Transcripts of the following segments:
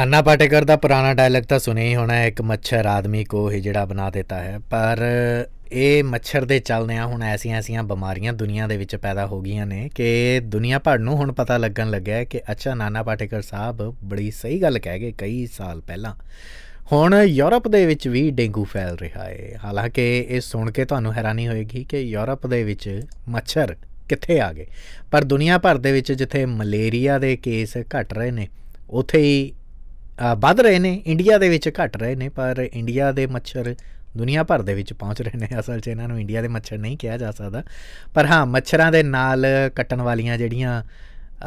ਨਾਨਾ ਪਾਟੇਕਰ ਦਾ ਪੁਰਾਣਾ ਡਾਇਲੌਗ ਤਾਂ ਸੁਣਿਆ ਹੀ ਹੋਣਾ ਇੱਕ ਮੱਛਰ ਆਦਮੀ ਕੋ ਹੀ ਜਿਹੜਾ ਬਣਾ ਦਿੱਤਾ ਹੈ। ਪਰ ਇਹ ਮੱਛਰ ਦੇ ਚੱਲਦਿਆਂ ਹੁਣ ਐਸੀਆਂ ਐਸੀਆਂ ਬਿਮਾਰੀਆਂ ਦੁਨੀਆ ਦੇ ਵਿੱਚ ਪੈਦਾ ਹੋ ਗਈਆਂ ਨੇ ਕਿ ਦੁਨੀਆ ਭਰ ਨੂੰ ਹੁਣ ਪਤਾ ਲੱਗਣ ਲੱਗਿਆ ਕਿ ਅੱਛਾ, ਨਾਨਾ ਪਾਟੇਕਰ ਸਾਹਿਬ ਬੜੀ ਸਹੀ ਗੱਲ ਕਹਿ ਗਏ ਕਈ ਸਾਲ ਪਹਿਲਾਂ। ਹੁਣ ਯੂਰਪ ਦੇ ਵਿੱਚ ਵੀ ਡੇਂਗੂ ਫੈਲ ਰਿਹਾ ਹੈ। ਹਾਲਾਂਕਿ ਇਹ ਸੁਣ ਕੇ ਤੁਹਾਨੂੰ ਹੈਰਾਨੀ ਹੋਏਗੀ ਕਿ ਯੂਰਪ ਦੇ ਵਿੱਚ ਮੱਛਰ ਕਿੱਥੇ ਆ ਗਏ। ਪਰ ਦੁਨੀਆ ਭਰ ਦੇ ਵਿੱਚ ਜਿੱਥੇ ਮਲੇਰੀਆ ਦੇ ਕੇਸ ਘਟ ਰਹੇ ਨੇ, ਉੱਥੇ ਹੀ ਵੱਧ ਰਹੇ ਨੇ, ਇੰਡੀਆ ਦੇ ਵਿੱਚ ਘਟ ਰਹੇ ਨੇ, ਪਰ ਇੰਡੀਆ ਦੇ ਮੱਛਰ ਦੁਨੀਆ ਭਰ ਦੇ ਵਿੱਚ ਪਹੁੰਚ ਰਹੇ ਨੇ। ਅਸਲ 'ਚ ਇਹਨਾਂ ਨੂੰ ਇੰਡੀਆ ਦੇ ਮੱਛਰ ਨਹੀਂ ਕਿਹਾ ਜਾ ਸਕਦਾ। ਪਰ ਹਾਂ, ਮੱਛਰਾਂ ਦੇ ਨਾਲ ਕੱਟਣ ਵਾਲੀਆਂ ਜਿਹੜੀਆਂ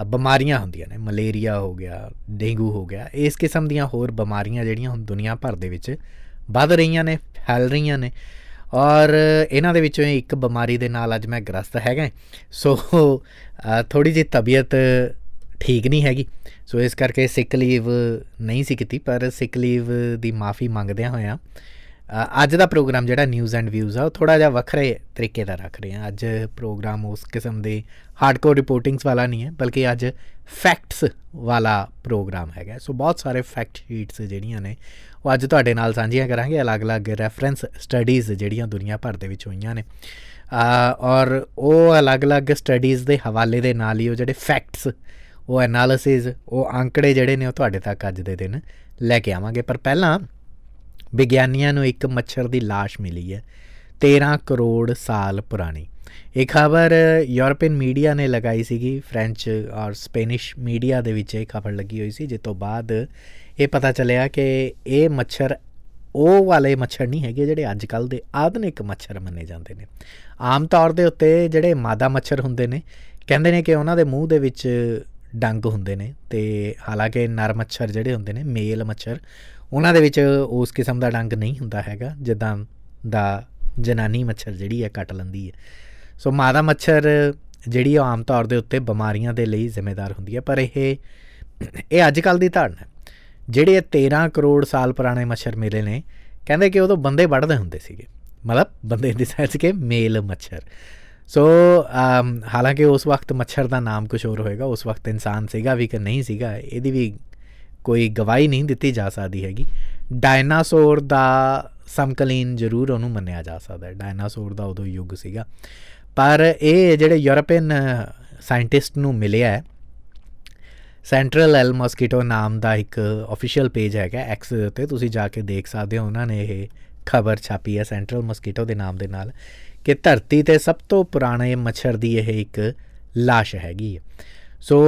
ਬਿਮਾਰੀਆਂ ਹੁੰਦੀਆਂ ਨੇ, ਮਲੇਰੀਆ ਹੋ ਗਿਆ, ਡੇਂਗੂ ਹੋ ਗਿਆ, ਇਸ ਕਿਸਮ ਦੀਆਂ ਹੋਰ ਬਿਮਾਰੀਆਂ ਜਿਹੜੀਆਂ ਹੁਣ ਦੁਨੀਆ ਭਰ ਦੇ ਵਿੱਚ ਵੱਧ ਰਹੀਆਂ ਨੇ, ਫੈਲ ਰਹੀਆਂ ਨੇ। ਔਰ ਇਹਨਾਂ ਦੇ ਵਿੱਚੋਂ ਇੱਕ ਬਿਮਾਰੀ ਦੇ ਨਾਲ ਅੱਜ ਮੈਂ ਗ੍ਰਸਤ ਹੈਗਾ। ਸੋ ਥੋੜੀ ਜਿਹੀ ਤਬੀਅਤ ਠੀਕ ਨਹੀਂ ਹੈਗੀ। ਸੋ ਇਸ ਕਰਕੇ ਸਿਕ ਲੀਵ ਨਹੀਂ ਸੀ ਕੀਤੀ, ਪਰ ਸਿਕ ਲੀਵ ਦੀ ਮਾਫੀ ਮੰਗਦਿਆਂ ਹੋਇਆਂ ਅੱਜ ਦਾ ਪ੍ਰੋਗਰਾਮ ਜਿਹੜਾ ਨਿਊਜ਼ ਐਂਡ ਵਿਊਜ਼ ਆ, ਉਹ ਥੋੜਾ ਜਿਹਾ ਵੱਖਰੇ ਤਰੀਕੇ ਦਾ ਰੱਖ ਰਹੇ ਹਾਂ। ਅੱਜ ਪ੍ਰੋਗਰਾਮ ਉਸ ਕਿਸਮ ਦੇ ਹਾਰਡਕੋਰ ਰਿਪੋਰਟਿੰਗਸ ਵਾਲਾ ਨਹੀਂ ਹੈ, ਬਲਕਿ ਅੱਜ ਫੈਕਟਸ ਵਾਲਾ ਪ੍ਰੋਗਰਾਮ ਹੈਗਾ। ਸੋ ਬਹੁਤ ਸਾਰੇ ਫੈਕਟ ਸ਼ੀਟਸ ਜਿਹੜੀਆਂ ਨੇ, ਉਹ ਅੱਜ ਤੁਹਾਡੇ ਨਾਲ ਸਾਂਝੀਆਂ ਕਰਾਂਗੇ। ਅਲੱਗ-ਅਲੱਗ ਰੈਫਰੈਂਸ ਸਟੱਡੀਜ਼ ਜਿਹੜੀਆਂ ਦੁਨੀਆ ਭਰ ਦੇ ਵਿੱਚ ਹੋਈਆਂ ਨੇ। ਔਰ ਉਹ ਅਲੱਗ-ਅਲੱਗ ਸਟੱਡੀਜ਼ ਦੇ ਹਵਾਲੇ ਦੇ ਨਾਲ ਹੀ ਉਹ ਜਿਹੜੇ ਫੈਕਟਸ ਉਹ ਐਨਾਲਿਸਿਸ ਉਹ ਅੰਕੜੇ ਜਿਹੜੇ ਨੇ ਉਹ ਤੁਹਾਡੇ ਤੱਕ ਅੱਜ ਦੇ ਦਿਨ ਲੈ ਕੇ ਆਵਾਂਗੇ। ਪਰ ਪਹਿਲਾਂ ਵਿਗਿਆਨੀਆਂ ਨੂੰ ਇੱਕ ਮੱਛਰ ਦੀ লাশ ਮਿਲੀ ਹੈ 13 ਕਰੋੜ ਸਾਲ ਪੁਰਾਣੀ। ਇਹ ਖਬਰ ਯੂਰਪੀਅਨ ਮੀਡੀਆ ਨੇ ਲਗਾਈ ਸੀਗੀ, ਫ੍ਰੈਂਚ ਔਰ ਸਪੈਨਿਸ਼ ਮੀਡੀਆ ਦੇ ਵਿੱਚ ਇਹ ਖਬਰ ਲੱਗੀ ਹੋਈ ਸੀ ਜਿਸ ਤੋਂ ਬਾਅਦ ਇਹ ਪਤਾ ਚੱਲਿਆ ਕਿ ਇਹ ਮੱਛਰ, ਉਹ ਵਾਲੇ ਮੱਛਰ ਨਹੀਂ ਹੈਗੇ ਜਿਹੜੇ ਅੱਜ ਕੱਲ ਦੇ ਆਧੁਨਿਕ ਮੱਛਰ ਮੰਨੇ ਜਾਂਦੇ ਨੇ। ਆਮ ਤੌਰ ਦੇ ਉੱਤੇ ਜਿਹੜੇ ਮਾਦਾ ਮੱਛਰ ਹੁੰਦੇ ਨੇ, ਕਹਿੰਦੇ ਨੇ ਕਿ ਉਹਨਾਂ ਦੇ ਮੂੰਹ ਦੇ ਵਿੱਚ ਡੰਗ ਹੁੰਦੇ ਨੇ ਤੇ ਹਾਲਾਂਕਿ ਨਰ ਮੱਛਰ ਜਿਹੜੇ ਹੁੰਦੇ ਨੇ, ਮੇਲ ਮੱਛਰ, ਉਹਨਾਂ ਦੇ ਵਿੱਚ ਉਸ ਕਿਸਮ ਦਾ ਡੰਗ ਨਹੀਂ ਹੁੰਦਾ ਹੈਗਾ, ਜਿੱਦਾਂ ਦਾ ਜਨਾਨੀ ਮੱਛਰ ਜਿਹੜੀ ਹੈ ਕੱਟ ਲੈਂਦੀ ਹੈ। ਸੋ ਮਾਦਾ ਮੱਛਰ ਜਿਹੜੀ ਆਮ ਤੌਰ ਦੇ ਉੱਤੇ ਬਿਮਾਰੀਆਂ ਦੇ ਲਈ ਜ਼ਿੰਮੇਵਾਰ ਹੁੰਦੀ ਹੈ, ਪਰ ਇਹ ਇਹ ਅੱਜ ਕੱਲ ਦੀ ਧਾਰਨਾ ਜਿਹੜੇ 13 ਕਰੋੜ ਸਾਲ ਪੁਰਾਣੇ ਮੱਛਰ ਮਿਲੇ ਨੇ, ਕਹਿੰਦੇ ਕਿ ਉਦੋਂ ਬੰਦੇ ਵੱਢਦੇ ਹੁੰਦੇ ਸੀਗੇ। ਮਤਲਬ ਬੰਦੇ ਦੀ ਸੱਚ ਕੇ ਮੇਲ ਮੱਛਰ। ਸੋ um, ਹਾਲਾਂਕਿ ਉਸ ਵਕਤ ਮੱਛਰ ਦਾ ਨਾਮ ਕੁਝ ਹੋਰ ਹੋਏਗਾ, ਉਸ ਵਕਤ ਇਨਸਾਨ ਸੀਗਾ ਵੀ ਕਿ ਨਹੀਂ ਸੀਗਾ, ਇਹਦੀ ਵੀ ਕੋਈ ਗਵਾਹੀ ਨਹੀਂ ਦਿੱਤੀ ਜਾ ਸਕਦੀ ਹੈਗੀ। ਡਾਇਨਾਸੌਰ ਦਾ ਸਮਕਲੀਨ ਜ਼ਰੂਰ ਉਹਨੂੰ ਮੰਨਿਆ ਜਾ ਸਕਦਾ ਹੈ। ਡਾਇਨਾਸੌਰ ਦਾ ਉਦੋਂ ਯੁੱਗ ਸੀਗਾ। ਪਰ ਇਹ ਜਿਹੜੇ ਯੂਰਪੀਅਨ ਸਾਇੰਟਿਸਟ ਨੂੰ ਮਿਲਿਆ ਹੈ ਸੈਂਟਰਲ ਐਲ ਮਸਕੀਟੋ ਨਾਮ ਦਾ ਇੱਕ ਅਫੀਸ਼ੀਅਲ ਪੇਜ ਹੈਗਾ ਐਕਸ ਦੇ ਉੱਤੇ। ਤੁਸੀਂ ਜਾ ਕੇ ਦੇਖ ਸਕਦੇ ਹੋ, ਉਹਨਾਂ ਨੇ ਇਹ ਖਬਰ ਛਾਪੀ ਹੈ ਸੈਂਟਰਲ ਮਸਕੀਟੋ ਦੇ ਨਾਮ ਦੇ ਨਾਲ। ਕਿ ਧਰਤੀ ਤੇ ਸਭ ਤੋਂ ਪੁਰਾਣੇ ਮੱਛਰ ਦੀ ਇਹ ਇੱਕ লাশ ਹੈਗੀ ਹੈ ਸੋ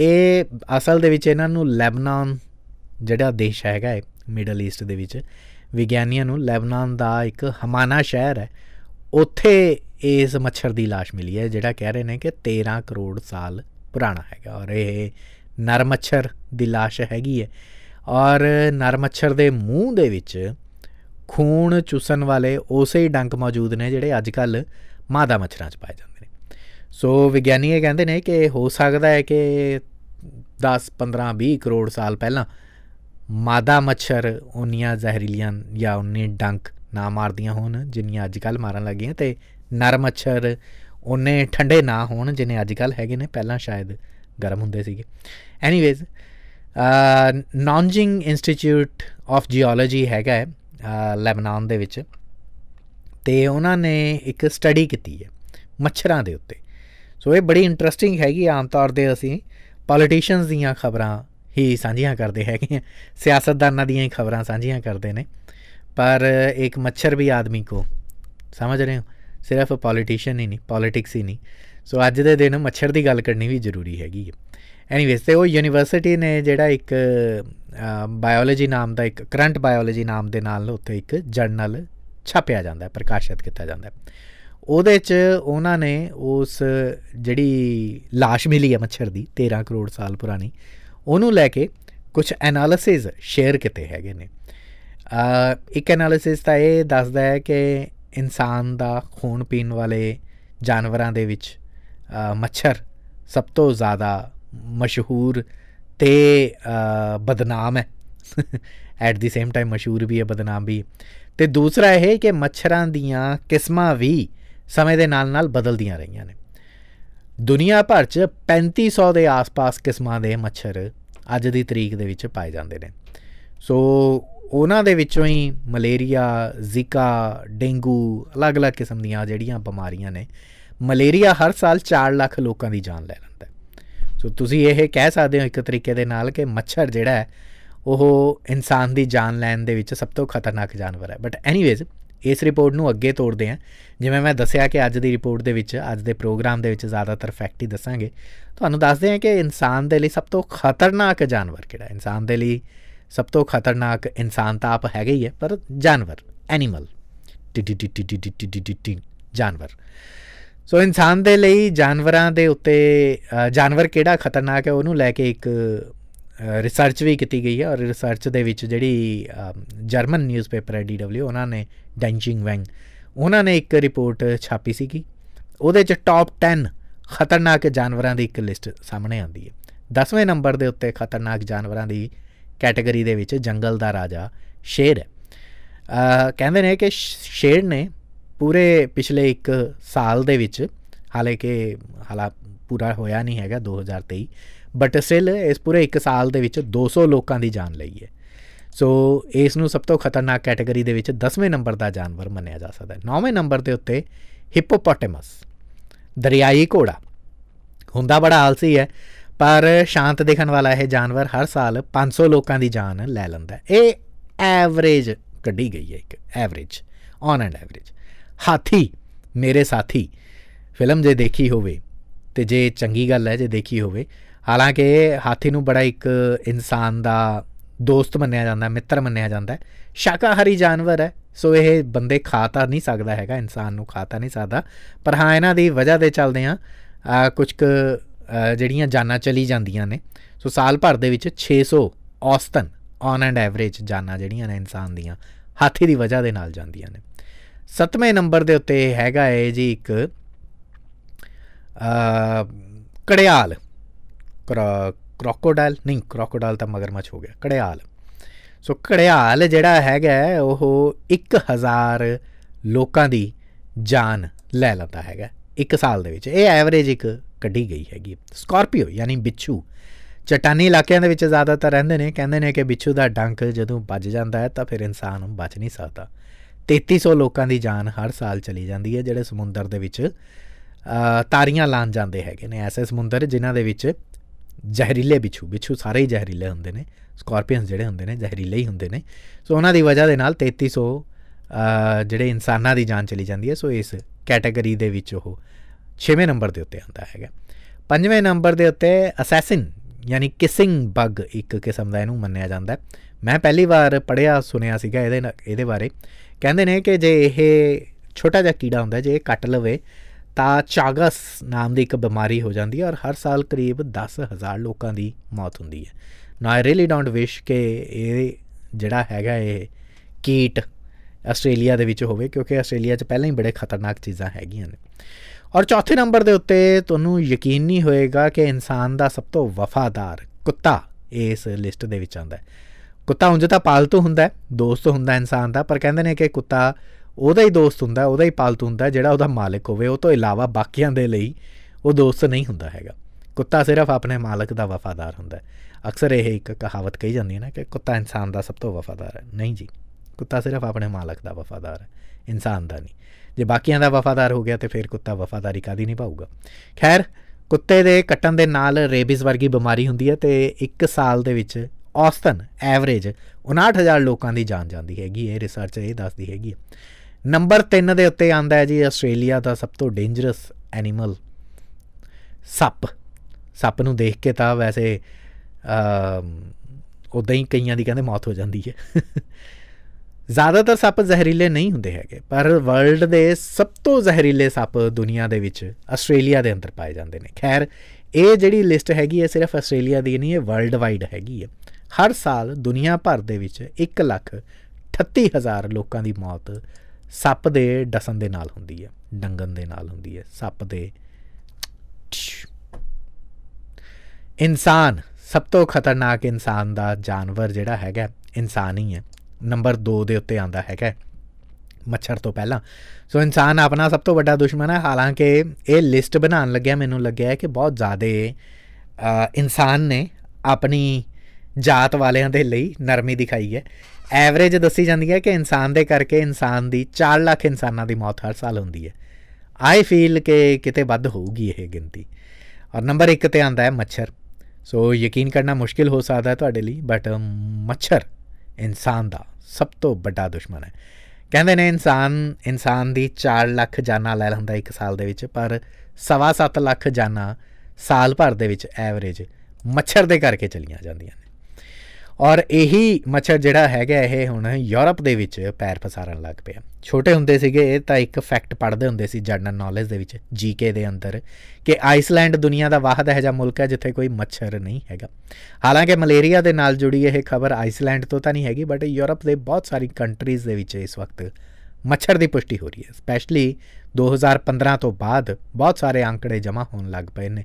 ਇਹ ਅਸਲ ਦੇ ਵਿੱਚ ਇਹਨਾਂ ਨੂੰ ਲੈਬਨਾਨ ਜਿਹੜਾ ਦੇਸ਼ ਹੈਗਾ ਹੈ ਮਿਡਲ ਈਸਟ ਦੇ ਵਿੱਚ ਵਿਗਿਆਨੀਆਂ ਨੂੰ ਲੈਬਨਾਨ ਦਾ ਇੱਕ ਹਮਾਨਾ ਸ਼ਹਿਰ ਹੈ ਉੱਥੇ ਇਸ ਮੱਛਰ ਦੀ লাশ ਮਿਲੀ ਹੈ ਜਿਹੜਾ ਕਹਿ ਰਹੇ ਨੇ ਕਿ 13 ਕਰੋੜ ਸਾਲ ਪੁਰਾਣਾ ਹੈਗਾ ਔਰ ਇਹ ਨਰ ਮੱਛਰ ਦੀ লাশ ਹੈਗੀ ਹੈ ਔਰ ਨਰ ਮੱਛਰ ਦੇ ਮੂੰਹ ਦੇ ਵਿੱਚ ਖੂਨ ਚੂਸਣ ਵਾਲੇ ਉਸੇ ਹੀ ਡੰਕ ਮੌਜੂਦ ਨੇ ਜਿਹੜੇ ਅੱਜ ਕੱਲ ਮਾਦਾ ਮੱਛਰਾਂ 'ਚ ਪਾਏ ਜਾਂਦੇ ਨੇ। ਸੋ ਵਿਗਿਆਨੀ ਇਹ ਕਹਿੰਦੇ ਨੇ ਕਿ ਹੋ ਸਕਦਾ ਹੈ ਕਿ 10 15 20 ਕਰੋੜ ਸਾਲ ਪਹਿਲਾਂ ਮਾਦਾ ਮੱਛਰ ਉਨੀਆਂ ਜ਼ਹਿਰੀਲੀਆਂ ਜਾਂ ਉਨੀ ਡੰਕ ਨਾ ਮਾਰਦੀਆਂ ਹੋਣ, ਜਿੰਨੀਆਂ ਅੱਜ ਕੱਲ ਮਾਰਨ ਲੱਗੀਆਂ ਤੇ ਨਰ ਮੱਛਰ ਉਹਨੇ ਠੰਡੇ ਨਾ ਹੋਣ, ਜਿਨੇ ਅੱਜ ਕੱਲ ਹੈਗੇ ਨੇ, ਪਹਿਲਾਂ ਸ਼ਾਇਦ ਗਰਮ ਹੁੰਦੇ ਸੀਗੇ। Anyways Nanjing institute of geology ਹੈਗਾ ਹੈ ਲੈਬਨਾਨ ਦੇ ਵਿੱਚ। ਤੇ ਉਹਨਾਂ ਨੇ ਇੱਕ ਸਟੱਡੀ ਕੀਤੀ ਹੈ ਮੱਛਰਾਂ ਦੇ ਉੱਤੇ। ਸੋ ਇਹ ਬੜੀ ਇੰਟਰਸਟਿੰਗ ਹੈਗੀ ਆਮ ਤੌਰ ਤੇ ਅਸੀਂ ਪੋਲੀਟੀਸ਼ੀਅਨਸ ਦੀਆਂ ਖਬਰਾਂ ਹੀ ਸਾਂਝੀਆਂ ਕਰਦੇ ਹੈਗੇ ਆ ਸਿਆਸਤਦਾਨਾਂ ਦੀਆਂ ਹੀ ਖਬਰਾਂ ਸਾਂਝੀਆਂ ਕਰਦੇ ਨੇ। ਪਰ ਇੱਕ ਮੱਛਰ ਵੀ ਆਦਮੀ ਕੋ, ਸਮਝ ਰਹੇ ਹੋ? ਸਿਰਫ ਪੋਲੀਟੀਸ਼ੀਅਨ ਹੀ ਨਹੀਂ ਪੋਲਿਟਿਕਸ ਹੀ ਨਹੀਂ। ਸੋ ਅੱਜ ਦੇ ਦਿਨ ਮੱਛਰ ਦੀ ਗੱਲ ਕਰਨੀ ਵੀ ਜ਼ਰੂਰੀ ਹੈਗੀ ਹੈ। ਐਨੀਵੇਸ ਤੇ ਉਹ ਯੂਨੀਵਰਸਿਟੀ ਨੇ ਜਿਹੜਾ ਇੱਕ ਬਾਇਓਲੋਜੀ ਨਾਮ ਦਾ ਇੱਕ ਕਰੰਟ ਬਾਇਓਲੋਜੀ ਨਾਮ ਦੇ ਨਾਲ ਉੱਥੇ ਇੱਕ ਜਰਨਲ ਛਾਪਿਆ ਜਾਂਦਾ ਹੈ, ਪ੍ਰਕਾਸ਼ਿਤ ਕੀਤਾ ਜਾਂਦਾ ਹੈ। ਉਹਦੇ 'ਚ ਉਹਨਾਂ ਨੇ ਉਸ ਜਿਹੜੀ লাশ ਮਿਲੀ ਹੈ ਮੱਛਰ ਦੀ 13 ਕਰੋੜ ਸਾਲ ਪੁਰਾਣੀ, ਉਹਨੂੰ ਲੈ ਕੇ ਕੁਝ ਐਨਾਲਿਸਿਸ ਸ਼ੇਅਰ ਕੀਤੇ ਹੈਗੇ ਨੇ। ਇੱਕ ਐਨਾਲਿਸਿਸ ਤਾਂ ਇਹ ਦੱਸਦਾ ਹੈ ਕਿ ਇਨਸਾਨ ਦਾ ਖੂਨ ਪੀਣ ਵਾਲੇ ਜਾਨਵਰਾਂ ਦੇ ਵਿੱਚ ਮੱਛਰ ਸਭ ਤੋਂ ਜ਼ਿਆਦਾ ਮਸ਼ਹੂਰ ਤੇ ਬਦਨਾਮ ਹੈ। ਐਟ ਦੀ ਸੇਮ ਟਾਈਮ ਮਸ਼ਹੂਰ ਵੀ ਹੈ, ਬਦਨਾਮ ਵੀ ਤੇ ਦੂਸਰਾ ਇਹ ਕਿ ਮੱਛਰਾਂ ਦੀਆਂ ਕਿਸਮਾਂ ਵੀ ਸਮੇਂ ਦੇ ਨਾਲ-ਨਾਲ ਬਦਲਦੀਆਂ ਰਹੀਆਂ ਨੇ। ਦੁਨੀਆ ਭਰ 'ਚ 3500 ਦੇ ਆਸ-ਪਾਸ ਕਿਸਮਾਂ ਦੇ ਮੱਛਰ ਅੱਜ ਦੀ ਤਰੀਕ ਦੇ ਵਿੱਚ ਪਾਏ ਜਾਂਦੇ ਨੇ। ਸੋ ਉਹਨਾਂ ਦੇ ਵਿੱਚੋਂ ਹੀ ਮਲੇਰੀਆ, ਜ਼ਿਕਾ, ਡੇਂਗੂ ਅਲੱਗ-ਅਲੱਗ ਕਿਸਮ ਦੀਆਂ ਜਿਹੜੀਆਂ ਬਿਮਾਰੀਆਂ ਨੇ, ਮਲੇਰੀਆ ਹਰ ਸਾਲ 4 ਲੱਖ ਲੋਕਾਂ ਦੀ ਜਾਨ ਲੈ ਲੈਂਦਾ। ਸੋ ਤੁਸੀਂ ਇਹ ਕਹਿ ਸਕਦੇ ਹੋ ਇੱਕ ਤਰੀਕੇ ਦੇ ਨਾਲ ਕਿ ਮੱਛਰ ਜਿਹੜਾ ਹੈ ਉਹ ਇਨਸਾਨ ਦੀ ਜਾਨ ਲੈਣ ਦੇ ਵਿੱਚ ਸਭ ਤੋਂ ਖਤਰਨਾਕ ਜਾਨਵਰ ਹੈ ਬਟ ਐਨੀਵੇਜ਼ ਇਸ ਰਿਪੋਰਟ ਨੂੰ ਅੱਗੇ ਤੋੜਦੇ ਹਾਂ ਜਿਵੇਂ ਮੈਂ ਦੱਸਿਆ ਕਿ ਅੱਜ ਦੀ ਰਿਪੋਰਟ ਦੇ ਵਿੱਚ ਅੱਜ ਦੇ ਪ੍ਰੋਗਰਾਮ ਦੇ ਵਿੱਚ ਜ਼ਿਆਦਾਤਰ ਫੈਕਟ ਹੀ ਦੱਸਾਂਗੇ ਤੁਹਾਨੂੰ ਦੱਸਦੇ ਹਾਂ ਕਿ ਇਨਸਾਨ ਦੇ ਲਈ ਸਭ ਤੋਂ ਖਤਰਨਾਕ ਜਾਨਵਰ ਕਿਹੜਾ ਹੈ ਇਨਸਾਨ ਦੇ ਲਈ ਸਭ ਤੋਂ ਖਤਰਨਾਕ ਇਨਸਾਨ ਤਾਂ ਆਪ ਹੈਗਾ ਹੀ ਹੈ ਪਰ ਜਾਨਵਰ ਐਨੀਮਲ ਟੀ ਟੀ ਟੀ ਟੀ ਟੀ ਟੀ ਟੀ ਜਾਨਵਰ ਸੋ ਇਨਸਾਨ ਦੇ ਲਈ ਜਾਨਵਰਾਂ ਦੇ ਉੱਤੇ ਜਾਨਵਰ ਕਿਹੜਾ ਖਤਰਨਾਕ ਹੈ ਉਹਨੂੰ ਲੈ ਕੇ ਇੱਕ ਰਿਸਰਚ ਵੀ ਕੀਤੀ ਗਈ ਹੈ ਔਰ ਰਿਸਰਚ ਦੇ ਵਿੱਚ ਜਿਹੜੀ ਜਰਮਨ ਨਿਊਜ਼ਪੇਪਰ ਹੈ ਡੀਡਬਲਯੂ ਉਹਨਾਂ ਨੇ ਡੈਂਚਿੰਗ ਵੈਂਗ ਉਹਨਾਂ ਨੇ ਇੱਕ ਰਿਪੋਰਟ ਛਾਪੀ ਸੀਗੀ। ਉਹਦੇ ਚ ਟਾਪ 10 ਖਤਰਨਾਕ ਜਾਨਵਰਾਂ ਦੀ ਇੱਕ ਲਿਸਟ ਸਾਹਮਣੇ ਆਉਂਦੀ ਹੈ। 10ਵੇਂ ਨੰਬਰ ਦੇ ਉੱਤੇ ਖਤਰਨਾਕ ਜਾਨਵਰਾਂ ਦੀ ਕੈਟਾਗਰੀ ਦੇ ਵਿੱਚ ਜੰਗਲ ਦਾ ਰਾਜਾ ਸ਼ੇਰ ਹੈ। ਕਹਿੰਦੇ ਨੇ ਕਿ ਸ਼ੇਰ ਨੇ ਪੂਰੇ ਪਿਛਲੇ 1 ਸਾਲ ਦੇ ਵਿੱਚ, ਹਾਲੇ ਕਿ ਹਾਲਾ ਪੂਰਾ ਹੋਇਆ ਨਹੀਂ ਹੈਗਾ 2023 ਬਟ ਸਟਿਲ ਇਸ ਪੂਰੇ 1 ਸਾਲ ਦੇ ਵਿੱਚ 200 ਲੋਕਾਂ ਦੀ ਜਾਨ ਲਈ ਹੈ। ਸੋ ਇਸ ਨੂੰ ਸਭ ਤੋਂ ਖਤਰਨਾਕ ਕੈਟਾਗਰੀ ਦੇ ਵਿੱਚ 10ਵੇਂ ਨੰਬਰ ਦਾ ਜਾਨਵਰ ਮੰਨਿਆ ਜਾ ਸਕਦਾ ਹੈ। 9ਵੇਂ ਨੰਬਰ ਦੇ ਉੱਤੇ ਹਿਪੋਪੋਟੇਮਸ ਦਰਿਆਈ ਘੋੜਾ। ਹੁੰਦਾ ਬੜਾ ਆਲਸੀ ਹੈ, ਪਰ ਸ਼ਾਂਤ ਦਿਖਣ ਵਾਲਾ ਇਹ ਜਾਨਵਰ ਹਰ ਸਾਲ 500 ਲੋਕਾਂ ਦੀ ਜਾਨ ਲੈ ਲੈਂਦਾ ਹੈ। ਇਹ ਐਵਰੇਜ ਕੱਢੀ ਗਈ ਹੈ ਇੱਕ ਐਵਰੇਜ ਔਨ ਐਂਡ ਐਵਰੇਜ ਹਾਥੀ, ਮੇਰੇ ਸਾਥੀ, ਫਿਲਮ ਜੇ ਦੇਖੀ ਹੋਵੇ ਤੇ ਜੇ ਚੰਗੀ ਗੱਲ ਹੈ ਜੇ ਦੇਖੀ ਹੋਵੇ, ਹਾਲਾਂਕਿ ਹਾਥੀ ਨੂੰ ਬੜਾ ਇੱਕ ਇਨਸਾਨ ਦਾ ਦੋਸਤ ਮੰਨਿਆ ਜਾਂਦਾ, ਮਿੱਤਰ ਮੰਨਿਆ ਜਾਂਦਾ ਸ਼ਾਕਾਹਾਰੀ ਜਾਨਵਰ ਹੈ, ਸੋ ਇਹ ਬੰਦੇ ਖਾ ਤਾਂ ਨਹੀਂ ਸਕਦਾ ਹੈਗਾ, ਇਨਸਾਨ ਨੂੰ ਖਾ ਤਾਂ ਨਹੀਂ ਸਕਦਾ। ਪਰ ਹਾਂ, ਇਹਨਾਂ ਦੀ ਵਜ੍ਹਾ ਦੇ ਚੱਲਦੇ ਆ ਕੁਝ ਕੁ ਜਿਹੜੀਆਂ ਜਾਨਾਂ ਚਲੀ ਜਾਂਦੀਆਂ ਨੇ। ਸੋ ਸਾਲ ਭਰ ਦੇ ਵਿੱਚ 600 ਔਸਤਨ ਔਨ ਐਂਡ ਐਵਰੇਜ ਜਾਨਾਂ ਜਿਹੜੀਆਂ ਨੇ ਇਨਸਾਨ ਦੀਆਂ, ਹਾਥੀ ਦੀ ਵਜ੍ਹਾ ਦੇ ਨਾਲ ਜਾਂਦੀਆਂ ਨੇ। ਸੱਤਵੇਂ ਨੰਬਰ ਦੇ ਉੱਤੇ ਹੈਗਾ ਹੈ ਜੀ ਇੱਕ ਕੜਿਆਲ ਕ੍ਰੋਕੋਡਾਈਲ, ਨਹੀਂ, ਕ੍ਰੋਕੋਡਾਈਲ ਤਾਂ ਮਗਰਮੱਛ ਹੋ ਗਿਆ ਕੜਿਆਲ ਸੋ ਕੜਿਆਲ ਜਿਹੜਾ ਹੈਗਾ ਉਹ 1000 ਲੋਕਾਂ ਦੀ ਜਾਨ ਲੈ ਲੈਂਦਾ ਹੈਗਾ, ਇੱਕ ਸਾਲ ਦੇ ਵਿੱਚ। ਇਹ ਐਵਰੇਜ ਇੱਕ ਕੱਢੀ ਗਈ ਹੈਗੀ। ਸਕਾਰਪੀਓ, ਯਾਨੀ ਬਿੱਛੂ। ਚਟਾਨੀ ਇਲਾਕਿਆਂ ਦੇ ਵਿੱਚ ਜ਼ਿਆਦਾਤਰ ਰਹਿੰਦੇ ਨੇ। ਕਹਿੰਦੇ ਨੇ ਕਿ ਬਿੱਛੂ ਦਾ ਡੰਕ ਜਦੋਂ ਵੱਜ ਜਾਂਦਾ ਹੈ, ਤਾਂ ਫਿਰ ਇਨਸਾਨ ਬਚ ਨਹੀਂ ਸਕਦਾ। 3300 ਲੋਕਾਂ ਦੀ ਜਾਨ ਹਰ ਸਾਲ ਚਲੀ ਜਾਂਦੀ ਹੈ, ਜਿਹੜੇ ਸਮੁੰਦਰ ਦੇ ਵਿੱਚ ਤਾਰੀਆਂ ਲਾਣ ਜਾਂਦੇ ਹੈਗੇ ਨੇ। ਐਸੇ ਸਮੁੰਦਰ ਜਿਨ੍ਹਾਂ ਦੇ ਵਿੱਚ ਜ਼ਹਿਰੀਲੇ ਬਿੱਛੂ ਬਿੱਛੂ ਸਾਰੇ ਹੀ ਜ਼ਹਿਰੀਲੇ ਹੁੰਦੇ ਨੇ, ਸਕਾਰਪੀਅਨਸ ਜਿਹੜੇ ਹੁੰਦੇ ਨੇ, ਜ਼ਹਿਰੀਲੇ ਹੀ ਹੁੰਦੇ ਨੇ। ਸੋ ਉਹਨਾਂ ਦੀ ਵਜ੍ਹਾ ਦੇ ਨਾਲ 3300 ਜਿਹੜੇ ਇਨਸਾਨਾਂ ਦੀ ਜਾਨ ਚਲੀ ਜਾਂਦੀ ਹੈ, ਸੋ ਇਸ ਕੈਟਾਗਰੀ ਦੇ ਵਿੱਚ ਉਹ 6ਵੇਂ ਨੰਬਰ ਦੇ ਉੱਤੇ ਆਉਂਦਾ ਹੈਗਾ। ਪੰਜਵੇਂ ਨੰਬਰ ਦੇ ਉੱਤੇ ਅਸੈਸਿਨ, ਯਾਨੀ ਕਿਸਿੰਗ ਬਗ ਇੱਕ ਕਿਸਮ ਦਾ ਇਹਨੂੰ ਮੰਨਿਆ ਜਾਂਦਾ ਮੈਂ ਪਹਿਲੀ ਵਾਰ ਪੜਿਆ ਸੁਨਿਆ ਸੀਗਾ ਇਹਦੇ ਇਹਦੇ ਬਾਰੇ। ਕਹਿੰਦੇ ਨੇ ਕਿ ਜੇ ਇਹ ਛੋਟਾ ਜਿਹਾ ਕੀੜਾ ਹੁੰਦਾ, ਜੇ ਇਹ ਕੱਟ ਲਵੇ, ਤਾਂ ਚਾਗਸ ਨਾਮ ਦੀ ਇੱਕ ਬਿਮਾਰੀ ਹੋ ਜਾਂਦੀ ਹੈ ਔਰ ਹਰ ਸਾਲ ਕਰੀਬ 10000 ਲੋਕਾਂ ਦੀ ਮੌਤ ਹੁੰਦੀ ਹੈ। ਨਾ ਆਈ ਰੀਲੀ ਡੋਨਟ ਵਿਸ਼ ਕਿ ਇਹ ਜਿਹੜਾ ਹੈਗਾ ਇਹ ਕੀਟ ਆਸਟ੍ਰੇਲੀਆ ਦੇ ਵਿੱਚ ਹੋਵੇ, ਕਿਉਂਕਿ ਆਸਟ੍ਰੇਲੀਆ 'ਚ ਪਹਿਲਾਂ ਹੀ ਬੜੇ ਖਤਰਨਾਕ ਚੀਜ਼ਾਂ ਹੈਗੀਆਂ ਨੇ। ਔਰ ਚੌਥੇ ਨੰਬਰ ਦੇ ਉੱਤੇ ਤੁਹਾਨੂੰ ਯਕੀਨ ਨਹੀਂ ਹੋਏਗਾ ਕਿ ਇਨਸਾਨ ਦਾ ਸਭ ਤੋਂ ਵਫਾਦਾਰ ਕੁੱਤਾ ਇਸ ਲਿਸਟ ਦੇ ਵਿੱਚ ਆਉਂਦਾ ਹੈ। ਕੁੱਤਾ ਉਂਝ ਤਾਂ ਪਾਲਤੂ ਹੁੰਦਾ ਹੈ, ਦੋਸਤ ਹੁੰਦਾ ਇਨਸਾਨ ਦਾ, ਪਰ ਕਹਿੰਦੇ ਨੇ ਕਿ ਕੁੱਤਾ ਉਹਦਾ ਹੀ ਦੋਸਤ ਹੁੰਦਾ, ਉਹਦਾ ਹੀ ਪਾਲਤੂ ਹੁੰਦਾ ਜਿਹੜਾ ਉਹਦਾ ਮਾਲਕ ਹੋਵੇ, ਉਹ ਤੋਂ ਇਲਾਵਾ ਬਾਕੀਆਂ ਦੇ ਲਈ ਉਹ ਦੋਸਤ ਨਹੀਂ ਹੁੰਦਾ ਹੈਗਾ। ਕੁੱਤਾ ਸਿਰਫ ਆਪਣੇ ਮਾਲਕ ਦਾ ਵਫਾਦਾਰ ਹੁੰਦਾ ਹੈ। ਅਕਸਰ ਇਹ ਇੱਕ ਕਹਾਵਤ ਕਹੀ ਜਾਂਦੀ ਹੈ ਨਾ ਕਿ ਕੁੱਤਾ ਇਨਸਾਨ ਦਾ ਸਭ ਤੋਂ ਵਫਾਦਾਰ ਹੈ। ਨਹੀਂ ਜੀ, ਕੁੱਤਾ ਸਿਰਫ ਆਪਣੇ ਮਾਲਕ ਦਾ ਵਫਾਦਾਰ ਹੈ, ਇਨਸਾਨ ਦਾ ਨਹੀਂ। ਜੇ ਬਾਕੀਆਂ ਦਾ ਵਫਾਦਾਰ ਹੋ ਗਿਆ ਤੇ ਫਿਰ ਕੁੱਤਾ ਵਫਾਦਾਰੀ ਕਾਦੀ ਨਹੀਂ ਪਾਊਗਾ ਖੈਰ, ਕੁੱਤੇ ਦੇ ਕੱਟਣ ਦੇ ਨਾਲ ਰੇਬਿਸ ਵਰਗੀ ਬਿਮਾਰੀ ਹੁੰਦੀ ਹੈ ਤੇ 1 ਸਾਲ ਦੇ ਵਿੱਚ ਔਸਤਨ ਐਵਰੇਜ 59000 ਲੋਕਾਂ ਦੀ ਜਾਨ ਜਾਂਦੀ ਹੈਗੀ ਇਹ ਰਿਸਰਚ ਇਹ ਦੱਸਦੀ ਹੈਗੀ ਨੰਬਰ 3 ਦੇ ਉੱਤੇ ਆਂਦਾ ਹੈ ਜੀ, ਆਸਟ੍ਰੇਲੀਆ ਦਾ ਸਭ ਤੋਂ ਡੇਂਜਰਸ ਐਨੀਮਲ ਸੱਪ। ਸੱਪ ਨੂੰ ਦੇਖ ਕੇ ਤਾਂ ਵੈਸੇ ਅ ਉਦਾਂ ਹੀ ਕਈਆਂ ਦੀ ਕਹਿੰਦੇ ਮੌਤ ਹੋ ਜਾਂਦੀ ਹੈ। ਜ਼ਿਆਦਾਤਰ ਸੱਪ ਜ਼ਹਿਰੀਲੇ ਨਹੀਂ ਹੁੰਦੇ ਹੈਗੇ, ਪਰ ਵਰਲਡ ਦੇ ਸਭ ਤੋਂ ਜ਼ਹਿਰੀਲੇ ਸੱਪ ਦੁਨੀਆ ਦੇ ਵਿੱਚ ਆਸਟ੍ਰੇਲੀਆ ਦੇ ਅੰਦਰ ਪਾਏ ਜਾਂਦੇ ਨੇ। ਖੈਰ, ਇਹ ਜਿਹੜੀ ਲਿਸਟ ਹੈਗੀ ਹੈ, ਸਿਰਫ ਆਸਟ੍ਰੇਲੀਆ ਦੀ ਨਹੀਂ, ਇਹ ਵਰਲਡ ਵਾਈਡ ਹੈਗੀ ਹੈ। ਹਰ ਸਾਲ ਦੁਨੀਆ ਭਰ ਦੇ ਵਿੱਚ 1 ਲੱਖ 38000 ਲੋਕਾਂ ਦੀ ਮੌਤ ਸੱਪ ਦੇ ਡਸਣ ਦੇ ਨਾਲ ਹੁੰਦੀ ਹੈ, ਡੰਗਣ ਦੇ ਨਾਲ ਹੁੰਦੀ ਹੈ, ਸੱਪ ਦੇ ਇਨਸਾਨ, ਸਭ ਤੋਂ ਖਤਰਨਾਕ ਇਨਸਾਨ ਦਾ ਜਾਨਵਰ ਜਿਹੜਾ ਹੈਗਾ, ਇਨਸਾਨ ਹੀ ਹੈ। ਨੰਬਰ 2 ਦੇ ਉੱਤੇ ਆਂਦਾ ਹੈਗਾ ਮੱਛਰ ਤੋਂ ਪਹਿਲਾਂ। ਸੋ ਇਨਸਾਨ ਆਪਣਾ ਸਭ ਤੋਂ ਵੱਡਾ ਦੁਸ਼ਮਣ ਹੈ। ਹਾਲਾਂਕਿ ਇਹ ਲਿਸਟ ਬਣਾਉਣ ਲੱਗਿਆ, ਮੈਨੂੰ ਲੱਗਿਆ ਕਿ ਬਹੁਤ ਜ਼ਿਆਦੇ ਇਨਸਾਨ ਨੇ ਆਪਣੀ ਜਾਤ ਵਾਲਿਆਂ ਦੇ ਲਈ ਨਰਮੀ ਦਿਖਾਈ ਹੈ। ਐਵਰੇਜ ਦੱਸੀ ਜਾਂਦੀ ਹੈ ਕਿ ਇਨਸਾਨ ਦੇ ਕਰਕੇ ਇਨਸਾਨ ਦੀ 4 ਲੱਖ ਇਨਸਾਨਾਂ ਦੀ ਮੌਤ ਹਰ ਸਾਲ ਹੁੰਦੀ ਹੈ। ਆਈ ਫੀਲ ਕਿ ਕਿਤੇ ਵੱਧ ਹੋਊਗੀ ਇਹ ਗਿਣਤੀ। ਔਰ ਨੰਬਰ 1 ਤੇ ਆਂਦਾ ਹੈ ਮੱਛਰ। ਸੋ ਯਕੀਨ ਕਰਨਾ ਮੁਸ਼ਕਿਲ ਹੋ ਸਕਦਾ ਹੈ ਤੁਹਾਡੇ ਲਈ ਬਟ ਮੱਛਰ ਇਨਸਾਨ ਦਾ ਸਭ ਤੋਂ ਵੱਡਾ ਦੁਸ਼ਮਣ ਹੈ। ਕਹਿੰਦੇ ਨੇ ਇਨਸਾਨ ਇਨਸਾਨ ਦੀ 4 ਲੱਖ ਜਾਨਾਂ ਲੈ ਲੈਂਦਾ ਇੱਕ ਸਾਲ ਦੇ ਵਿੱਚ, ਪਰ 7.5 ਲੱਖ ਜਾਨਾਂ ਸਾਲ ਭਰ ਦੇ ਵਿੱਚ ਐਵਰੇਜ ਮੱਛਰ ਦੇ ਕਰਕੇ ਚਲੀਆਂ ਜਾਂਦੀਆਂ ਨੇ। ਔਰ ਇਹੀ ਮੱਛਰ ਜਿਹੜਾ ਹੈਗਾ ਇਹ ਹੁਣ ਯੂਰਪ ਦੇ ਵਿੱਚ ਪੈਰ ਪਸਾਰਨ ਲੱਗ ਪਿਆ। ਛੋਟੇ ਹੁੰਦੇ ਸੀਗੇ, ਇਹ ਤਾਂ ਇੱਕ ਫੈਕਟ ਪੜ੍ਹਦੇ ਹੁੰਦੇ ਸੀ ਜਨਰਲ ਨੌਲੇਜ ਦੇ ਵਿੱਚ, ਜੀਕੇ ਦੇ ਅੰਦਰ, ਕਿ ਆਈਸਲੈਂਡ ਦੁਨੀਆ ਦਾ ਵਾਹਦ ਹੈ ਜਾਂ ਮੁਲਕ ਹੈ ਜਿੱਥੇ ਕੋਈ ਮੱਛਰ ਨਹੀਂ ਹੈਗਾ। ਹਾਲਾਂਕਿ ਮਲੇਰੀਆ ਦੇ ਨਾਲ ਜੁੜੀ ਇਹ ਖਬਰ ਆਈਸਲੈਂਡ ਤੋਂ ਤਾਂ ਨਹੀਂ ਹੈਗੀ ਬਟ ਯੂਰਪ ਦੇ ਬਹੁਤ ਸਾਰੀ ਕੰਟਰੀਜ਼ ਦੇ ਵਿੱਚ ਇਸ ਵਕਤ ਮੱਛਰ ਦੀ ਪੁਸ਼ਟੀ ਹੋ ਰਹੀ ਹੈ। ਸਪੈਸ਼ਲੀ 2015 ਤੋਂ ਬਾਅਦ ਬਹੁਤ ਸਾਰੇ ਅੰਕੜੇ ਜਮ੍ਹਾਂ ਹੋਣ ਲੱਗ ਪਏ ਨੇ।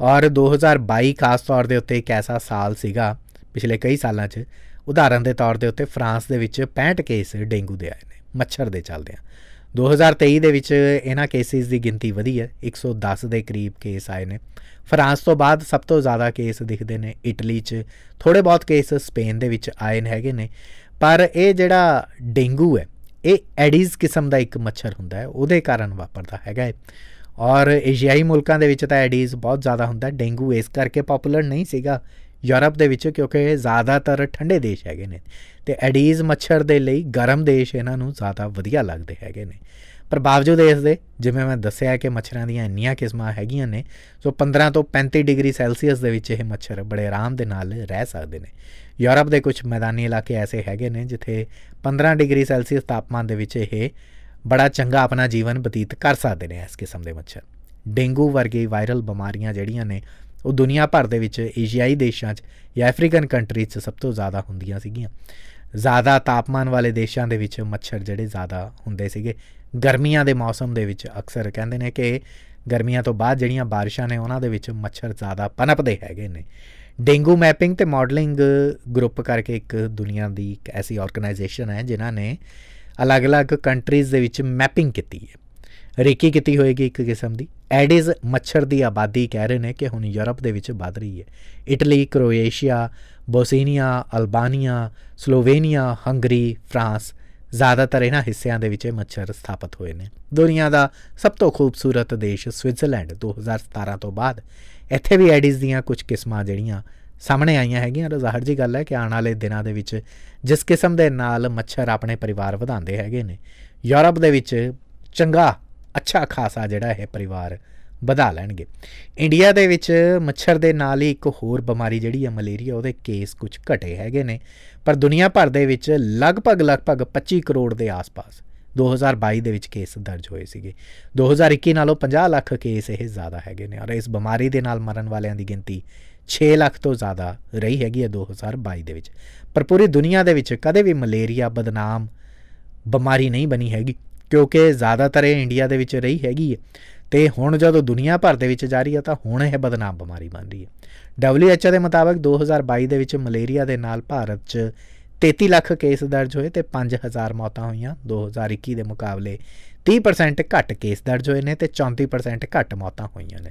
ਔਰ 2022 ਖਾਸ ਤੌਰ ਦੇ ਉੱਤੇ ਇੱਕ ਐਸਾ ਸਾਲ ਸੀਗਾ ਪਿਛਲੇ ਕਈ ਸਾਲਾਂ 'ਚ ਉਦਾਹਰਨ ਦੇ ਤੌਰ ਦੇ ਉੱਤੇ ਫਰਾਂਸ ਦੇ ਵਿੱਚ 65 ਕੇਸ ਡੇਂਗੂ ਦੇ ਆਏ ਨੇ, ਮੱਛਰ ਦੇ ਚੱਲਦੇ ਆ 2023 ਦੇ ਵਿੱਚ ਇਹਨਾਂ ਕੇਸਿਸ ਦੀ ਗਿਣਤੀ ਵਧੀ ਹੈ 110 ਦੇ ਕਰੀਬ ਕੇਸ ਆਏ ਨੇ। ਫਰਾਂਸ ਤੋਂ ਬਾਅਦ ਸਭ ਤੋਂ ਜ਼ਿਆਦਾ ਕੇਸ ਦਿਖਦੇ ਨੇ ਇਟਲੀ 'ਚ ਥੋੜੇ ਬਹੁਤ ਕੇਸ ਸਪੇਨ ਦੇ ਵਿੱਚ ਆਏ ਨੇ, ਹੈਗੇ ਨੇ। ਪਰ ਇਹ ਜਿਹੜਾ ਡੇਂਗੂ ਹੈ, ਇਹ ਐਡੀਜ਼ ਕਿਸਮ ਦਾ ਇੱਕ ਮੱਛਰ ਹੁੰਦਾ ਹੈ, ਉਹਦੇ ਕਾਰਨ ਵਾਪਰਦਾ ਹੈਗਾ ਔਰ ਏਸ਼ੀਆਈ ਮੁਲਕਾਂ ਦੇ ਵਿੱਚ ਤਾਂ ਐਡੀਜ਼ ਬਹੁਤ ਜ਼ਿਆਦਾ ਹੁੰਦਾ, ਡੇਂਗੂ ਇਸ ਕਰਕੇ ਪਪੂਲਰ ਨਹੀਂ ਸੀਗਾ ਯੂਰਪ ਦੇ ਵਿੱਚ, ਕਿਉਂਕਿ ਇਹ ਜ਼ਿਆਦਾਤਰ ਠੰਡੇ ਦੇਸ਼ ਹੈਗੇ ਨੇ ਤੇ ਐਡੀਜ਼ ਮੱਛਰ ਦੇ ਲਈ ਗਰਮ ਦੇਸ਼ ਇਹਨਾਂ ਨੂੰ ਜ਼ਿਆਦਾ ਵਧੀਆ ਲੱਗਦੇ ਹੈਗੇ ਨੇ। ਪਰ ਬਾਵਜੂਦ ਇਸ ਦੇ, ਜਿਵੇਂ ਮੈਂ ਦੱਸਿਆ ਕਿ ਮੱਛਰਾਂ ਦੀਆਂ ਇੰਨੀਆਂ ਕਿਸਮਾਂ ਹੈਗੀਆਂ ਨੇ, ਸੋ 15 ਤੋਂ 35 ਡਿਗਰੀ ਸੈਲਸੀਅਸ ਦੇ ਵਿੱਚ ਇਹ ਮੱਛਰ ਬੜੇ ਆਰਾਮ ਦੇ ਨਾਲ ਰਹਿ ਸਕਦੇ ਨੇ। ਯੂਰਪ ਦੇ ਕੁਝ ਮੈਦਾਨੀ ਇਲਾਕੇ ਐਸੇ ਹੈਗੇ ਨੇ ਜਿੱਥੇ 15 ਡਿਗਰੀ ਸੈਲਸੀਅਸ ਤਾਪਮਾਨ ਦੇ ਵਿੱਚ ਇਹ ਬੜਾ ਚੰਗਾ ਆਪਣਾ ਜੀਵਨ ਬਤੀਤ ਕਰ ਸਕਦੇ ਨੇ ਇਸ ਕਿਸਮ ਦੇ ਮੱਛਰ। ਡੇਂਗੂ ਵਰਗੀ ਵਾਇਰਲ ਬਿਮਾਰੀਆਂ ਜਿਹੜੀਆਂ ਨੇ ਉਹ ਦੁਨੀਆ ਭਰ ਦੇ ਵਿੱਚ ਏਸ਼ੀਆਈ ਦੇਸ਼ਾਂ 'ਚ ਜਾਂ ਅਫਰੀਕਨ ਕੰਟਰੀਜ਼ 'ਚ ਸਭ ਤੋਂ ਜ਼ਿਆਦਾ ਹੁੰਦੀਆਂ ਸੀਗੀਆਂ। ਜ਼ਿਆਦਾ ਤਾਪਮਾਨ ਵਾਲੇ ਦੇਸ਼ਾਂ ਦੇ ਵਿੱਚ ਮੱਛਰ ਜਿਹੜੇ ਜ਼ਿਆਦਾ ਹੁੰਦੇ ਸੀਗੇ। ਗਰਮੀਆਂ ਦੇ ਮੌਸਮ ਦੇ ਵਿੱਚ ਅਕਸਰ ਕਹਿੰਦੇ ਨੇ ਕਿ ਗਰਮੀਆਂ ਤੋਂ ਬਾਅਦ ਜਿਹੜੀਆਂ ਬਾਰਿਸ਼ਾਂ ਨੇ ਉਹਨਾਂ ਦੇ ਵਿੱਚ ਮੱਛਰ ਜ਼ਿਆਦਾ ਪਨਪਦੇ ਹੈਗੇ ਨੇ। ਡੇਂਗੂ ਮੈਪਿੰਗ ਤੇ ਮਾਡਲਿੰਗ ਗਰੁੱਪ ਕਰਕੇ ਇੱਕ ਦੁਨੀਆ ਦੀ ਇੱਕ ਐਸੀ ਆਰਗੇਨਾਈਜੇਸ਼ਨ ਹੈ ਜਿਨ੍ਹਾਂ ਨੇ ਅਲੱਗ-ਅਲੱਗ ਕੰਟਰੀਜ਼ ਦੇ ਵਿੱਚ ਮੈਪਿੰਗ ਕੀਤੀ ਹੈ। ਰੇਕੀ ਕੀਤੀ ਹੋਏਗੀ ਇੱਕ ਕਿਸਮ ਦੀ। ਐਡਿਸ ਮੱਛਰ ਦੀ ਆਬਾਦੀ ਕਹਿ ਰਹੇ ਨੇ ਕਿ ਹੁਣ ਯੂਰਪ ਦੇ ਵਿੱਚ ਵੱਧ ਰਹੀ ਹੈ। Italy, Croatia, Bosnia, Albania, Slovenia, Hungary, France, ਜ਼ਿਆਦਾਤਰ ਇਹਨਾਂ ਹਿੱਸਿਆਂ ਦੇ ਵਿੱਚ ਮੱਛਰ ਸਥਾਪਿਤ ਹੋਏ ਨੇ। ਦੁਨੀਆ ਦਾ ਸਭ ਤੋਂ ਖੂਬਸੂਰਤ ਦੇਸ਼ ਸਵਿਟਜ਼ਰਲੈਂਡ 2017 ਤੋਂ ਬਾਅਦ। ਇੱਥੇ ਵੀ ਐਡਿਸ ਦੀਆਂ ਕੁਝ ਕਿਸਮਾਂ ਜਿਹੜੀਆਂ ਸਾਹਮਣੇ ਆਈਆਂ ਹੈਗੀਆਂ। ਤਾਂ ਜ਼ਾਹਰ ਜੀ ਗੱਲ ਹੈ ਕਿ ਆਉਣ ਵਾਲੇ ਦਿਨਾਂ ਦੇ ਵਿੱਚ ਜਿਸ ਕਿਸਮ ਦੇ ਨਾਲ ਮੱਛਰ ਆਪਣੇ ਪਰਿਵਾਰ ਵਧਾਉਂਦੇ ਹੈਗੇ ਨੇ, ਯੂਰਪ ਦੇ ਵਿੱਚ ਚੰਗਾ ਅੱਛਾ ਖਾਸਾ ਜਿਹੜਾ ਇਹ ਪਰਿਵਾਰ ਵਧਾ ਲੈਣਗੇ। ਇੰਡੀਆ ਦੇ ਵਿੱਚ ਮੱਛਰ ਦੇ ਨਾਲ ਹੀ ਇੱਕ ਹੋਰ ਬਿਮਾਰੀ ਜਿਹੜੀ ਹੈ, ਮਲੇਰੀਆ, ਉਹਦੇ ਕੇਸ ਕੁਝ ਘਟੇ ਹੈਗੇ ਨੇ। ਪਰ ਦੁਨੀਆ ਭਰ ਦੇ ਵਿੱਚ ਲਗਭਗ ਲਗਭਗ 25 ਕਰੋੜ ਦੇ ਆਸ-ਪਾਸ 2022 ਦੇ ਵਿੱਚ ਕੇਸ ਦਰਜ ਹੋਏ ਸੀਗੇ। 2021 ਨਾਲੋਂ 50 ਲੱਖ ਕੇਸ ਇਹ ਜ਼ਿਆਦਾ ਹੈਗੇ ਨੇ ਔਰ ਇਸ ਬਿਮਾਰੀ ਦੇ ਨਾਲ ਮਰਨ ਵਾਲਿਆਂ ਦੀ ਗਿਣਤੀ 6 ਲੱਖ ਤੋਂ ਜ਼ਿਆਦਾ ਰਹੀ ਹੈਗੀ ਹੈ 2022 ਦੇ ਵਿੱਚ। ਪਰ ਪੂਰੀ ਦੁਨੀਆ ਦੇ ਵਿੱਚ ਕਦੇ ਵੀ ਮਲੇਰੀਆ, ਬਦਨਾਮ ਬਿਮਾਰੀ ਨਹੀਂ ਬਣੀ ਹੈਗੀ। ਕਿਉਂਕਿ ਜ਼ਿਆਦਾਤਰ ਇਹ ਇੰਡੀਆ ਦੇ ਵਿੱਚ ਰਹੀ ਹੈਗੀ ਹੈ। ਤੇ ਹੁਣ ਜਦੋਂ ਦੁਨੀਆ ਭਰ ਦੇ ਵਿੱਚ ਜਾ ਰਹੀ ਹੈ ਤਾਂ ਹੁਣ ਇਹ ਬਦਨਾਮ ਬਿਮਾਰੀ ਬਣ ਰਹੀ ਹੈ। WHO ਦੇ ਮੁਤਾਬਕ 2022 ਦੇ ਵਿੱਚ ਮਲੇਰੀਆ ਦੇ ਨਾਲ ਭਾਰਤ 'ਚ 33 ਲੱਖ ਕੇਸ ਦਰਜ ਹੋਏ ਤੇ 5000 ਮੌਤਾਂ ਹੋਈਆਂ। 2021 ਦੇ ਮੁਕਾਬਲੇ 30% ਘੱਟ ਕੇਸ ਦਰਜ ਹੋਏ ਨੇ ਤੇ 34% ਘੱਟ ਮੌਤਾਂ ਹੋਈਆਂ ਨੇ।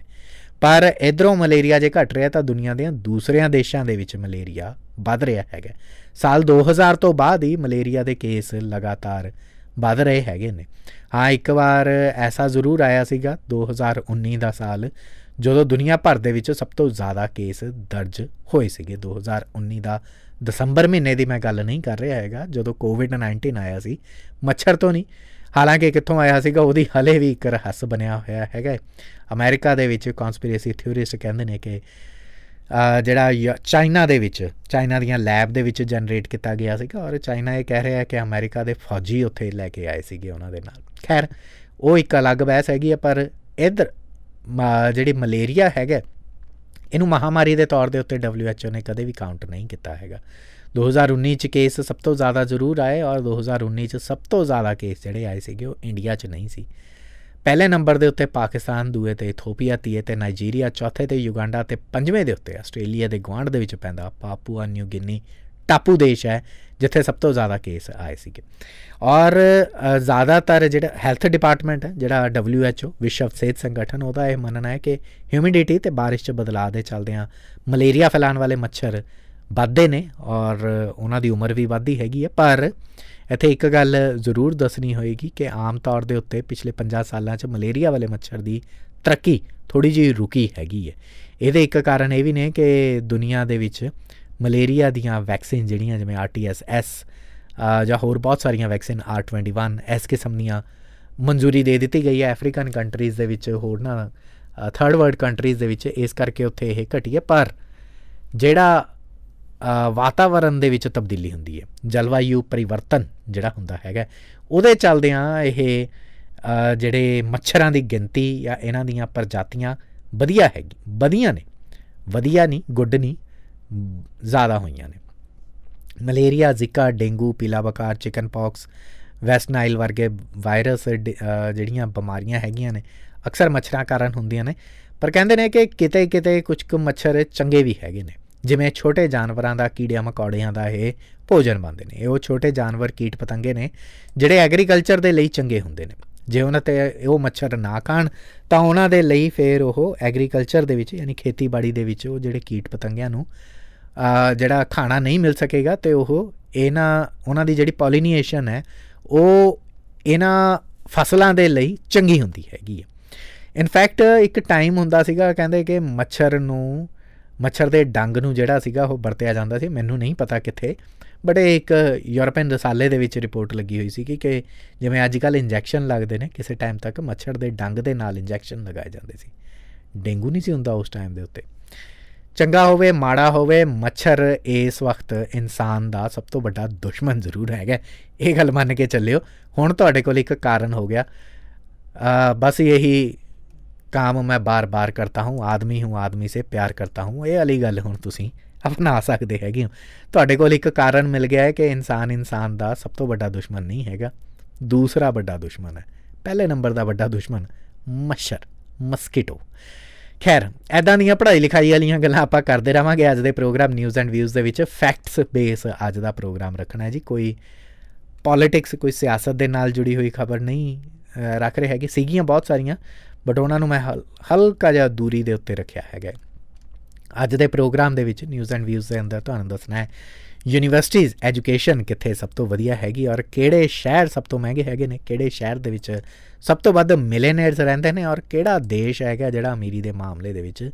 ਪਰ ਇਧਰੋਂ ਮਲੇਰੀਆ ਜੇ ਘਟ ਰਿਹਾ ਤਾਂ ਦੁਨੀਆ ਦੇ ਦੂਸਰਿਆਂ ਦੇਸ਼ਾਂ ਦੇ ਵਿੱਚ ਮਲੇਰੀਆ ਵੱਧ ਰਿਹਾ ਹੈਗਾ। ਸਾਲ 2000 ਤੋਂ ਬਾਅਦ ਹੀ ਮਲੇਰੀਆ ਦੇ ਕੇਸ ਲਗਾਤਾਰ ਵੱਧ ਰਹੇ ਹੈਗੇ ਨੇ। ਹਾਂ, ਇੱਕ ਵਾਰ ਐਸਾ ਜ਼ਰੂਰ ਆਇਆ ਸੀਗਾ 2019 ਦਾ ਸਾਲ, ਜਦੋਂ ਦੁਨੀਆ ਭਰ ਦੇ ਵਿੱਚ ਸਭ ਤੋਂ ਜ਼ਿਆਦਾ ਕੇਸ ਦਰਜ ਹੋਏ ਸੀਗੇ। 2019 ਦਾ ਦਸੰਬਰ ਮਹੀਨੇ ਦੀ ਮੈਂ ਗੱਲ ਨਹੀਂ ਕਰ ਰਿਹਾ ਹੈਗਾ, ਜਦੋਂ ਕੋਵਿਡ-19 ਆਇਆ ਸੀ। ਮੱਛਰ ਤੋਂ ਨਹੀਂ, ਹਾਲਾਂਕਿ ਕਿੱਥੋਂ ਆਇਆ ਸੀਗਾ, ਉਹਦੀ ਹਲੇ ਵੀ ਇੱਕ ਰਹੱਸ ਬਣਿਆ ਹੋਇਆ ਹੈਗਾ ਅਮਰੀਕਾ ਦੇ ਵਿੱਚ ਕਨਸਪੀਰੇਸੀ ਥਿਊਰਿਸਟ ਕਹਿੰਦੇ ਨੇ ਕਿ ਜਿਹੜਾ ਚਾਈਨਾ ਦੇ ਵਿੱਚ, ਚਾਈਨਾ ਦੀਆਂ ਲੈਬ ਦੇ ਵਿੱਚ ਜਨਰੇਟ ਕੀਤਾ ਗਿਆ ਸੀਗਾ ਔਰ ਚਾਈਨਾ ਇਹ ਕਹਿ ਰਿਹਾ ਹੈ ਕਿ ਅਮਰੀਕਾ ਦੇ ਫੌਜੀ ਉੱਥੇ ਲੈ ਕੇ ਆਏ ਸੀਗੇ ਉਹਨਾਂ ਦੇ ਨਾਲ। ਖੈਰ, ਉਹ ਇੱਕ ਅਲੱਗ ਬਹਿਸ ਹੈਗੀ ਹੈ, ਪਰ ਇਧਰ ਜਿਹੜੀ ਮਲੇਰੀਆ ਹੈਗਾ, ਇਹਨੂੰ ਮਹਾਮਾਰੀ ਦੇ ਤੌਰ ਦੇ ਉੱਤੇ WHO ਨੇ ਕਦੇ ਵੀ ਕਾਊਂਟ ਨਹੀਂ ਕੀਤਾ ਹੈਗਾ। 2019 ਚ ਕੇਸ ਸਭ ਤੋਂ ਜ਼ਿਆਦਾ ਜ਼ਰੂਰ ਆਏ ਔਰ 2019 ਚ ਸਭ ਤੋਂ ਜ਼ਿਆਦਾ ਕੇਸ ਜਿਹੜੇ ਆਏ ਸੀਗੇ ਉਹ ਇੰਡੀਆ 'ਚ ਨਹੀਂ ਸੀ। ਪਹਿਲੇ ਨੰਬਰ ਦੇ ਉੱਤੇ ਪਾਕਿਸਤਾਨ, ਦੂਏ ਤੇ ਇਥੋਪੀਆ, ਤੀਏ ਤੇ ਨਾਈਜੀਰੀਆ, ਚੌਥੇ ਤੇ ਯੁਗੰਡਾ ਤੇ ਪੰਜਵੇਂ ਦੇ ਉੱਤੇ ਆਸਟ੍ਰੇਲੀਆ ਦੇ ਗਵਾਂਡ ਦੇ ਵਿੱਚ ਪੈਂਦਾ ਪਾਪੂਆ ਨਿਊ ਗਿਨੀ ਟਾਪੂ ਦੇਸ਼ ਹੈ, ਜਿੱਥੇ ਸਭ ਤੋਂ ਜ਼ਿਆਦਾ ਕੇਸ ਆਏ ਸੀਗੇ। ਔਰ ਜ਼ਿਆਦਾਤਰ ਜਿਹੜਾ ਹੈਲਥ ਡਿਪਾਰਟਮੈਂਟ ਹੈ, ਜਿਹੜਾ WHO ਵਿਸ਼ਵ ਸਿਹਤ ਸੰਗਠਨ, ਉਹਦਾ ਇਹ ਮੰਨਣਾ ਹੈ ਕਿ ਹਿਊਮਿਡਿਟੀ ਤੇ ਬਾਰਿਸ਼ 'ਚ ਬਦਲਾਅ ਦੇ ਚੱਲਦਿਆਂ ਮਲੇਰੀਆ ਫੈਲਾਉਣ ਵਾਲੇ ਮੱਛਰ ਵੱਧਦੇ ਨੇ ਔਰ ਉਹਨਾਂ ਦੀ ਉਮਰ ਵੀ ਵੱਧਦੀ ਹੈਗੀ ਹੈ, ਪਰ ਇੱਥੇ ਇੱਕ ਗੱਲ ਜ਼ਰੂਰ ਦੱਸਣੀ ਹੋਏਗੀ ਕਿ ਆਮ ਤੌਰ ਦੇ ਉੱਤੇ ਪਿਛਲੇ 50 ਸਾਲਾਂ 'ਚ ਮਲੇਰੀਆ ਵਾਲੇ ਮੱਛਰ ਦੀ ਤਰੱਕੀ ਥੋੜੀ ਜਿਹੀ ਰੁਕੀ ਹੈਗੀ ਹੈ ਇਹਦੇ ਇੱਕ ਕਾਰਨ ਇਹ ਵੀ ਨੇ ਕਿ ਦੁਨੀਆ ਦੇ ਵਿੱਚ ਮਲੇਰੀਆ ਦੀਆਂ ਵੈਕਸੀਨ ਜਿਹੜੀਆਂ ਜਿਵੇਂ ਆਰਟੀਐਸ ਐਸ ਜਾਂ ਹੋਰ ਬਹੁਤ ਸਾਰੀਆਂ ਵੈਕਸੀਨ ਆਰ21 ਐਸ ਕਿਸਮ ਦੀਆਂ ਮਨਜ਼ੂਰੀ ਦੇ ਦਿੱਤੀ ਗਈ ਹੈ। ਅਫਰੀਕਨ ਕੰਟਰੀਜ਼ ਦੇ ਵਿੱਚ ਹੋਰ ਨਾ ਥਰਡ ਵਰਲਡ ਕੰਟਰੀਜ਼ ਦੇ ਵਿੱਚ ਇਸ ਕਰਕੇ ਉੱਥੇ ਇਹ ਘਟੀ ਹੈ। ਪਰ ਜਿਹੜਾ ਵਾਤਾਵਰਣ ਦੇ ਵਿੱਚ ਤਬਦੀਲੀ ਹੁੰਦੀ ਹੈ। ਜਲਵਾਯੂ ਪਰਿਵਰਤਨ ਜਿਹੜਾ ਹੁੰਦਾ ਹੈਗਾ, ਉਹਦੇ ਚੱਲਦਿਆਂ ਇਹ ਜਿਹੜੇ ਮੱਛਰਾਂ ਦੀ ਗਿਣਤੀ ਜਾਂ ਇਹਨਾਂ ਦੀਆਂ ਪ੍ਰਜਾਤੀਆਂ ਵਧੀਆ ਹੈਗੀ, ਵਧੀਆਂ ਨੇ। ਵਧੀਆ ਨਹੀਂ, ਗੁੱਡ ਨਹੀਂ, ਜ਼ਿਆਦਾ ਹੋਈਆਂ ਨੇ। ਮਲੇਰੀਆ, ਜ਼ਿਕਾ, ਡੇਂਗੂ, ਪੀਲਾ ਬਕਾਰ ਚਿਕਨ ਪੌਕਸ, ਵੈਸਟ ਨਾਈਲ ਵਰਗੇ ਵਾਇਰਸ ਜਿਹੜੀਆਂ ਬਿਮਾਰੀਆਂ ਹੈਗੀਆਂ ਨੇ, ਅਕਸਰ ਮੱਛਰਾਂ ਕਾਰਨ ਹੁੰਦੀਆਂ ਨੇ। ਪਰ ਕਹਿੰਦੇ ਨੇ ਕਿ ਕਿਤੇ ਕਿਤੇ ਕੁਝ ਕੁ ਮੱਛਰ ਚੰਗੇ ਵੀ ਹੈਗੇ ਨੇ। ਜਿਵੇਂ ਛੋਟੇ ਜਾਨਵਰਾਂ ਦਾ ਕੀੜਿਆਂ ਮਕੌੜਿਆਂ ਦਾ ਇਹ ਭੋਜਨ ਬਣਦੇ ਨੇ, ਇਹ ਉਹ ਛੋਟੇ ਜਾਨਵਰ ਕੀਟ ਪਤੰਗੇ ਨੇ ਜਿਹੜੇ ਐਗਰੀਕਲਚਰ ਦੇ ਲਈ ਚੰਗੇ ਹੁੰਦੇ ਨੇ। ਜੇ ਉਹਨਾਂ ਤੇ ਉਹ ਮੱਛਰ ਨਾ ਖਾਣ, ਤਾਂ ਉਹਨਾਂ ਦੇ ਲਈ ਫੇਰ ਉਹ ਐਗਰੀਕਲਚਰ ਦੇ ਵਿੱਚ ਯਾਨੀ ਖੇਤੀਬਾੜੀ ਦੇ ਵਿੱਚ ਉਹ ਜਿਹੜੇ ਕੀਟ ਪਤੰਗਿਆਂ ਨੂੰ ਜਿਹੜਾ ਖਾਣਾ ਨਹੀਂ ਮਿਲ ਸਕੇਗਾ ਤੇ ਉਹ ਇਹਨਾਂ, ਉਹਨਾਂ ਦੀ ਜਿਹੜੀ ਪੋਲੀਨੇਸ਼ਨ ਹੈ, ਉਹ ਇਹਨਾਂ ਫਸਲਾਂ ਦੇ ਲਈ ਚੰਗੀ ਹੁੰਦੀ ਹੈਗੀ ਹੈ। ਇਨਫੈਕਟ ਇੱਕ ਟਾਈਮ ਹੁੰਦਾ ਸੀਗਾ, ਕਹਿੰਦੇ ਕਿ ਮੱਛਰ ਨੂੰ ਮੱਛਰ ਦੇ ਡੰਗ ਨੂੰ ਜਿਹੜਾ ਸੀਗਾ ਉਹ ਵਰਤਿਆ ਜਾਂਦਾ ਸੀ, ਮੈਨੂੰ ਨਹੀਂ ਪਤਾ ਕਿੱਥੇ। ਬਟ ਇੱਕ ਯੂਰਪੀਅਨ ਰਸਾਲੇ ਦੇ ਵਿੱਚ ਰਿਪੋਰਟ ਲੱਗੀ ਹੋਈ ਸੀ ਕਿ ਜਿਵੇਂ ਅੱਜ ਕੱਲ ਇੰਜੈਕਸ਼ਨ ਲੱਗਦੇ ਨੇ, ਕਿਸੇ ਟਾਈਮ ਤੱਕ ਮੱਛਰ ਦੇ ਡੰਗ ਦੇ ਨਾਲ ਇੰਜੈਕਸ਼ਨ ਲਗਾਏ ਜਾਂਦੇ ਸੀ। ਡੇਂਗੂ ਨਹੀਂ ਸੀ ਹੁੰਦਾ ਉਸ ਟਾਈਮ ਦੇ ਉੱਤੇ। ਚੰਗਾ ਹੋਵੇ, ਮਾੜਾ ਹੋਵੇ, ਮੱਛਰ ਇਸ ਵਕਤ ਇਨਸਾਨ ਦਾ ਸਭ ਤੋਂ ਵੱਡਾ ਦੁਸ਼ਮਣ ਜ਼ਰੂਰ ਹੈਗਾ। ਇਹ ਗੱਲ ਮੰਨ ਕੇ ਚੱਲਿਓ। ਹੁਣ ਤੁਹਾਡੇ ਕੋਲ ਇੱਕ ਕਾਰਨ ਹੋ ਗਿਆ। ਬਸ ਇਹੀ ਕੰਮ ਮੈਂ ਬਾਰ-ਬਾਰ ਕਰਤਾ ਹੂੰ ਆਦਮੀ ਹੂੰ ਆਦਮੀ ਸੇ ਪਿਆਰ ਕਰਤਾ ਹੂੰ ਇਹ ਅਲੀ ਗੱਲ ਹੁਣ ਤੁਸੀਂ ਅਪਣਾ ਸਕਦੇ ਹੈਗੇ ਹੋ ਤੁਹਾਡੇ ਕੋਲ ਇੱਕ ਕਾਰਨ ਮਿਲ ਗਿਆ ਹੈ ਕਿ ਇਨਸਾਨ ਇਨਸਾਨ ਦਾ ਸਭ ਤੋਂ ਵੱਡਾ ਦੁਸ਼ਮਣ ਨਹੀਂ ਹੈਗਾ ਦੂਸਰਾ ਵੱਡਾ ਦੁਸ਼ਮਣ ਹੈ ਪਹਿਲੇ ਨੰਬਰ ਦਾ ਵੱਡਾ ਦੁਸ਼ਮਣ ਮੱਛਰ ਮਸਕੀਟੋ ਖੈਰ ਐਦਾਂ ਦੀਆਂ ਪੜ੍ਹਾਈ ਲਿਖਾਈ ਵਾਲੀਆਂ ਗੱਲਾਂ ਆਪਾਂ ਕਰਦੇ ਰਵਾਂਗੇ ਅੱਜ ਦੇ ਪ੍ਰੋਗਰਾਮ ਨਿਊਜ਼ ਐਂਡ ਵਿਊਜ਼ ਦੇ ਵਿੱਚ ਫੈਕਟਸ ਬੇਸ ਅੱਜ ਦਾ ਪ੍ਰੋਗਰਾਮ ਰੱਖਣਾ ਹੈ ਜੀ ਕੋਈ ਪੋਲਿਟਿਕਸ ਕੋਈ ਸਿਆਸਤ ਦੇ ਨਾਲ ਜੁੜੀ ਹੋਈ ਖਬਰ ਨਹੀਂ ਰੱਖ ਰਹੇ ਹੈਗੇ ਸੀਗੀਆਂ ਬਹੁਤ ਸਾਰੀਆਂ ਬਟ ਉਹਨਾਂ ਨੂੰ ਮੈਂ ਹਲਕਾ ਜਿਹਾ ਦੂਰੀ ਦੇ ਉੱਤੇ ਰੱਖਿਆ ਹੈਗਾ ਅੱਜ ਦੇ ਪ੍ਰੋਗਰਾਮ ਦੇ ਵਿੱਚ ਨਿਊਜ਼ ਐਂਡ ਵਿਊਜ਼ ਦੇ ਅੰਦਰ ਤੁਹਾਨੂੰ ਦੱਸਣਾ ਹੈ ਯੂਨੀਵਰਸਿਟੀਜ਼ ਐਜੂਕੇਸ਼ਨ ਕਿੱਥੇ ਸਭ ਤੋਂ ਵਧੀਆ ਹੈਗੀ ਔਰ ਕਿਹੜੇ ਸ਼ਹਿਰ ਸਭ ਤੋਂ ਮਹਿੰਗੇ ਹੈਗੇ ਨੇ, ਕਿਹੜੇ ਸ਼ਹਿਰ ਦੇ ਵਿੱਚ ਸਭ ਤੋਂ ਵੱਧ ਮਿਲੇਨੀਅਰਸ ਰਹਿੰਦੇ ਨੇ ਔਰ ਕਿਹੜਾ ਦੇਸ਼ ਹੈਗਾ ਜਿਹੜਾ ਅਮੀਰੀ ਦੇ ਮਾਮਲੇ ਦੇ ਵਿੱਚ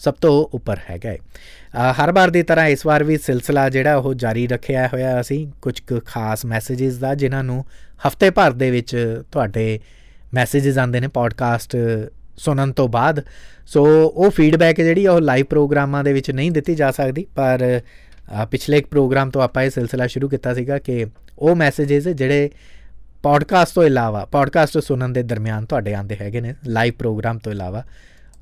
ਸਭ ਤੋਂ ਉੱਪਰ ਹੈਗਾ ਹੈ। ਹਰ ਵਾਰ ਦੀ ਤਰ੍ਹਾਂ ਇਸ ਵਾਰ ਵੀ ਸਿਲਸਿਲਾ ਜਿਹੜਾ ਉਹ ਜਾਰੀ ਰੱਖਿਆ ਹੋਇਆ ਅਸੀਂ, ਕੁਝ ਖਾਸ ਮੈਸੇजेस ਦਾ, ਜਿਨ੍ਹਾਂ ਨੂੰ ਹਫ਼ਤੇ ਭਰ ਦੇ ਵਿੱਚ ਤੁਹਾਡੇ ਮੈਸੇजेस ਆਉਂਦੇ ਨੇ ਪੋਡਕਾਸਟ ਸੁਣਨ ਤੋਂ ਬਾਅਦ। ਸੋ ਉਹ ਫੀਡਬੈਕ ਜਿਹੜੀ ਉਹ ਲਾਈਵ ਪ੍ਰੋਗਰਾਮਾਂ ਦੇ ਵਿੱਚ ਨਹੀਂ ਦਿੱਤੀ ਜਾ ਸਕਦੀ। ਪਰ ਪਿਛਲੇ ਇੱਕ ਪ੍ਰੋਗਰਾਮ ਤੋਂ ਆਪਾਂ ਇਹ ਸਿਲਸਿਲਾ ਸ਼ੁਰੂ ਕੀਤਾ ਸੀਗਾ ਕਿ ਉਹ ਮੈਸੇजेस ਜਿਹੜੇ ਪੋਡਕਾਸਟ ਤੋਂ ਇਲਾਵਾ ਪੋਡਕਾਸਟ ਸੁਣਨ ਦੇ ਦਰਮਿਆਨ ਤੁਹਾਡੇ ਆਂਦੇ ਹੈਗੇ ਨੇ ਲਾਈਵ ਪ੍ਰੋਗਰਾਮ ਤੋਂ ਇਲਾਵਾ।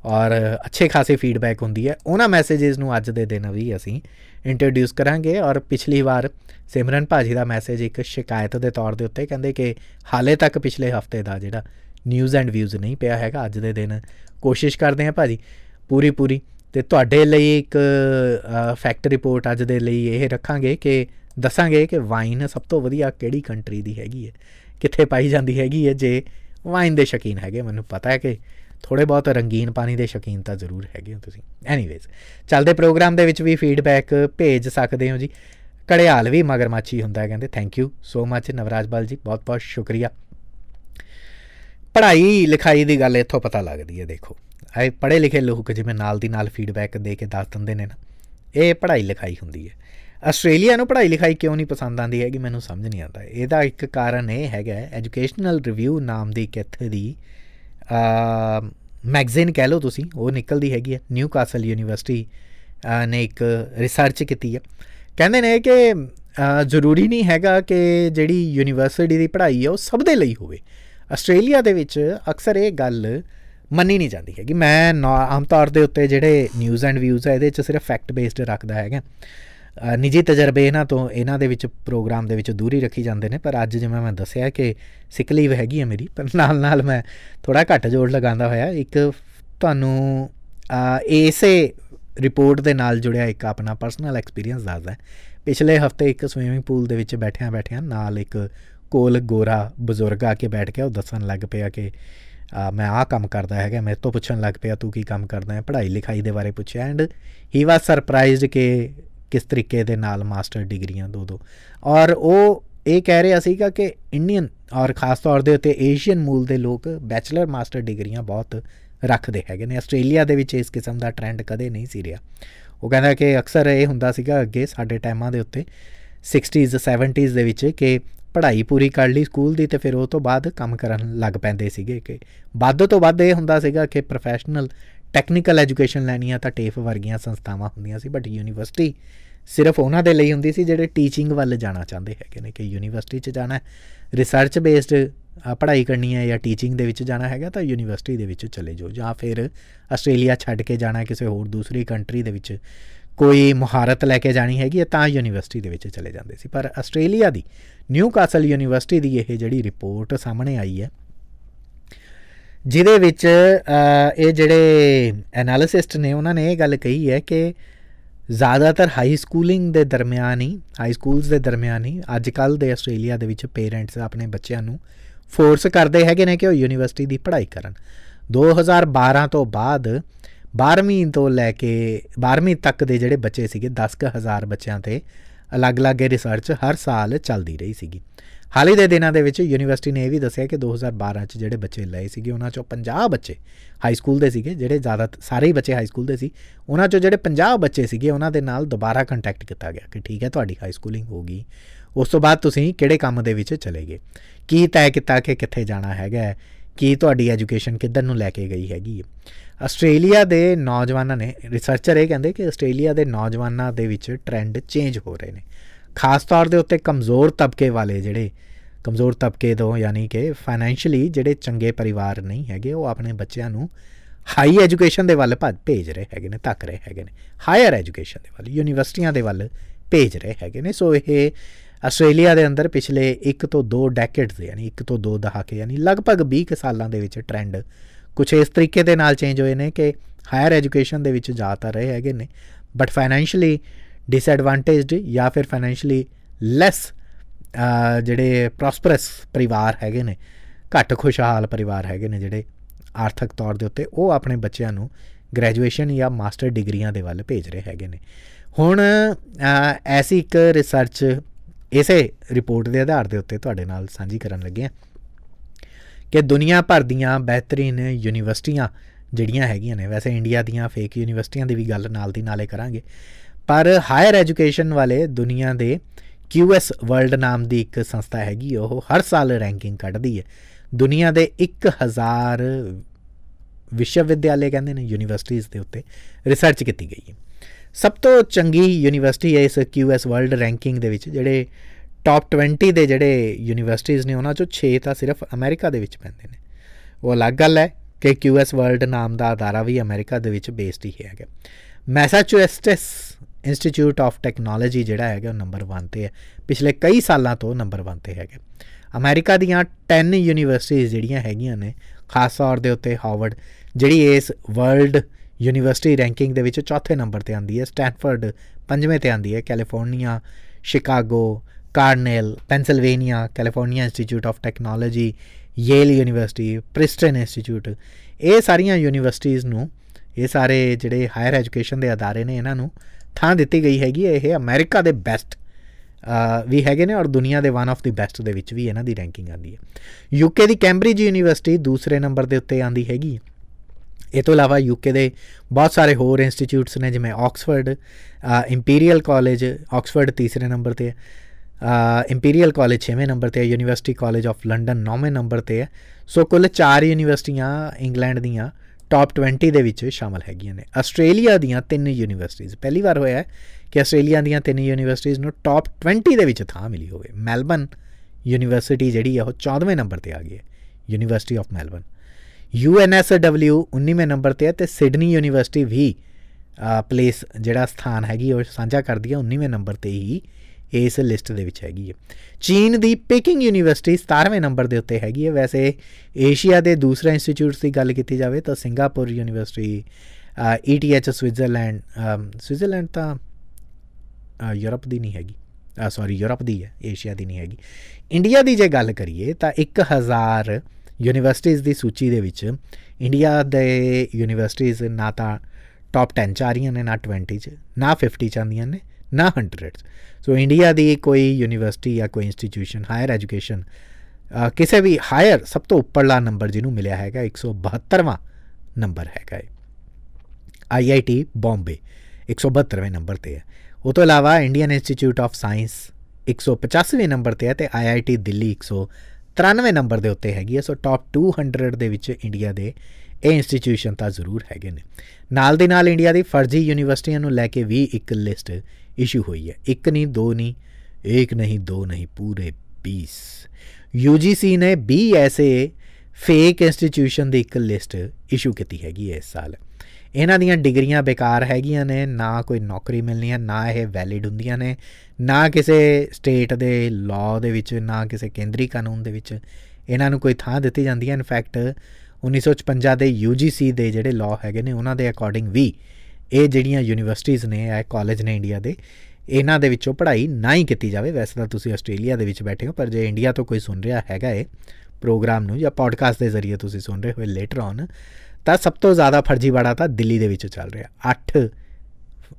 ਔਰ, ਅੱਛੇ ਖਾਸੇ ਫੀਡਬੈਕ ਹੁੰਦੀ ਹੈ। ਉਹਨਾਂ ਮੈਸੇजेस ਨੂੰ ਅੱਜ ਦੇ ਦਿਨ ਵੀ ਅਸੀਂ ਇੰਟਰੋਡਿਊਸ ਕਰਾਂਗੇ ਔਰ ਪਿਛਲੀ ਵਾਰ ਸਿਮਰਨ ਭਾਜੀ ਦਾ ਮੈਸੇਜ ਇੱਕ ਸ਼ਿਕਾਇਤ ਦੇ ਤੌਰ ਦੇ ਉੱਤੇ ਕਹਿੰਦੇ ਕਿ ਹਾਲੇ ਤੱਕ ਪਿਛਲੇ ਹਫ਼ਤੇ ਦਾ ਜਿਹੜਾ ਨਿਊਜ਼ ਐਂਡ ਵਿਊਜ਼ ਨਹੀਂ ਪਿਆ ਹੈਗਾ, ਅੱਜ ਦੇ ਦਿਨ ਕੋਸ਼ਿਸ਼ ਕਰਦੇ ਹਾਂ ਭਾਜੀ ਪੂਰੀ ਪੂਰੀ ਤੇ ਤੁਹਾਡੇ ਲਈ ਇੱਕ ਫੈਕਟ ਰਿਪੋਰਟ ਅੱਜ ਦੇ ਲਈ ਇਹ ਰੱਖਾਂਗੇ ਕਿ ਦੱਸਾਂਗੇ ਕਿ ਵਾਈਨ ਸਭ ਤੋਂ ਵਧੀਆ ਕਿਹੜੀ ਕੰਟਰੀ ਦੀ ਹੈਗੀ ਹੈ, ਕਿੱਥੇ ਪਾਈ ਜਾਂਦੀ ਹੈਗੀ ਹੈ, ਜੇ ਵਾਈਨ ਦੇ ਸ਼ੌਕੀਨ ਹੈਗੇ, ਮੈਨੂੰ ਪਤਾ ਹੈ ਕਿ ਥੋੜੇ ਬਹੁਤ ਰੰਗੀਨ ਪਾਣੀ ਦੇ ਸ਼ੌਕੀਨ ਤਾਂ ਜ਼ਰੂਰ ਹੈਗੇ ਹੋ ਤੁਸੀਂ। ਐਨੀਵੇਜ਼ ਚੱਲਦੇ ਪ੍ਰੋਗਰਾਮ ਦੇ ਵਿੱਚ ਵੀ ਫੀਡਬੈਕ ਭੇਜ ਸਕਦੇ ਹੋ ਜੀ। ਕੜਿਆਲ ਵੀ ਮਗਰਮਾਚੀ ਹੁੰਦਾ ਹੈ, ਕਹਿੰਦੇ ਥੈਂਕ ਯੂ ਸੋ ਮੱਚ ਨਵਰਾਜਪਾਲ ਜੀ, ਬਹੁਤ ਬਹੁਤ ਸ਼ੁਕਰੀਆ। ਪੜ੍ਹਾਈ ਲਿਖਾਈ ਦੀ ਗੱਲ ਇੱਥੋਂ ਪਤਾ ਲੱਗਦੀ ਹੈ, ਦੇਖੋ। ਐ ਪੜ੍ਹੇ ਲਿਖੇ ਲੋਕ ਜਿਵੇਂ ਨਾਲ ਦੀ ਨਾਲ ਫੀਡਬੈਕ ਦੇ ਕੇ ਦੱਸ ਦਿੰਦੇ ਨੇ ਨਾ, ਇਹ ਪੜ੍ਹਾਈ ਲਿਖਾਈ ਹੁੰਦੀ ਹੈ। ਆਸਟ੍ਰੇਲੀਆ ਨੂੰ ਪੜ੍ਹਾਈ ਲਿਖਾਈ ਕਿਉਂ ਨਹੀਂ ਪਸੰਦ ਆਂਦੀ ਹੈਗੀ? ਮੈਨੂੰ ਸਮਝ ਨਹੀਂ ਆਉਂਦਾ। ਇਹਦਾ ਇੱਕ ਕਾਰਨ ਇਹ ਹੈਗਾ ਐਜੂਕੇਸ਼ਨਲ ਰਿਵਿਊ ਨਾਮ ਦੀ ਇੱਕ ਇੱਥੇ ਦੀ ਮੈਗਜ਼ੀਨ ਕਹਿ ਲਓ ਤੁਸੀਂ, ਉਹ ਨਿਕਲਦੀ ਹੈਗੀ ਹੈ। ਨਿਊ ਕਾਸਲ ਯੂਨੀਵਰਸਿਟੀ ਨੇ ਇੱਕ ਰਿਸਰਚ ਕੀਤੀ ਹੈ। ਕਹਿੰਦੇ ਨੇ ਕਿ ਜ਼ਰੂਰੀ ਨਹੀਂ ਹੈਗਾ ਕਿ ਜਿਹੜੀ ਯੂਨੀਵਰਸਿਟੀ ਦੀ ਪੜ੍ਹਾਈ ਹੈ ਉਹ ਸਭ ਦੇ ਲਈ ਹੋਵੇ। ਆਸਟ੍ਰੇਲੀਆ ਦੇ ਵਿੱਚ ਅਕਸਰ ਇਹ ਗੱਲ ਮੰਨੀ ਨਹੀਂ ਜਾਂਦੀ ਹੈਗੀ। ਮੈਂ ਆਮ ਤੌਰ ਦੇ ਉੱਤੇ ਜਿਹੜੇ ਨਿਊਜ਼ ਐਂਡ ਵਿਊਜ਼ ਹੈ, ਇਹਦੇ ਵਿੱਚ ਸਿਰਫ ਫੈਕਟ ਬੇਸਡ ਰੱਖਦਾ ਹੈਗਾ। ਨਿੱਜੀ ਤਜਰਬੇ ਇਹਨਾਂ ਤੋਂ, ਇਹਨਾਂ ਦੇ ਵਿੱਚ ਪ੍ਰੋਗਰਾਮ ਦੇ ਵਿੱਚ ਦੂਰੀ ਰੱਖੀ ਜਾਂਦੇ ਨੇ, ਪਰ ਅੱਜ ਜਿਵੇਂ ਮੈਂ ਦੱਸਿਆ ਕਿ ਸਿਕ ਲੀਵ ਹੈਗੀ ਹੈ ਮੇਰੀ, ਪਰ ਨਾਲ ਨਾਲ ਮੈਂ ਥੋੜਾ ਘੱਟ ਜੋੜ ਲਗਾਉਂਦਾ ਹੋਇਆ। ਇੱਕ ਤੁਹਾਨੂੰ ਇਸੇ ਰਿਪੋਰਟ ਦੇ ਨਾਲ ਜੁੜਿਆ ਇੱਕ ਆਪਣਾ ਪਰਸਨਲ ਐਕਸਪੀਰੀਅੰਸ ਦੱਸਦਾ ਪਿਛਲੇ ਹਫ਼ਤੇ ਇੱਕ ਸਵੀਮਿੰਗ ਪੂਲ ਦੇ ਵਿੱਚ ਬੈਠਿਆਂ ਬੈਠਿਆਂ ਨਾਲ ਇੱਕ ਕੋਲ ਗੋਰਾ ਬਜ਼ੁਰਗ ਆ ਕੇ ਬੈਠ ਗਿਆ, ਉਹ ਦੱਸਣ ਲੱਗ ਪਿਆ ਕਿ ਮੈਂ ਆਹ ਕੰਮ ਕਰਦਾ ਹੈਗਾ, ਮੇਰੇ ਤੋਂ ਪੁੱਛਣ ਲੱਗ ਪਿਆ, ਤੂੰ ਕੀ ਕੰਮ ਕਰਦਾ ਹੈ? ਪੜ੍ਹਾਈ ਲਿਖਾਈ ਦੇ ਬਾਰੇ ਪੁੱਛਿਆ। ਐਂਡ ਹੀ ਵਾਸ ਸਰਪ੍ਰਾਈਜ਼ਡ ਕਿ ਕਿਸ ਤਰੀਕੇ ਦੇ ਨਾਲ ਮਾਸਟਰ ਡਿਗਰੀਆਂ ਦੋ ਦੋ। ਔਰ ਉਹ ਇਹ ਕਹਿ ਰਿਹਾ ਸੀਗਾ ਕਿ ਇੰਡੀਅਨ ਔਰ ਖਾਸ ਤੌਰ ਦੇ ਉੱਤੇ ਏਸ਼ੀਅਨ ਮੂਲ ਦੇ ਲੋਕ ਬੈਚਲਰ ਮਾਸਟਰ ਡਿਗਰੀਆਂ ਬਹੁਤ ਰੱਖਦੇ ਹੈਗੇ ਨੇ। ਆਸਟ੍ਰੇਲੀਆ ਦੇ ਵਿੱਚ ਇਸ ਕਿਸਮ ਦਾ ਟ੍ਰੈਂਡ ਕਦੇ ਨਹੀਂ ਸੀ ਰਿਹਾ। ਉਹ ਕਹਿੰਦਾ ਕਿ ਅਕਸਰ ਇਹ ਹੁੰਦਾ ਸੀਗਾ ਅੱਗੇ ਸਾਡੇ ਟਾਈਮਾਂ ਦੇ ਉੱਤੇ 60s 70s ਦੇ ਵਿੱਚ ਕਿ ਪੜ੍ਹਾਈ ਪੂਰੀ ਕਰ ਲਈ ਸਕੂਲ ਦੀ ਤੇ ਫਿਰ ਉਹ ਤੋਂ ਬਾਅਦ ਕੰਮ ਕਰਨ ਲੱਗ ਪੈਂਦੇ ਸੀਗੇ ਕਿ। ਵੱਧ ਤੋਂ ਵੱਧ ਇਹ ਹੁੰਦਾ ਸੀਗਾ ਕਿ ਪ੍ਰੋਫੈਸ਼ਨਲ ਟੈਕਨੀਕਲ ਐਜੂਕੇਸ਼ਨ ਲੈਣੀ ਆ ਤਾਂ ਟੇਫ ਵਰਗੀਆਂ ਸੰਸਥਾਵਾਂ ਹੁੰਦੀਆਂ ਸੀ ਬਟ ਯੂਨੀਵਰਸਿਟੀ ਸਿਰਫ ਉਹਨਾਂ ਦੇ ਲਈ ਹੁੰਦੀ ਸੀ ਜਿਹੜੇ ਟੀਚਿੰਗ ਵੱਲ ਜਾਣਾ ਚਾਹੁੰਦੇ ਹੈਗੇ ਨੇ, ਕਿ ਯੂਨੀਵਰਸਿਟੀ 'ਚ ਜਾਣਾ ਰਿਸਰਚ ਬੇਸਡ ਪੜ੍ਹਾਈ ਕਰਨੀ ਹੈ ਜਾਂ ਟੀਚਿੰਗ ਦੇ ਵਿੱਚ ਜਾਣਾ ਹੈਗਾ ਤਾਂ ਯੂਨੀਵਰਸਿਟੀ ਦੇ ਵਿੱਚ ਚਲੇ ਜਾਓ, ਜਾਂ ਫਿਰ ਆਸਟ੍ਰੇਲੀਆ ਛੱਡ ਕੇ ਜਾਣਾ ਕਿਸੇ ਹੋਰ ਦੂਸਰੀ ਕੰਟਰੀ ਦੇ ਵਿੱਚ ਕੋਈ ਮੁਹਾਰਤ ਲੈ ਕੇ ਜਾਣੀ ਹੈਗੀ ਤਾਂ ਯੂਨੀਵਰਸਿਟੀ ਦੇ ਵਿੱਚ ਚਲੇ ਜਾਂਦੇ ਸੀ। ਪਰ ਆਸਟ੍ਰੇਲੀਆ ਦੀ ਨਿਊ ਕਾਸਲ ਯੂਨੀਵਰਸਿਟੀ ਦੀ ਇਹ ਜਿਹੜੀ ਰਿਪੋਰਟ ਸਾਹਮਣੇ ਆਈ ਹੈ ਜਿਹਦੇ ਵਿੱਚ ਇਹ ਜਿਹੜੇ ਐਨਾਲਿਸਿਸਟ ਨੇ, ਉਹਨਾਂ ਨੇ ਇਹ ਗੱਲ ਕਹੀ ਹੈ ਕਿ ਜ਼ਿਆਦਾਤਰ ਹਾਈ ਸਕੂਲਿੰਗ ਦੇ ਦਰਮਿਆਨ ਹੀ ਹਾਈ ਸਕੂਲਸ ਦੇ ਦਰਮਿਆਨ ਹੀ ਅੱਜ ਕੱਲ ਦੇ ਆਸਟ੍ਰੇਲੀਆ ਦੇ ਵਿੱਚ ਪੇਰੈਂਟਸ ਆਪਣੇ ਬੱਚਿਆਂ ਨੂੰ ਫੋਰਸ ਕਰਦੇ ਹੈਗੇ ਨੇ ਕਿ ਉਹ ਯੂਨੀਵਰਸਿਟੀ ਦੀ ਪੜ੍ਹਾਈ ਕਰਨ। 2012 ਤੋਂ ਬਾਅਦ 12ਵੀਂ ਤੋਂ ਲੈ ਕੇ 12ਵੀਂ ਤੱਕ ਦੇ ਜਿਹੜੇ ਬੱਚੇ ਸੀਗੇ 10000 ਬੱਚਿਆਂ ਤੇ ਅਲੱਗ-ਅਲੱਗ ਰਿਸਰਚ ਹਰ ਸਾਲ ਚੱਲਦੀ ਰਹੀ ਸੀਗੀ। ਹਾਲ ਹੀ ਦੇ ਦਿਨਾਂ ਦੇ ਵਿੱਚ ਯੂਨੀਵਰਸਿਟੀ ਨੇ ਇਹ ਵੀ ਦੱਸਿਆ ਕਿ 2012 ਚ ਜਿਹੜੇ ਬੱਚੇ ਲਏ ਸੀਗੇ, ਉਹਨਾਂ ਚੋਂ 50 ਬੱਚੇ ਹਾਈ ਸਕੂਲ ਦੇ ਸੀਗੇ, ਜਿਹੜੇ ਜ਼ਿਆਦਾ ਸਾਰੇ ਹੀ ਬੱਚੇ ਹਾਈ ਸਕੂਲ ਦੇ ਸੀ। ਉਹਨਾਂ ਚੋਂ ਜਿਹੜੇ 50 ਬੱਚੇ ਸੀਗੇ, ਉਹਨਾਂ ਦੇ ਨਾਲ ਦੁਬਾਰਾ ਕੰਟੈਕਟ ਕੀਤਾ ਗਿਆ ਕਿ ਠੀਕ ਹੈ, ਤੁਹਾਡੀ ਹਾਈ ਸਕੂਲਿੰਗ ਹੋ ਗਈ। ਉਸ ਤੋਂ ਬਾਅਦ ਤੁਸੀਂ ਕਿਹੜੇ ਕੰਮ ਦੇ ਵਿੱਚ ਚਲੇ ਗਏ? ਕੀ ਤੈਅ ਕੀਤਾ ਕਿ ਕਿੱਥੇ ਜਾਣਾ ਹੈਗਾ ਕੀ ਤੁਹਾਡੀ ਐਜੂਕੇਸ਼ਨ ਕਿੱਧਰ ਨੂੰ ਲੈ ਕੇ ਗਈ ਹੈਗੀ ਆਸਟ੍ਰੇਲੀਆ ਦੇ ਨੌਜਵਾਨਾਂ ਨੇ ਰਿਸਰਚਰ ਇਹ ਕਹਿੰਦੇ ਕਿ ਆਸਟ੍ਰੇਲੀਆ ਦੇ ਨੌਜਵਾਨਾਂ ਦੇ ਵਿੱਚ ਟ੍ਰੈਂਡ ਚੇਂਜ ਹੋ ਰਹੇ ਨੇ। ਖਾਸ ਤੌਰ ਦੇ ਉੱਤੇ ਕਮਜ਼ੋਰ ਤਬਕੇ ਵਾਲੇ ਜਿਹੜੇ, ਕਮਜ਼ੋਰ ਤਬਕੇ ਤੋਂ ਯਾਨੀ ਕਿ ਫਾਈਨੈਂਸ਼ੀਅਲੀ ਜਿਹੜੇ ਚੰਗੇ ਪਰਿਵਾਰ ਨਹੀਂ ਹੈਗੇ, ਉਹ ਆਪਣੇ ਬੱਚਿਆਂ ਨੂੰ ਹਾਈ ਐਜੂਕੇਸ਼ਨ ਦੇ ਵੱਲ ਭੇਜ ਰਹੇ ਹੈਗੇ ਨੇ ਤੱਕ ਰਹੇ ਹੈਗੇ ਨੇ। ਹਾਇਰ ਐਜੂਕੇਸ਼ਨ ਦੇ ਵੱਲ, ਯੂਨੀਵਰਸਿਟੀਆਂ ਦੇ ਵੱਲ ਭੇਜ ਰਹੇ ਹੈਗੇ ਨੇ। ਸੋ ਇਹ ਆਸਟ੍ਰੇਲੀਆ ਦੇ ਅੰਦਰ ਪਿਛਲੇ 1 ਤੋਂ 2 ਡੈਕੇਡਸ ਯਾਨੀ 1 ਤੋਂ 2 ਦਹਾਕੇ ਯਾਨੀ ਲਗਭਗ 20 ਸਾਲਾਂ ਦੇ ਵਿੱਚ ਟ੍ਰੈਂਡ ਕੁਝ ਇਸ ਤਰੀਕੇ ਦੇ ਨਾਲ ਚੇਂਜ ਹੋਏ ਨੇ ਕਿ ਹਾਇਰ ਐਜੂਕੇਸ਼ਨ ਦੇ ਵਿੱਚ ਜ਼ਿਆਦਾ ਰਹੇ ਹੈਗੇ ਨੇ। ਬਟ ਫਾਈਨੈਂਸ਼ੀਅਲੀ ਡਿਸਐਡਵਾਂਟੇਜਡ ਜਾਂ ਫਿਰ ਫਾਈਨੈਂਸ਼ੀਅਲੀ ਲੈਸ ਜਿਹੜੇ ਪ੍ਰੋਸਪਰਸ ਪਰਿਵਾਰ ਹੈਗੇ ਨੇ, ਘੱਟ ਖੁਸ਼ਹਾਲ ਪਰਿਵਾਰ ਹੈਗੇ ਨੇ ਜਿਹੜੇ ਆਰਥਿਕ ਤੌਰ ਦੇ ਉੱਤੇ, ਉਹ ਆਪਣੇ ਬੱਚਿਆਂ ਨੂੰ ਗ੍ਰੈਜੂਏਸ਼ਨ ਜਾਂ ਮਾਸਟਰ ਡਿਗਰੀਆਂ ਦੇ ਵੱਲ ਭੇਜ ਰਹੇ ਹੈਗੇ ਨੇ। ਹੁਣ ਐਸੀ ਇੱਕ ਰਿਸਰਚ ਇਸੇ ਰਿਪੋਰਟ ਦੇ ਆਧਾਰ ਦੇ ਉੱਤੇ ਤੁਹਾਡੇ ਨਾਲ ਸਾਂਝੀ ਕਰਨ ਲੱਗੇ ਆ ਕਿ ਦੁਨੀਆ ਭਰ ਦੀਆਂ ਬਿਹਤਰੀਨ ਯੂਨੀਵਰਸਿਟੀਆਂ ਜਿਹੜੀਆਂ ਹੈਗੀਆਂ ਨੇ, ਵੈਸੇ ਇੰਡੀਆ ਦੀਆਂ ਫੇਕ ਯੂਨੀਵਰਸਿਟੀਆਂ ਦੀ ਵੀ ਗੱਲ ਨਾਲ ਦੀ ਨਾਲੇ ਕਰਾਂਗੇ ਪਰ ਹਾਇਰ ਐਜੂਕੇਸ਼ਨ ਵਾਲੇ ਦੁਨੀਆ ਦੇ QS ਵਰਲਡ ਨਾਮ ਦੀ ਇੱਕ ਸੰਸਥਾ ਹੈਗੀ, ਉਹ ਹਰ ਸਾਲ ਰੈਂਕਿੰਗ ਕੱਢਦੀ ਹੈ। ਦੁਨੀਆ ਦੇ 1000 ਵਿਸ਼ਵ ਵਿਦਿਆਲੇ ਕਹਿੰਦੇ ਨੇ ਯੂਨੀਵਰਸਿਟੀਆਂ ਦੇ ਉੱਤੇ ਰਿਸਰਚ ਕੀਤੀ ਗਈ ਹੈ। ਸਭ ਤੋਂ ਚੰਗੀ ਯੂਨੀਵਰਸਿਟੀ ਹੈ ਇਸ QS ਵਰਲਡ ਰੈਂਕਿੰਗ ਦੇ ਵਿੱਚ, ਜਿਹੜੇ ਟਾਪ 20 ਦੇ ਜਿਹੜੇ ਯੂਨੀਵਰਸਿਟੀਆਂ ਨੇ, ਉਹਨਾਂ ਚੋਂ 6 ਤਾਂ ਸਿਰਫ ਅਮਰੀਕਾ ਦੇ ਵਿੱਚ ਪੈਂਦੇ ਨੇ। ਉਹ ਅਲੱਗ ਗੱਲ ਹੈ ਕਿ QS ਵਰਲਡ ਨਾਮ ਦਾ ਅਦਾਰਾ ਵੀ ਅਮਰੀਕਾ ਦੇ ਵਿੱਚ ਬੇਸਡ ਹੀ ਹੈਗਾ। ਮੈਸਾਚੂਸੇਟਸ ਇੰਸਟੀਚਿਊਟ ਆਫ ਟੈਕਨੋਲੋਜੀ ਜਿਹੜਾ ਹੈਗਾ ਉਹ ਨੰਬਰ 1 ਤੇ ਹੈ। ਪਿਛਲੇ ਕਈ ਸਾਲਾਂ ਤੋਂ ਨੰਬਰ 1 ਤੇ ਹੈਗਾ। ਅਮਰੀਕਾ ਦੀਆਂ 10 ਯੂਨੀਵਰਸਿਟੀਆਂ ਜਿਹੜੀਆਂ ਹੈਗੀਆਂ ਨੇ, ਖਾਸ ਤੌਰ ਦੇ ਉੱਤੇ ਹਾਰਵਰਡ, ਜਿਹੜੀ ਇਸ ਵਰਲਡ ਯੂਨੀਵਰਸਿਟੀ ਰੈਂਕਿੰਗ ਦੇ ਵਿੱਚ ਚੌਥੇ ਨੰਬਰ ਤੇ ਆਂਦੀ ਹੈ, ਸਟੈਨਫੋਰਡ ਪੰਜਵੇਂ ਤੇ ਆਂਦੀ ਹੈ, California, Chicago, Cornell, Pennsylvania, California Institute of Technology Yale University Princeton Institute ਇਹ ਸਾਰੀਆਂ ਯੂਨੀਵਰਸਿਟੀਆਂ ਨੂੰ, ਇਹ ਸਾਰੇ ਜਿਹੜੇ ਹਾਇਰ ਐਜੂਕੇਸ਼ਨ ਦੇ ਅਦਾਰੇ ਨੇ ਇਹਨਾਂ ਨੂੰ ਥਾਂ ਦਿੱਤੀ ਗਈ ਹੈਗੀ ਇਹ ਅਮਰੀਕਾ ਦੇ ਬੈਸਟ ਵੀ ਹੈਗੇ ਨੇ ਔਰ ਦੁਨੀਆ ਦੇ ਵਨ ਆਫ ਦੀ ਬੈਸਟ ਦੇ ਵਿੱਚ ਵੀ ਇਹਨਾਂ ਦੀ ਰੈਂਕਿੰਗ ਆਂਦੀ ਹੈ। ਯੂਕੇ ਦੀ ਕੈਂਬਰਿਜ ਯੂਨੀਵਰਸਿਟੀ ਦੂਸਰੇ ਨੰਬਰ ਦੇ ਉੱਤੇ ਆਂਦੀ ਹੈਗੀ ਇਹ ਤੋਂ ਇਲਾਵਾ ਯੂਕੇ ਦੇ ਬਹੁਤ ਸਾਰੇ ਹੋਰ ਇੰਸਟੀਚਿਊਟਸ ਨੇ, ਜਿਵੇਂ ਆਕਸਫੋਰਡ ਇੰਪੀਰੀਅਲ ਕਾਲਜ ਆਕਸਫੋਰਡ ਤੀਸਰੇ ਨੰਬਰ ਤੇ ਹੈ ਇੰਪੀਰੀਅਲ ਕਾਲਜ 6ਵੇਂ ਨੰਬਰ ਤੇ ਹੈ ਯੂਨੀਵਰਸਿਟੀ ਕਾਲਜ ਆਫ ਲੰਡਨ 9ਵੇਂ ਨੰਬਰ ਤੇ ਹੈ। ਸੋ ਕੁੱਲ 4 ਯੂਨੀਵਰਸਿਟੀਆਂ ਇੰਗਲੈਂਡ ਦੀਆਂ ਟਾਪ 20 ਦੇ ਵਿੱਚ ਸ਼ਾਮਲ ਹੈਗੀਆਂ ਨੇ। ਆਸਟ੍ਰੇਲੀਆ ਦੀਆਂ ਤਿੰਨ ਯੂਨੀਵਰਸਿਟੀਆਂ ਪਹਿਲੀ ਵਾਰ ਹੋਇਆ ਹੈ ਕਿ ਆਸਟ੍ਰੇਲੀਆ ਦੀਆਂ ਤਿੰਨ ਯੂਨੀਵਰਸਿਟੀਆਂ ਨੂੰ ਟਾਪ 20 ਦੇ ਵਿੱਚ ਥਾਂ ਮਿਲੀ ਹੋਵੇ। ਮੈਲਬਨ ਯੂਨੀਵਰਸਿਟੀ ਜਿਹੜੀ ਹੈ ਉਹ 14ਵੇਂ ਨੰਬਰ ਤੇ ਆ ਗਈ ਹੈ। ਯੂਨੀਵਰਸਿਟੀ ਆਫ ਮੈਲਬਨ UNSW 19ਵੇਂ ਨੰਬਰ ਤੇ ਹੈ ਤੇ ਸਿਡਨੀ ਯੂਨੀਵਰਸਿਟੀ ਵੀ ਪਲੇਸ ਜਿਹੜਾ ਸਥਾਨ ਹੈਗੀ ਉਹ ਸਾਂਝਾ ਕਰਦੀ ਹੈ 19ਵੇਂ ਨੰਬਰ ਤੇ ਹੀ ਇਸ ਲਿਸਟ ਦੇ ਵਿੱਚ ਹੈਗੀ ਹੈ। ਚੀਨ ਦੀ ਪੇਕਿੰਗ ਯੂਨੀਵਰਸਿਟੀ 17ਵੇਂ ਨੰਬਰ ਦੇ ਉੱਤੇ ਹੈਗੀ ਹੈ। ਵੈਸੇ ਏਸ਼ੀਆ ਦੇ ਦੂਸਰੇ ਇੰਸਟੀਚਿਊਟਸ ਦੀ ਗੱਲ ਕੀਤੀ ਜਾਵੇ ਤਾਂ Singapore University ETH Switzerland Switzerland ਤਾਂ ਯੂਰਪ ਦੀ ਨਹੀਂ ਹੈਗੀ। ਸੌਰੀ ਯੂਰਪ ਦੀ ਹੈ, ਏਸ਼ੀਆ ਦੀ ਨਹੀਂ ਹੈਗੀ। ਇੰਡੀਆ ਦੀ ਜੇ ਗੱਲ ਕਰੀਏ ਤਾਂ 1000 ਯੂਨੀਵਰਸਿਟੀਆਂ ਦੀ ਸੂਚੀ ਦੇ ਵਿੱਚ ਇੰਡੀਆ ਦੇ ਯੂਨੀਵਰਸਿਟੀਆਂ ਨਾ ਤਾਂ ਟਾਪ 10 ਚ ਆ ਰਹੀਆਂ ਨੇ, ਨਾ 20 ਚ, ਨਾ 50 ਚ ਆਉਂਦੀਆਂ ਨੇ। ਨਾ ਹੰਡਰਡਸ ਸੋ ਇੰਡੀਆ ਦੀ ਕੋਈ ਯੂਨੀਵਰਸਿਟੀ ਜਾਂ ਕੋਈ ਇੰਸਟੀਟਿਊਸ਼ਨ ਹਾਇਰ ਐਜੂਕੇਸ਼ਨ ਕਿਸੇ ਵੀ ਹਾਇਰ ਸਭ ਤੋਂ ਉੱਪਰਲਾ ਨੰਬਰ ਜਿਹਨੂੰ ਮਿਲਿਆ ਹੈਗਾ 172ਵਾਂ ਨੰਬਰ ਹੈਗਾ ਹੈ ਆਈਆਈਟੀ ਬੰਬੇ 172ਵੇਂ ਨੰਬਰ ਤੇ ਹੈ। ਉਹ ਤੋਂ ਇਲਾਵਾ ਇੰਡੀਅਨ ਇੰਸਟੀਚਿਊਟ ਆਫ ਸਾਇੰਸ 185ਵੇਂ ਨੰਬਰ ਤੇ ਹੈ ਤੇ ਆਈਆਈਟੀ ਦਿੱਲੀ 193ਵੇਂ ਨੰਬਰ ਦੇ ਉੱਤੇ ਹੈਗੀ ਹੈ। ਸੋ ਟਾਪ 200 ਦੇ ਵਿੱਚ ਇੰਡੀਆ ਦੇ ਇਹ ਇੰਸਟੀਚਿਊਸ਼ਨ ਤਾਂ ਜ਼ਰੂਰ ਹੈਗੇ ਨੇ। ਨਾਲ ਦੇ ਨਾਲ ਇੰਡੀਆ ਦੀ ਫਰਜ਼ੀ ਯੂਨੀਵਰਸਿਟੀਆਂ ਨੂੰ ਲੈ ਕੇ ਵੀ ਇੱਕ ਲਿਸਟ ਇਸ਼ੂ ਹੋਈ ਹੈ। ਇੱਕ ਨਹੀਂ, ਦੋ ਨਹੀਂ, ਇੱਕ ਨਹੀਂ, ਦੋ ਨਹੀਂ, ਪੂਰੇ 20 UGC ਨੇ 20 ਐਸੇ ਫੇਕ ਇੰਸਟੀਟਿਊਸ਼ਨ ਦੀ ਇੱਕ ਲਿਸਟ ਇਸ਼ੂ ਕੀਤੀ ਹੈਗੀ ਇਸ ਸਾਲ। ਇਹਨਾਂ ਦੀਆਂ ਡਿਗਰੀਆਂ ਬੇਕਾਰ ਹੈਗੀਆਂ ਨੇ, ਨਾ ਕੋਈ ਨੌਕਰੀ ਮਿਲਣੀ ਹੈ, ਨਾ ਇਹ ਵੈਲਿਡ ਹੁੰਦੀਆਂ ਨੇ, ਨਾ ਕਿਸੇ ਸਟੇਟ ਦੇ ਲਾਅ ਦੇ ਵਿੱਚ, ਨਾ ਕਿਸੇ ਕੇਂਦਰੀ ਕਾਨੂੰਨ ਦੇ ਵਿੱਚ ਇਹਨਾਂ ਨੂੰ ਕੋਈ ਥਾਂ ਦਿੱਤੀ ਜਾਂਦੀ ਹੈ। ਇਨਫੈਕਟ 1956 ਦੇ UGC ਦੇ ਜਿਹੜੇ ਲਾਅ ਹੈਗੇ ਨੇ, ਉਹਨਾਂ ਦੇ ਅਕੋਰਡਿੰਗ ਵੀ ਇਹ ਜਿਹੜੀਆਂ ਯੂਨੀਵਰਸਿਟੀਆਂ ਨੇ, ਇਹ ਕਾਲਜ ਨੇ ਇੰਡੀਆ ਦੇ, ਇਹਨਾਂ ਦੇ ਵਿੱਚੋਂ ਪੜ੍ਹਾਈ ਨਾ ਹੀ ਕੀਤੀ ਜਾਵੇ। ਵੈਸੇ ਤਾਂ ਤੁਸੀਂ ਆਸਟ੍ਰੇਲੀਆ ਦੇ ਵਿੱਚ ਬੈਠੇ ਹੋ, ਪਰ ਜੇ ਇੰਡੀਆ ਤੋਂ ਕੋਈ ਸੁਣ ਰਿਹਾ ਹੈਗਾ ਇਹ ਪ੍ਰੋਗਰਾਮ ਨੂੰ ਜਾਂ ਪੋਡਕਾਸਟ ਦੇ ਜ਼ਰੀਏ ਤੁਸੀਂ ਸੁਣ ਰਹੇ ਹੋਏ ਲੇਟਰ ਔਨ ਤਾਂ ਸਭ ਤੋਂ ਜ਼ਿਆਦਾ ਫਰਜ਼ੀਵਾੜਾ ਤਾਂ ਦਿੱਲੀ ਦੇ ਵਿੱਚ ਚੱਲ ਰਿਹਾ। 8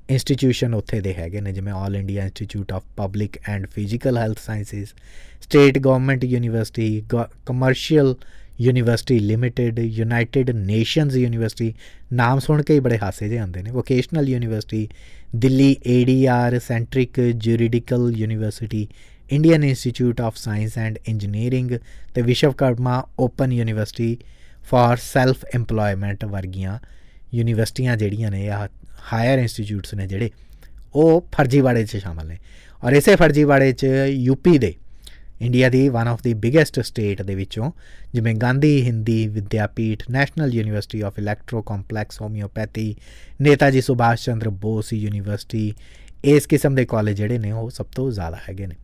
ਇੰਸਟੀਟਿਊਸ਼ਨ ਉੱਥੇ ਦੇ ਹੈਗੇ ਨੇ, ਜਿਵੇਂ All India Institute of Public and Physical Health Sciences State Government University Commercial University Limited, United Nations University, ਨਾਮ ਸੁਣ ਕੇ ਹੀ ਬੜੇ ਹਾਸੇ ਜਿਹੇ ਆਉਂਦੇ ਨੇ। Vocational University, Delhi ADR Centric Juridical University Indian Institute of Science and Engineering ਤੇ Vishwakarma Open University for Self Employment ਵਰਗੀਆਂ ਯੂਨੀਵਰਸਿਟੀਆਂ ਜਿਹੜੀਆਂ ਨੇ ਆ ਹਾਇਰ ਇੰਸਟੀਚਿਊਟਸ ਨੇ ਜਿਹੜੇ, ਉਹ ਫਰਜ਼ੀਵਾੜੇ 'ਚ ਸ਼ਾਮਲ ਨੇ। ਔਰ ਇਸੇ ਫਰਜ਼ੀਵਾੜੇ 'ਚ ਯੂਪੀ ਦੇ India the one of the biggest state ਦੇ ਵਿੱਚੋਂ, ਜਿਵੇਂ Gandhi Hindi Vidyapeeth National University of Electro Complex Homeopathy Netaji Subhash Chandra Bose University ਇਸ ਕਿਸਮ ਦੇ ਕਾਲਜ ਜਿਹੜੇ ਨੇ, ਉਹ ਸਭ ਤੋਂ ਜ਼ਿਆਦਾ ਹੈਗੇ ਨੇ।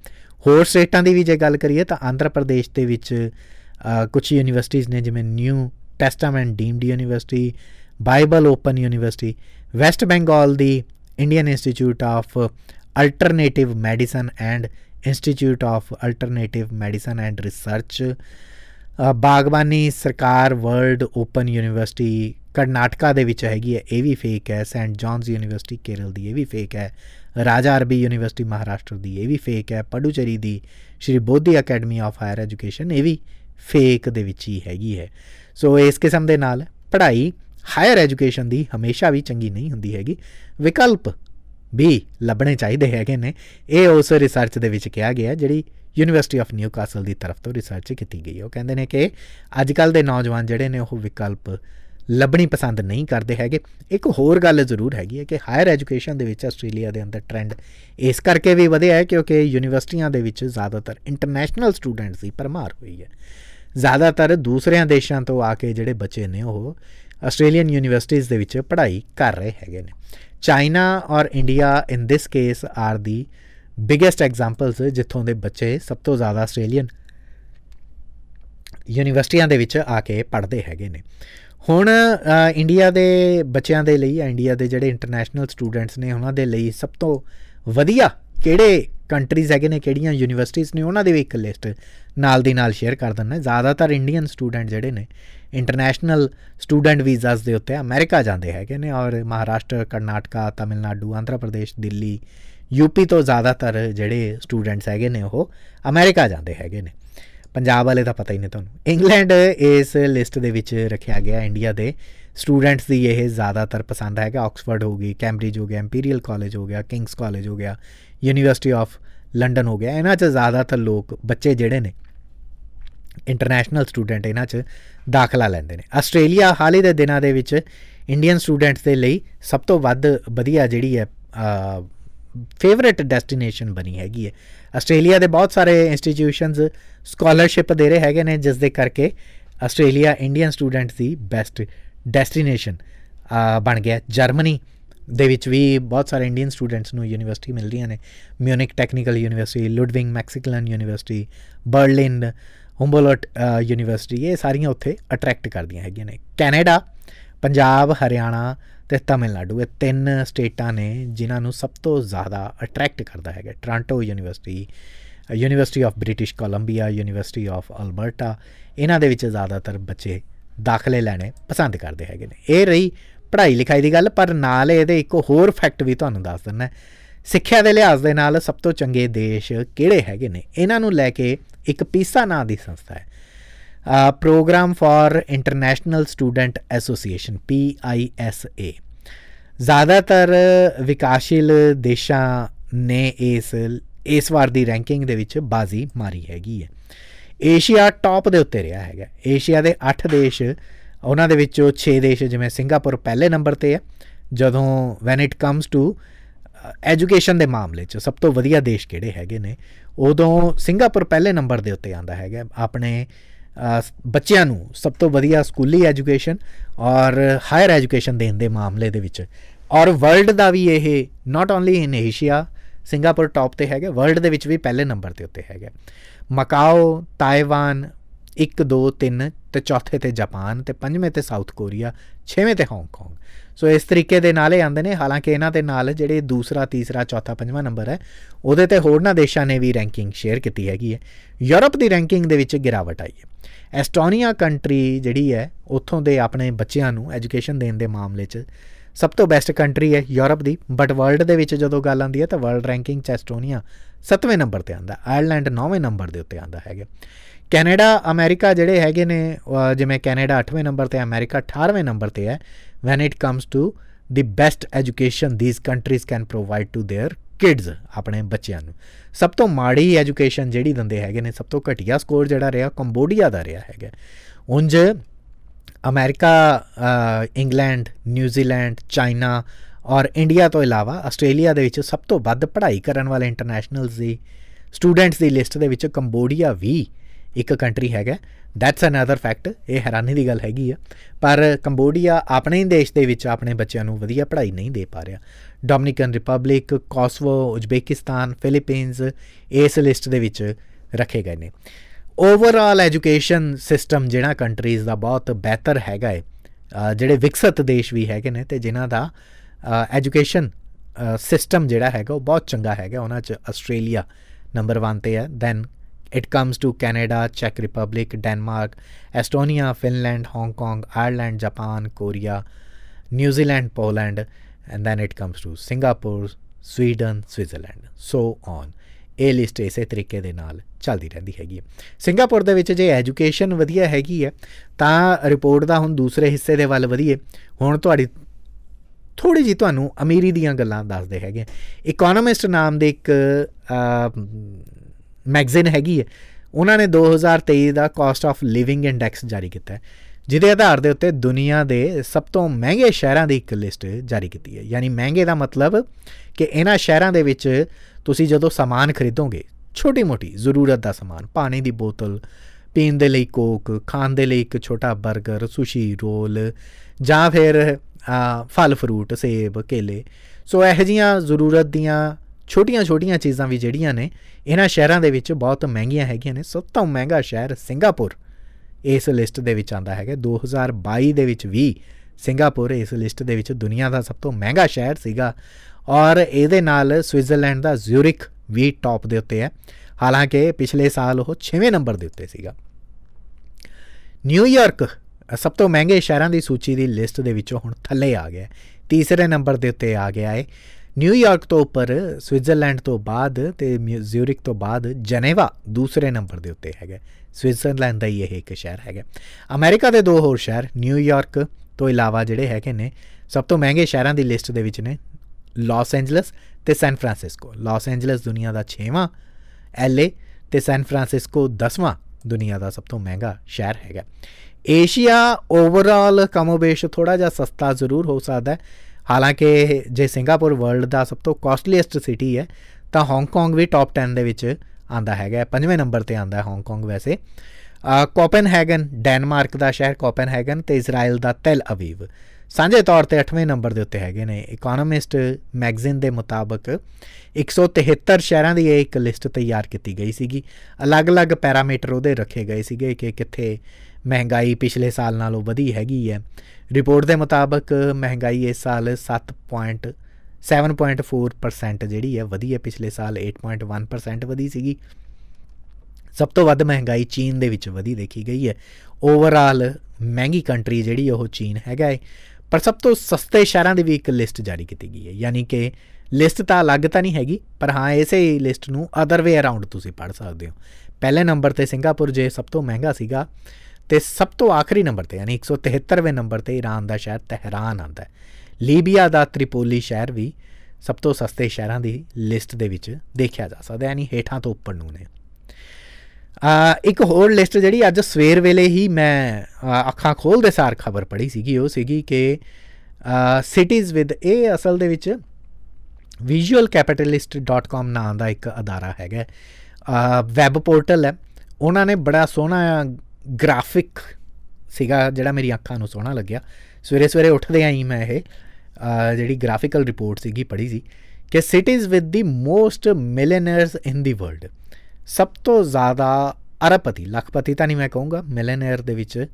ਹੋਰ ਸਟੇਟਾਂ ਦੀ ਵੀ ਜੇ ਗੱਲ ਕਰੀਏ ਤਾਂ ਆਂਧਰਾ ਪ੍ਰਦੇਸ਼ ਦੇ ਵਿੱਚ ਕੁਝ ਯੂਨੀਵਰਸਿਟੀਆਂ ਨੇ ਜਿਵੇਂ New Testament Deemed University Bible Open University West Bengal the Indian Institute of Alternative Medicine and Institute of Alternative Medicine and Research ਬਾਗਬਾਨੀ ਸਰਕਾਰ ਵਰਲਡ ਓਪਨ ਯੂਨੀਵਰਸਿਟੀ ਕਰਨਾਟਕਾ ਦੇ ਵਿੱਚ ਹੈਗੀ ਹੈ, ਇਹ ਵੀ ਫੇਕ ਹੈ ਸੈਂਟ ਜੌਨਸ ਯੂਨੀਵਰਸਿਟੀ ਕੇਰਲ ਦੀ ਇਹ ਵੀ ਫੇਕ ਹੈ, ਰਾਜਾ ਅਰਬੀ ਯੂਨੀਵਰਸਿਟੀ ਮਹਾਰਾਸ਼ਟਰ ਦੀ ਇਹ ਵੀ ਫੇਕ ਹੈ ਪਡੂਚੇਰੀ ਦੀ Shri Bodhi Academy of Higher Education ਇਹ ਵੀ ਫੇਕ ਦੇ ਵਿੱਚ ਹੀ ਹੈਗੀ ਹੈ। ਸੋ ਇਸ ਕਿਸਮ ਦੇ ਨਾਲ ਪੜ੍ਹਾਈ ਹਾਇਰ ਐਜੂਕੇਸ਼ਨ ਦੀ ਹਮੇਸ਼ਾ ਵੀ ਚੰਗੀ ਨਹੀਂ ਹੁੰਦੀ ਹੈਗੀ। ਵਿਕਲਪ ਵੀ ਲੱਭਣੇ ਚਾਹੀਦੇ ਹੈਗੇ ਨੇ। ਇਹ ਉਸ ਰਿਸਰਚ ਦੇ ਵਿੱਚ ਕਿਹਾ ਗਿਆ ਜਿਹੜੀ ਯੂਨੀਵਰਸਿਟੀ ਆਫ ਨਿਊਕਾਸਲ ਦੀ ਤਰਫ ਤੋਂ ਰਿਸਰਚ ਕੀਤੀ ਗਈ ਹੈ। ਉਹ ਕਹਿੰਦੇ ਨੇ ਕਿ ਅੱਜ ਕੱਲ ਦੇ ਨੌਜਵਾਨ ਜਿਹੜੇ ਨੇ, ਉਹ ਵਿਕਲਪ ਲੱਭਣੀ ਪਸੰਦ ਨਹੀਂ ਕਰਦੇ ਹੈਗੇ। ਇੱਕ ਹੋਰ ਗੱਲ ਜ਼ਰੂਰ ਹੈਗੀ ਹੈ ਕਿ ਹਾਇਰ ਐਜੂਕੇਸ਼ਨ ਦੇ ਵਿੱਚ ਆਸਟ੍ਰੇਲੀਆ ਦੇ ਅੰਦਰ ਟ੍ਰੈਂਡ ਇਸ ਕਰਕੇ ਵੀ ਵਧਿਆ ਹੈ, ਕਿਉਂਕਿ ਯੂਨੀਵਰਸਿਟੀਆਂ ਦੇ ਵਿੱਚ ਜ਼ਿਆਦਾਤਰ ਇੰਟਰਨੈਸ਼ਨਲ ਸਟੂਡੈਂਟਸ ਦੀ ਪਰਮਾਰ ਹੋਈ ਹੈ। ਜ਼ਿਆਦਾਤਰ ਦੂਸਰਿਆਂ ਦੇਸ਼ਾਂ ਤੋਂ ਆ ਕੇ ਜਿਹੜੇ ਬੱਚੇ ਨੇ, ਉਹ ਆਸਟ੍ਰੇਲੀਅਨ ਯੂਨੀਵਰਸਿਟੀਆਂ ਦੇ ਵਿੱਚ ਪੜ੍ਹਾਈ ਕਰ ਰਹੇ ਹੈਗੇ ਨੇ। ਚਾਈਨਾ ਔਰ India in this case are the biggest examples ਜਿੱਥੋਂ ਦੇ ਬੱਚੇ ਸਭ ਤੋਂ ਜ਼ਿਆਦਾ ਆਸਟ੍ਰੇਲੀਅਨ ਯੂਨੀਵਰਸਿਟੀਆਂ ਦੇ ਵਿੱਚ ਆ ਕੇ ਪੜ੍ਹਦੇ ਹੈਗੇ ਨੇ। ਹੁਣ ਇੰਡੀਆ ਦੇ ਬੱਚਿਆਂ ਦੇ ਲਈ ਇੰਡੀਆ ਦੇ ਜਿਹੜੇ ਇੰਟਰਨੈਸ਼ਨਲ ਸਟੂਡੈਂਟਸ ਨੇ ਉਹਨਾਂ ਦੇ ਲਈ ਸਭ ਤੋਂ ਵਧੀਆ ਕਿਹੜੇ ਕੰਟਰੀਜ਼ ਹੈਗੇ ਨੇ, ਕਿਹੜੀਆਂ ਯੂਨੀਵਰਸਿਟੀਆਂ ਨੇ, ਉਹਨਾਂ ਦੀ ਵੀ ਇੱਕ ਲਿਸਟ ਨਾਲ ਦੀ ਨਾਲ ਸ਼ੇਅਰ ਕਰ ਦਿੰਨਾ ਜ਼ਿਆਦਾਤਰ ਇੰਡੀਅਨ ਸਟੂਡੈਂਟ ਜਿਹੜੇ ਨੇ ਇੰਟਰਨੈਸ਼ਨਲ ਸਟੂਡੈਂਟ ਵੀਜ਼ਾਸ ਦੇ ਉੱਤੇ ਅਮਰੀਕਾ ਜਾਂਦੇ ਹੈਗੇ ਨੇ ਔਰ ਮਹਾਰਾਸ਼ਟਰ, ਕਰਨਾਟਕਾ, ਤਾਮਿਲਨਾਡੂ, ਆਂਧਰਾ ਪ੍ਰਦੇਸ਼, ਦਿੱਲੀ, ਯੂਪੀ ਤੋਂ ਜ਼ਿਆਦਾਤਰ ਜਿਹੜੇ ਸਟੂਡੈਂਟਸ ਹੈਗੇ ਨੇ ਉਹ ਅਮਰੀਕਾ ਜਾਂਦੇ ਹੈਗੇ ਨੇ। ਪੰਜਾਬ ਵਾਲੇ ਤਾਂ ਪਤਾ ਹੀ ਨਹੀਂ ਤੁਹਾਨੂੰ। ਇੰਗਲੈਂਡ ਇਸ ਲਿਸਟ ਦੇ ਵਿੱਚ ਰੱਖਿਆ ਗਿਆ, ਇੰਡੀਆ ਦੇ ਸਟੂਡੈਂਟਸ ਦੀ ਇਹ ਜ਼ਿਆਦਾਤਰ ਪਸੰਦ ਹੈਗਾ। ਆਕਸਫੋਰਡ ਹੋ ਗਈ, ਕੈਂਬਰਿਜ ਹੋ ਗਿਆ, ਇੰਪੀਰੀਅਲ ਕਾਲਜ ਹੋ ਗਿਆ, ਕਿੰਗਸ ਕਾਲਜ ਹੋ ਗਿਆ, ਯੂਨੀਵਰਸਿਟੀ ਆਫ ਲੰਡਨ ਹੋ ਗਿਆ। ਇਹਨਾਂ 'ਚ ਜ਼ਿਆਦਾਤਰ ਲੋਕ, ਬੱਚੇ ਜਿਹੜੇ ਨੇ ਇੰਟਰਨੈਸ਼ਨਲ ਸਟੂਡੈਂਟ ਇਹਨਾਂ 'ਚ ਦਾਖਲਾ ਲੈਂਦੇ ਨੇ। ਆਸਟ੍ਰੇਲੀਆ ਹਾਲ ਹੀ ਦੇ ਦਿਨਾਂ ਦੇ ਵਿੱਚ ਇੰਡੀਅਨ ਸਟੂਡੈਂਟਸ ਦੇ ਲਈ ਸਭ ਤੋਂ ਵੱਧ ਵਧੀਆ ਜਿਹੜੀ ਹੈ ਫੇਵਰਿਟ ਡੈਸਟੀਨੇਸ਼ਨ ਬਣੀ ਹੈਗੀ ਹੈ। ਆਸਟ੍ਰੇਲੀਆ ਦੇ ਬਹੁਤ ਸਾਰੇ ਇੰਸਟੀਟਿਊਸ਼ਨਸ ਸਕਾਲਰਸ਼ਿਪ ਦੇ ਰਹੇ ਹੈਗੇ ਨੇ, ਜਿਸ ਦੇ ਕਰਕੇ ਆਸਟ੍ਰੇਲੀਆ ਇੰਡੀਅਨ ਸਟੂਡੈਂਟਸ ਦੀ ਬੈਸਟ ਡੈਸਟੀਨੇਸ਼ਨ ਬਣ ਗਿਆ। ਜਰਮਨੀ ਦੇ ਵਿੱਚ ਵੀ ਬਹੁਤ ਸਾਰੇ ਇੰਡੀਅਨ ਸਟੂਡੈਂਟਸ ਨੂੰ ਯੂਨੀਵਰਸਿਟੀ ਮਿਲ ਰਹੀਆਂ ਨੇ। Munich Technical University Ludwig Mexican University Berlin Humboldt University uh, ਇਹ ਸਾਰੀਆਂ ਉੱਥੇ ਅਟਰੈਕਟ ਕਰਦੀਆਂ ਹੈਗੀਆਂ ਨੇ। ਕੈਨੇਡਾ ਪੰਜਾਬ, ਹਰਿਆਣਾ ਤੇ ਤਾਮਿਲਨਾਡੂ, ਇਹ ਤਿੰਨ ਸਟੇਟਾਂ ਨੇ ਜਿਨ੍ਹਾਂ ਨੂੰ ਸਭ ਤੋਂ ਜ਼ਿਆਦਾ ਅਟਰੈਕਟ ਕਰਦਾ ਹੈਗਾ। Toronto University University of British Columbia University of Alberta ਇਹਨਾਂ ਦੇ ਵਿੱਚ ਜ਼ਿਆਦਾਤਰ ਬੱਚੇ ਦਾਖਲੇ ਲੈਣੇ ਪਸੰਦ ਕਰਦੇ ਹੈਗੇ ਨੇ। ਇਹ ਰਹੀ ਪੜ੍ਹਾਈ ਲਿਖਾਈ ਦੀ ਗੱਲ, ਪਰ ਨਾਲ ਇਹਦੇ ਇੱਕ ਹੋਰ ਫੈਕਟ ਵੀ ਤੁਹਾਨੂੰ ਦੱਸ ਦਿੰਨਾ ਸਿੱਖਿਆ ਦੇ ਲਿਹਾਜ਼ ਦੇ ਨਾਲ ਸਭ ਤੋਂ ਚੰਗੇ ਦੇਸ਼ ਕਿਹੜੇ ਹੈਗੇ ਨੇ? ਇਹਨਾਂ ਨੂੰ ਲੈ ਕੇ ਇੱਕ ਪੀਸਾ ਨਾਂ ਦੀ ਸੰਸਥਾ ਹੈ। Programme for International Student Association PISA ਜ਼ਿਆਦਾਤਰ ਵਿਕਾਸਸ਼ੀਲ ਦੇਸ਼ਾਂ ਨੇ ਇਸ ਇਸ ਵਾਰ ਦੀ ਰੈਂਕਿੰਗ ਦੇ ਵਿੱਚ ਬਾਜ਼ੀ ਮਾਰੀ ਹੈਗੀ ਹੈ। ਏਸ਼ੀਆ ਟੌਪ ਦੇ ਉੱਤੇ ਰਿਹਾ ਹੈਗਾ। ਏਸ਼ੀਆ ਦੇ 8 ਦੇਸ਼, ਉਹਨਾਂ ਦੇ ਵਿੱਚੋਂ 6 ਦੇਸ਼ ਜਿਵੇਂ ਸਿੰਗਾਪੁਰ ਪਹਿਲੇ ਨੰਬਰ ਤੇ ਹੈ, ਜਦੋਂ when it comes to education ਦੇ ਮਾਮਲੇ 'ਚ ਸਭ ਤੋਂ ਵਧੀਆ ਦੇਸ਼ ਕਿਹੜੇ ਹੈਗੇ ਨੇ? ਉਦੋਂ ਸਿੰਗਾਪੁਰ ਪਹਿਲੇ ਨੰਬਰ ਦੇ ਉੱਤੇ ਆਂਦਾ ਹੈਗਾ। ਆਪਣੇ ਬੱਚਿਆਂ ਨੂੰ ਸਭ ਤੋਂ ਵਧੀਆ ਸਕੂਲੀ ਐਜੂਕੇਸ਼ਨ ਔਰ ਹਾਇਰ ਐਜੂਕੇਸ਼ਨ ਦੇਣ ਦੇ ਮਾਮਲੇ ਦੇ ਵਿੱਚ। ਔਰ ਵਰਲਡ ਦਾ ਵੀ ਇਹ not only in Asia Singapore top ਤੇ ਹੈਗਾ ਵਰਲਡ ਦੇ ਵਿੱਚ ਵੀ ਪਹਿਲੇ ਨੰਬਰ ਤੇ ਉੱਤੇ ਹੈਗਾ। ਮਕਾਓ ਤਾਈਵਾਨ 1 2 3 ਤੇ ਚੌਥੇ ਤੇ ਜਾਪਾਨ ਤੇ ਪੰਜਵੇਂ ਤੇ ਸਾਊਥ ਕੋਰੀਆ, ਛੇਵੇਂ ਤੇ ਹਾਂਗਕਾਂਗ। ਸੋ ਇਸ ਤਰੀਕੇ ਦੇ ਨਾਲ ਇਹ ਆਉਂਦੇ ਨੇ, ਹਾਲਾਂਕਿ ਇਹਨਾਂ ਦੇ ਨਾਲ ਜਿਹੜੇ ਦੂਸਰਾ, ਤੀਸਰਾ, ਚੌਥਾ, ਪੰਜਵਾਂ ਨੰਬਰ ਹੈ, ਉਹਦੇ ਤੇ ਹੋਰਨਾਂ ਦੇਸ਼ਾਂ ਨੇ ਵੀ ਰੈਂਕਿੰਗ ਸ਼ੇਅਰ ਕੀਤੀ ਹੈਗੀ ਹੈ। ਯੂਰਪ ਦੀ ਰੈਂਕਿੰਗ ਦੇ ਵਿੱਚ ਗਿਰਾਵਟ ਆਈ ਹੈ। ਐਸਟੋਨੀਆ ਕੰਟਰੀ ਜਿਹੜੀ ਹੈ, ਉੱਥੋਂ ਦੇ ਆਪਣੇ ਬੱਚਿਆਂ ਨੂੰ ਐਜੂਕੇਸ਼ਨ ਦੇਣ ਦੇ ਮਾਮਲੇ 'ਚ ਸਭ ਤੋਂ ਬੈਸਟ ਕੰਟਰੀ ਹੈ ਯੂਰਪ ਦੀ ਬਟ ਵਰਲਡ ਦੇ ਵਿੱਚ ਜਦੋਂ ਗੱਲ ਆਉਂਦੀ ਹੈ ਤਾਂ ਵਰਲਡ ਰੈਂਕਿੰਗ 'ਚ ਐਸਟੋਨੀਆ 7ਵੇਂ ਨੰਬਰ ਤੇ ਆਂਦਾ ਆਇਰਲੈਂਡ 9ਵੇਂ ਨੰਬਰ ਦੇ ਉੱਤੇ ਆਂਦਾ ਹੈਗਾ। ਕੈਨੇਡਾ ਅਮਰੀਕਾ ਜਿਹੜੇ ਹੈਗੇ ਨੇ ਜਿਵੇਂ ਕੈਨੇਡਾ 8ਵੇਂ ਨੰਬਰ ਤੇ ਅਮਰੀਕਾ 18ਵੇਂ ਨੰਬਰ ਤੇ ਹੈ when it comes to the best education these countries can provide to their kids ਆਪਣੇ ਬੱਚਿਆਂ ਨੂੰ। ਸਭ ਤੋਂ ਮਾੜੀ ਐਜੂਕੇਸ਼ਨ ਜਿਹੜੀ ਦਿੰਦੇ ਹੈਗੇ ਨੇ, ਸਭ ਤੋਂ ਘਟੀਆ ਸਕੋਰ ਜਿਹੜਾ ਰਿਹਾ, ਕੰਬੋਡੀਆ ਦਾ ਰਿਹਾ ਹੈਗਾ। ਉੰਜ ਅਮਰੀਕਾ ਇੰਗਲੈਂਡ ਨਿਊਜ਼ੀਲੈਂਡ ਚਾਈਨਾ ਔਰ ਇੰਡੀਆ ਤੋਂ ਇਲਾਵਾ ਆਸਟ੍ਰੇਲੀਆ ਦੇ ਵਿੱਚ ਸਭ ਤੋਂ ਵੱਧ ਪੜ੍ਹਾਈ ਕਰਨ ਵਾਲੇ ਇੰਟਰਨੈਸ਼ਨਲਸ ਦੀ ਸਟੂਡੈਂਟਸ ਦੀ ਲਿਸਟ ਦੇ ਵਿੱਚ ਕੰਬੋਡੀਆ ਵੀ ਇੱਕ ਕੰਟਰੀ ਹੈਗਾ। ਦੈਟਸ ਅਨਦਰ ਫੈਕਟ ਇਹ ਹੈਰਾਨੀ ਦੀ ਗੱਲ ਹੈਗੀ ਆ। ਪਰ ਕੰਬੋਡੀਆ ਆਪਣੇ ਹੀ ਦੇਸ਼ ਦੇ ਵਿੱਚ ਆਪਣੇ ਬੱਚਿਆਂ ਨੂੰ ਵਧੀਆ ਪੜ੍ਹਾਈ ਨਹੀਂ ਦੇ ਪਾ ਰਿਹਾ। Dominican Republic Kosovo Uzbekistan Philippines ਇਸ ਲਿਸਟ ਦੇ ਵਿੱਚ ਰੱਖੇ ਗਏ ਨੇ। ਓਵਰਆਲ ਐਜੂਕੇਸ਼ਨ ਸਿਸਟਮ ਜਿਹੜਾ ਕੰਟਰੀਜ਼ ਦਾ ਬਹੁਤ ਬਿਹਤਰ ਹੈਗਾ ਹੈ ਜਿਹੜੇ ਵਿਕਸਿਤ ਦੇਸ਼ ਵੀ ਹੈਗੇ ਨੇ ਤੇ ਜਿਨ੍ਹਾਂ ਦਾ ਐਜੂਕੇਸ਼ਨ ਸਿਸਟਮ ਜਿਹੜਾ ਹੈਗਾ ਉਹ ਬਹੁਤ ਚੰਗਾ ਹੈਗਾ। ਉਹਨਾਂ 'ਚ ਆਸਟ੍ਰੇਲੀਆ ਨੰਬਰ 1 ਤੇ ਹੈ then it comes to Canada check Republic Denmark Estonia Finland Hong Kong Ireland Japan Korea New Zealand Poland and then it comes to Singapore Sweden Switzerland so on ਇਹ ਲਿਸਟ ਇਸੇ ਤਰੀਕੇ ਦੇ ਨਾਲ ਚੱਲਦੀ ਰਹਿੰਦੀ ਹੈਗੀ ਹੈ। ਸਿੰਗਾਪੁਰ ਦੇ ਵਿੱਚ ਜੇ ਐਜੂਕੇਸ਼ਨ ਵਧੀਆ ਹੈਗੀ ਹੈ, ਤਾਂ ਰਿਪੋਰਟ ਦਾ ਹੁਣ ਦੂਸਰੇ ਹਿੱਸੇ ਦੇ ਵੱਲ ਵਧੀਏ। ਹੁਣ ਤੁਹਾਡੀ ਥੋੜੀ ਜੀ ਤੁਹਾਨੂੰ ਅਮੀਰੀ ਦੀਆਂ ਗੱਲਾਂ ਦੱਸਦੇ ਹੈਗੇ। ਇਕਨੋਮਿਸਟ ਨਾਮ ਦੇ ਇੱਕ ਮੈਗਜ਼ੀਨ ਹੈਗੀ ਹੈ। ਉਹਨਾਂ ਨੇ 2023 ਦਾ ਕਾਸਟ ਆਫ ਲਿਵਿੰਗ ਇੰਡੈਕਸ ਜਾਰੀ ਕੀਤਾ ਹੈ, ਜਿਹਦੇ ਆਧਾਰ ਦੇ ਉੱਤੇ ਦੁਨੀਆ ਦੇ ਸਭ ਤੋਂ ਮਹਿੰਗੇ ਸ਼ਹਿਰਾਂ ਦੀ ਇੱਕ ਲਿਸਟ ਜਾਰੀ ਕੀਤੀ ਹੈ। ਯਾਨੀ ਮਹਿੰਗੇ ਦਾ ਮਤਲਬ ਕਿ ਇਹਨਾਂ ਸ਼ਹਿਰਾਂ ਦੇ ਵਿੱਚ ਤੁਸੀਂ ਜਦੋਂ ਸਮਾਨ ਖਰੀਦੋਗੇ, ਛੋਟੀ-ਮੋਟੀ ਜ਼ਰੂਰਤ ਦਾ ਸਮਾਨ, ਪਾਣੀ ਦੀ ਬੋਤਲ, ਪੀਣ ਦੇ ਲਈ ਕੋਕ, ਖਾਣ ਦੇ ਲਈ ਇੱਕ ਛੋਟਾ 버ਗਰ ਸੁਸ਼ੀ ਰੋਲ ਜਾਂ ਫਿਰ ਫਲ ਫਰੂਟ, ਸੇਬ, ਕੇਲੇ। ਸੋ ਇਹ ਜੀਆਂ ਜ਼ਰੂਰਤ ਦੀਆਂ ਛੋਟੀਆਂ-ਛੋਟੀਆਂ ਚੀਜ਼ਾਂ ਵੀ ਜਿਹੜੀਆਂ ਨੇ, ਇਹਨਾਂ ਸ਼ਹਿਰਾਂ ਦੇ ਵਿੱਚ ਬਹੁਤ ਮਹਿੰਗੀਆਂ ਹੈਗੀਆਂ ਨੇ। ਸਭ ਤੋਂ ਮਹਿੰਗਾ ਸ਼ਹਿਰ ਸਿੰਗਾਪੁਰ। ਇਸ ਲਿਸਟ ਦੇ ਵਿੱਚ ਆਂਦਾ ਹੈਗਾ। 2022 ਦੇ ਵਿੱਚ ਵੀ ਸਿੰਗਾਪੁਰ ਇਸ ਲਿਸਟ ਦੇ ਵਿੱਚ ਦੁਨੀਆ ਦਾ ਸਭ ਤੋਂ ਮਹਿੰਗਾ ਸ਼ਹਿਰ ਸੀਗਾ। ਔਰ ਇਹਦੇ ਨਾਲ ਸਵਿਟਜ਼ਰਲੈਂਡ ਦਾ ਜ਼ਿਊਰਿਕ ਵੀ ਟੌਪ ਦੇ ਉੱਤੇ ਹੈ। ਹਾਲਾਂਕਿ ਪਿਛਲੇ ਸਾਲ ਉਹ 6ਵੇਂ ਨੰਬਰ ਦੇ ਉੱਤੇ ਸੀਗਾ। ਨਿਊਯਾਰਕ ਸਭ ਤੋਂ ਮਹਿੰਗੇ ਸ਼ਹਿਰਾਂ ਦੀ ਸੂਚੀ ਦੀ ਲਿਸਟ ਦੇ ਵਿੱਚੋਂ ਹੁਣ ਥੱਲੇ ਆ ਗਿਆ ਤੀਸਰੇ ਨੰਬਰ ਦੇ ਉੱਤੇ ਆ ਗਿਆ ਹੈ। ਨਿਊਯਾਰਕ ਤੋਂ ਉੱਪਰ ਸਵਿਟਜ਼ਰਲੈਂਡ ਤੋਂ ਬਾਅਦ ਤੇ ਜ਼ਿਊਰਿਕ ਤੋਂ ਬਾਅਦ ਜਨੇਵਾ ਦੂਸਰੇ ਨੰਬਰ ਦੇ ਉੱਤੇ ਹੈਗਾ। ਸਵਿਟਜ਼ਰਲੈਂਡ ਦਾ ਹੀ ਇਹ ਇੱਕ ਸ਼ਹਿਰ ਹੈਗਾ। ਅਮਰੀਕਾ ਦੇ ਦੋ ਹੋਰ ਸ਼ਹਿਰ ਨਿਊਯਾਰਕ ਤੋਂ ਇਲਾਵਾ ਜਿਹੜੇ ਹੈਗੇ ਨੇ, ਸਭ ਤੋਂ ਮਹਿੰਗੇ ਸ਼ਹਿਰਾਂ ਦੀ ਲਿਸਟ ਦੇ ਵਿੱਚ ਨੇ ਲਾਸ ਐਂਜਲਸ ਤੇ ਸੈਨ ਫਰਾਂਸਿਸਕੋ ਲਾਸ ਐਂਜਲਸ ਦੁਨੀਆ ਦਾ 6ਵਾਂ ਐਲਏ ਤੇ ਸੈਨ ਫਰਾਂਸਿਸਕੋ 10ਵਾਂ ਦੁਨੀਆ ਦਾ ਸਭ ਤੋਂ ਮਹਿੰਗਾ ਸ਼ਹਿਰ ਹੈਗਾ। ਏਸ਼ੀਆ ਓਵਰਆਲ ਕਮੋਬੇਸ਼ ਥੋੜਾ ਜਿਹਾ ਸਸਤਾ ਜ਼ਰੂਰ ਹੋ ਸਕਦਾ ਹੈ। ਹਾਲਾਂਕਿ ਜੇ ਸਿੰਗਾਪੁਰ ਵਰਲਡ ਦਾ ਸਭ ਤੋਂ ਕਾਸਟਲੀਐਸਟ ਸਿਟੀ ਹੈ, ਤਾਂ ਹਾਂਗਕਾਂਗ ਵੀ ਟਾਪ 10 ਦੇ ਵਿੱਚ ਆਂਦਾ ਹੈਗਾ ਪੰਜਵੇਂ ਨੰਬਰ ਤੇ ਆਂਦਾ ਹੈ ਹਾਂਗਕਾਂਗ ਵੈਸੇ। ਕੋਪਨਹੈਗਨ ਡੈਨਮਾਰਕ ਦਾ ਸ਼ਹਿਰ ਕੋਪਨਹੈਗਨ ਤੇ ਇਜ਼ਰਾਈਲ ਦਾ ਤੈਲ ਅਵੀਵ ਸਾਂਝੇ ਤੌਰ ਤੇ 8ਵੇਂ ਨੰਬਰ ਦੇ ਉੱਤੇ ਹੈਗੇ ਨੇ ਇਕਨੋਮਿਸਟ ਮੈਗਜ਼ੀਨ ਦੇ ਮੁਤਾਬਕ 173 ਸ਼ਹਿਰਾਂ ਦੀ ਇੱਕ ਲਿਸਟ ਤਿਆਰ ਕੀਤੀ ਗਈ ਸੀਗੀ। ਅਲੱਗ-ਅਲੱਗ ਪੈਰਾਮੀਟਰ ਉਹਦੇ ਰੱਖੇ ਗਏ ਸੀਗੇ ਕਿ ਕਿੱਥੇ ਮਹਿੰਗਾਈ ਪਿਛਲੇ ਸਾਲ ਨਾਲੋਂ ਵਧੀ ਹੈਗੀ ਹੈ। ਰਿਪੋਰਟ ਦੇ ਮੁਤਾਬਕ ਮਹਿੰਗਾਈ ਇਸ ਸਾਲ 7.7.4% ਜਿਹੜੀ ਹੈ ਵਧੀ ਹੈ। ਪਿਛਲੇ ਸਾਲ 8.1% ਵਧੀ ਸੀਗੀ। ਸਭ ਤੋਂ ਵੱਧ ਮਹਿੰਗਾਈ ਚੀਨ ਦੇ ਵਿੱਚ ਵਧੀ ਦੇਖੀ ਗਈ ਹੈ। ਓਵਰਆਲ ਮਹਿੰਗੀ ਕੰਟਰੀ ਜਿਹੜੀ ਉਹ ਚੀਨ ਹੈਗਾ ਹੈ। ਪਰ ਸਭ ਤੋਂ ਸਸਤੇ ਸ਼ਹਿਰਾਂ ਦੀ ਵੀ ਇੱਕ ਲਿਸਟ ਜਾਰੀ ਕੀਤੀ ਗਈ ਹੈ। ਯਾਨੀ ਕਿ ਲਿਸਟ ਤਾਂ ਅਲੱਗ ਤਾਂ ਨਹੀਂ ਹੈਗੀ, ਪਰ ਹਾਂ ਇਸੇ ਲਿਸਟ ਨੂੰ ਅਦਰ ਵੇ ਅਰਾਊਂਡ ਤੁਸੀਂ ਪੜ ਸਕਦੇ ਹੋ। ਪਹਿਲੇ ਨੰਬਰ ਤੇ ਸਿੰਗਾਪੁਰ ਜੇ ਸਭ ਤੋਂ ਮਹਿੰਗਾ ਸੀਗਾ। ਤੇ ਸਭ ਤੋਂ ਆਖਰੀ ਨੰਬਰ ਤੇ, ਯਾਨੀ 173ਵੇਂ ਨੰਬਰ ਤੇ ਈਰਾਨ ਦਾ ਸ਼ਹਿਰ ਤਹਿਰਾਨ ਆਂਦਾ ਹੈ। ਲੀਬੀਆ ਦਾ ਤ੍ਰਿਪੋਲੀ ਸ਼ਹਿਰ ਵੀ ਸਭ ਤੋਂ ਸਸਤੇ ਸ਼ਹਿਰਾਂ ਦੀ ਲਿਸਟ ਦੇ ਵਿੱਚ ਦੇਖਿਆ ਜਾ ਸਕਦਾ ਯਾਨੀ ਹੇਠਾਂ ਤੋਂ ਉੱਪਰ ਨੂੰ ਨੇ। ਆ ਇੱਕ ਹੋਰ ਲਿਸਟ ਜਿਹੜੀ ਅੱਜ ਸਵੇਰ ਵੇਲੇ ਹੀ ਮੈਂ ਅੱਖਾਂ ਖੋਲਦੇ ਸਾਰ ਖਬਰ ਪੜ੍ਹੀ ਸੀਗੀ, ਉਹ ਸੀਗੀ ਕਿ ਸਿਟੀਜ਼ ਵਿਦ ਇਹ ਅਸਲ ਦੇ ਵਿੱਚ visualcapitalist.com ਨਾਂ ਦਾ ਇੱਕ ਅਦਾਰਾ ਹੈਗਾ ਵੈਬ ਪੋਰਟਲ ਹੈ। ਉਹਨਾਂ ਨੇ ਬੜਾ ਸੋਹਣਾ ਗ੍ਰਾਫਿਕ ਸੀਗਾ ਜਿਹੜਾ ਮੇਰੀ ਅੱਖਾਂ ਨੂੰ ਸੋਹਣਾ ਲੱਗਿਆ। ਸਵੇਰੇ ਸਵੇਰੇ ਉੱਠਦੇ ਆਂ ਮੈਂ ਇਹ ਜਿਹੜੀ ਗ੍ਰਾਫਿਕਲ ਰਿਪੋਰਟ ਸੀਗੀ ਪੜ੍ਹੀ ਸੀ ਕਿ cities with the most millionaires in the world ਸਭ ਤੋਂ ਜ਼ਿਆਦਾ ਅਰਬਪਤੀ, ਲੱਖਪਤੀ ਤਾਂ ਨਹੀਂ ਮੈਂ ਕਹੂੰਗਾ ਮਿਲੀਅਨਰ ਦੇ ਵਿੱਚ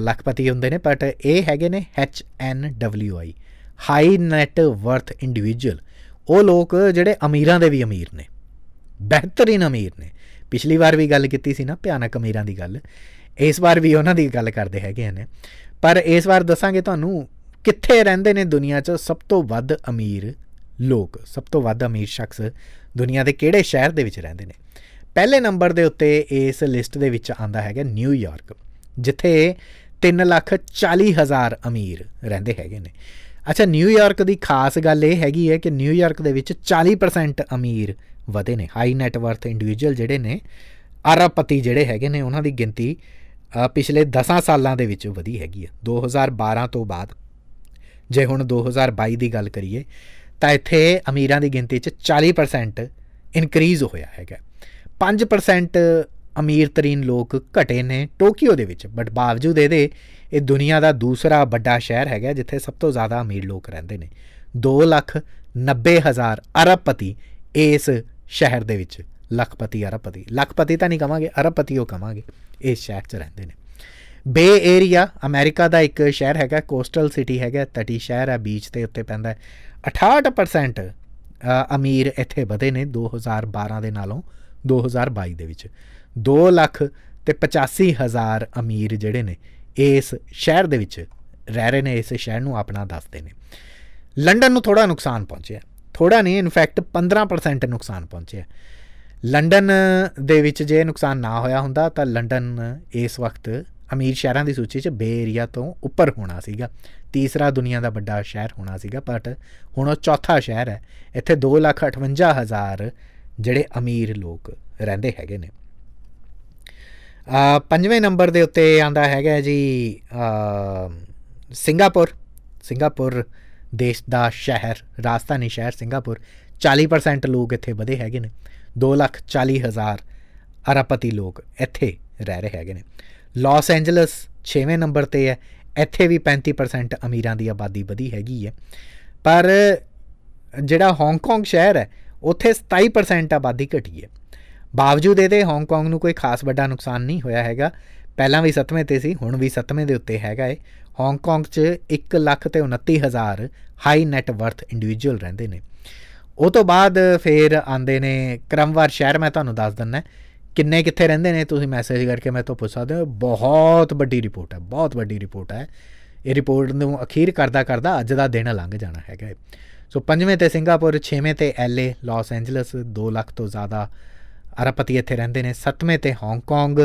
ਲੱਖਪਤੀ ਹੁੰਦੇ ਨੇ ਬਟ ਇਹ ਹੈਗੇ ਨੇ H N W I high net worth individual ਉਹ ਲੋਕ ਜਿਹੜੇ ਅਮੀਰਾਂ ਦੇ ਵੀ ਅਮੀਰ ਨੇ, ਬਿਹਤਰੀਨ ਅਮੀਰ ਨੇ। ਪਿਛਲੀ ਵਾਰ ਵੀ ਗੱਲ ਕੀਤੀ ਸੀ ਨਾ ਭਿਆਨਕ ਅਮੀਰਾਂ ਦੀ ਗੱਲ, ਇਸ ਵਾਰ ਵੀ ਉਹਨਾਂ ਦੀ ਗੱਲ ਕਰਦੇ ਹੈਗੇ ਨੇ। ਪਰ ਇਸ ਵਾਰ ਦੱਸਾਂਗੇ ਤੁਹਾਨੂੰ ਕਿੱਥੇ ਰਹਿੰਦੇ ਨੇ ਦੁਨੀਆ 'ਚ ਸਭ ਤੋਂ ਵੱਧ ਅਮੀਰ ਲੋਕ, ਸਭ ਤੋਂ ਵੱਧ ਅਮੀਰ ਸ਼ਖਸ ਦੁਨੀਆ ਦੇ ਕਿਹੜੇ ਸ਼ਹਿਰ ਦੇ ਵਿੱਚ ਰਹਿੰਦੇ ਨੇ। ਪਹਿਲੇ ਨੰਬਰ ਦੇ ਉੱਤੇ ਇਸ ਲਿਸਟ ਦੇ ਵਿੱਚ ਆਂਦਾ ਹੈਗਾ ਨਿਊਯਾਰਕ ਜਿੱਥੇ 3 ਲੱਖ 40 ਹਜ਼ਾਰ ਅਮੀਰ ਰਹਿੰਦੇ ਹੈਗੇ ਨੇ। ਅੱਛਾ ਨਿਊਯਾਰਕ ਦੀ ਖਾਸ ਗੱਲ ਇਹ ਹੈਗੀ ਹੈ ਕਿ ਨਿਊਯਾਰਕ ਦੇ ਵਿੱਚ 40% ਅਮੀਰ ਵਧੇ ਨੇ। ਹਾਈ ਨੈਟ ਵਰਥ ਇੰਡੀਵਿਜੂਅਲ ਜਿਹੜੇ ਨੇ, ਅਰਬਪਤੀ ਜਿਹੜੇ ਹੈਗੇ ਨੇ, ਉਹਨਾਂ ਦੀ ਗਿਣਤੀ ਪਿਛਲੇ 10 ਸਾਲਾਂ ਦੇ ਵਿੱਚ ਵਧੀ ਹੈਗੀ ਹੈ। 2012 ਤੋਂ ਬਾਅਦ, ਜੇ ਹੁਣ 2022 ਦੀ ਗੱਲ ਕਰੀਏ, ਤਾਂ ਇੱਥੇ ਅਮੀਰਾਂ ਦੀ ਗਿਣਤੀ 'ਚ 40% ਇਨਕਰੀਜ਼ ਹੋਇਆ ਹੈਗਾ 5% ਅਮੀਰ ਤਰੀਨ ਲੋਕ ਘਟੇ ਨੇ ਟੋਕੀਓ ਦੇ ਵਿੱਚ ਬਟ ਬਾਵਜੂਦ ਇਹਦੇ, ਇਹ ਦੁਨੀਆ ਦਾ ਦੂਸਰਾ ਵੱਡਾ ਸ਼ਹਿਰ ਹੈਗਾ ਜਿੱਥੇ ਸਭ ਤੋਂ ਜ਼ਿਆਦਾ ਅਮੀਰ ਲੋਕ ਰਹਿੰਦੇ ਨੇ। 2 ਲੱਖ 90 ਹਜ਼ਾਰ ਅਰਬਪਤੀ ਇਸ ਸ਼ਹਿਰ ਦੇ ਵਿੱਚ ਲੱਖਪਤੀ, ਅਰਬਪਤੀ। ਲੱਖਪਤੀ ਤਾਂ ਨਹੀਂ ਕਵਾਂਗੇ, ਅਰਬਪਤੀ ਉਹ ਕਵਾਂਗੇ। ਇਸ ਸ਼ਹਿਰ 'ਚ ਰਹਿੰਦੇ ਨੇ। ਬੇ ਏਰੀਆ, ਅਮਰੀਕਾ ਦਾ ਇੱਕ ਸ਼ਹਿਰ ਹੈਗਾ, ਕੋਸਟਲ ਸਿਟੀ ਹੈਗਾ, ਤਟੀ ਸ਼ਹਿਰ ਹੈ ਬੀਚ ਤੇ ਉੱਤੇ ਪੈਂਦਾ 68% ਅਮੀਰ ਇੱਥੇ ਵਧੇ ਨੇ 2012 ਦੇ ਨਾਲੋਂ 2022 ਦੇ ਵਿੱਚ। 2 ਲੱਖ ਤੇ 85 ਹਜ਼ਾਰ ਅਮੀਰ ਜਿਹੜੇ ਨੇ, ਇਸ ਸ਼ਹਿਰ ਦੇ ਵਿੱਚ ਰਹਿ ਰਹੇ ਨੇ, ਇਸ ਸ਼ਹਿਰ ਨੂੰ ਆਪਣਾ ਦੱਸਦੇ ਨੇ। ਲੰਡਨ ਨੂੰ ਥੋੜਾ ਨੁਕਸਾਨ ਪਹੁੰਚਿਆ। ਥੋੜਾ ਨਹੀਂ ਇਨਫੈਕਟ 15% ਨੁਕਸਾਨ ਪਹੁੰਚਿਆ ਲੰਡਨ ਦੇ ਵਿੱਚ ਜੇ ਨੁਕਸਾਨ ਨਾ ਹੋਇਆ ਹੁੰਦਾ, ਤਾਂ ਲੰਡਨ ਇਸ ਵਕਤ ਅਮੀਰ ਸ਼ਹਿਰਾਂ ਦੀ ਸੂਚੀ 'ਚ ਬੇ ਏਰੀਆ ਤੋਂ ਉੱਪਰ ਹੋਣਾ ਸੀਗਾ। ਤੀਸਰਾ ਦੁਨੀਆ ਦਾ ਵੱਡਾ ਸ਼ਹਿਰ ਹੋਣਾ ਸੀਗਾ ਬਟ ਹੁਣ ਉਹ ਚੌਥਾ ਸ਼ਹਿਰ ਹੈ। ਇੱਥੇ 258000 ਜਿਹੜੇ ਅਮੀਰ ਲੋਕ ਰਹਿੰਦੇ ਹੈਗੇ ਨੇ। ਆ ਪੰਜਵੇਂ ਨੰਬਰ ਦੇ ਉੱਤੇ ਆਂਦਾ ਹੈਗਾ ਜੀ ਸਿੰਗਾਪੁਰ। ਸਿੰਗਾਪੁਰ ਦੇਸ਼ ਦਾ ਸ਼ਹਿਰ, ਰਾਜਧਾਨੀ ਸ਼ਹਿਰ ਸਿੰਗਾਪੁਰ 40% ਲੋਕ ਇੱਥੇ ਵਧੇ ਹੈਗੇ ਨੇ। 2 ਲੱਖ 40 ਹਜ਼ਾਰ ਅਰਬਪਤੀ ਲੋਕ ਇੱਥੇ ਰਹਿ ਰਹੇ ਹੈਗੇ ਨੇ। ਲਾਸ ਐਂਜਲਸ 6ਵੇਂ ਨੰਬਰ ਤੇ ਹੈ। ਇੱਥੇ ਵੀ 35% ਅਮੀਰਾਂ ਦੀ ਆਬਾਦੀ ਵਧੀ ਹੈਗੀ ਹੈ। ਪਰ ਜਿਹੜਾ ਹਾਂਗਕਾਂਗ ਸ਼ਹਿਰ ਹੈ, ਉੱਥੇ 27% ਆਬਾਦੀ ਘਟੀ ਹੈ। ਬਾਵਜੂਦ ਇਹਦੇ ਹਾਂਗਕਾਂਗ ਨੂੰ ਕੋਈ ਖਾਸ ਵੱਡਾ ਨੁਕਸਾਨ ਨਹੀਂ ਹੋਇਆ ਹੈਗਾ। ਪਹਿਲਾਂ ਵੀ 7ਵੇਂ ਤੇ ਸੀ, ਹੁਣ ਵੀ 7ਵੇਂ ਦੇ ਉੱਤੇ ਹੈਗਾ ਏ। ਹਾਂਗਕਾਂਗ 'ਚ 1 ਲੱਖ ਤੇ 29 ਹਜ਼ਾਰ ਹਾਈ ਨੈਟ ਵਰਥ ਇੰਡੀਵਿਜੂਅਲ ਰਹਿੰਦੇ ਨੇ। ਉਹ ਤੋਂ ਬਾਅਦ ਫੇਰ ਆਂਦੇ ਨੇ ਕ੍ਰਮਵਾਰ ਸ਼ਹਿਰ, ਮੈਂ ਤੁਹਾਨੂੰ ਦੱਸ ਦਿੰਨਾ ਕਿੰਨੇ ਕਿੱਥੇ ਰਹਿੰਦੇ ਨੇ, ਤੁਸੀਂ ਮੈਸੇਜ ਕਰਕੇ ਮੈਂ ਤੋਂ ਪੁੱਛ ਸਕਦੇ ਹੋ। ਬਹੁਤ ਵੱਡੀ ਰਿਪੋਰਟ ਹੈ, ਬਹੁਤ ਵੱਡੀ ਰਿਪੋਰਟ ਹੈ। ਇਹ ਰਿਪੋਰਟ ਨੂੰ ਅਖੀਰ ਕਰਦਾ ਕਰਦਾ ਅੱਜ ਦਾ ਦਿਨ ਲੰਘ ਜਾਣਾ ਹੈਗਾ ਸੋ ਪੰਜਵੇਂ ਤੇ ਸਿੰਗਾਪੁਰ, ਛੇਵੇਂ ਤੇ ਐਲਏ ਲਾਸ ਐਂਜਲਸ 2 ਲੱਖ ਤੋਂ ਜ਼ਿਆਦਾ ਅਰਬਪਤੀ ਇੱਥੇ ਰਹਿੰਦੇ ਨੇ। ਸੱਤਵੇਂ ਤੇ ਹਾਂਗਕਾਂਗ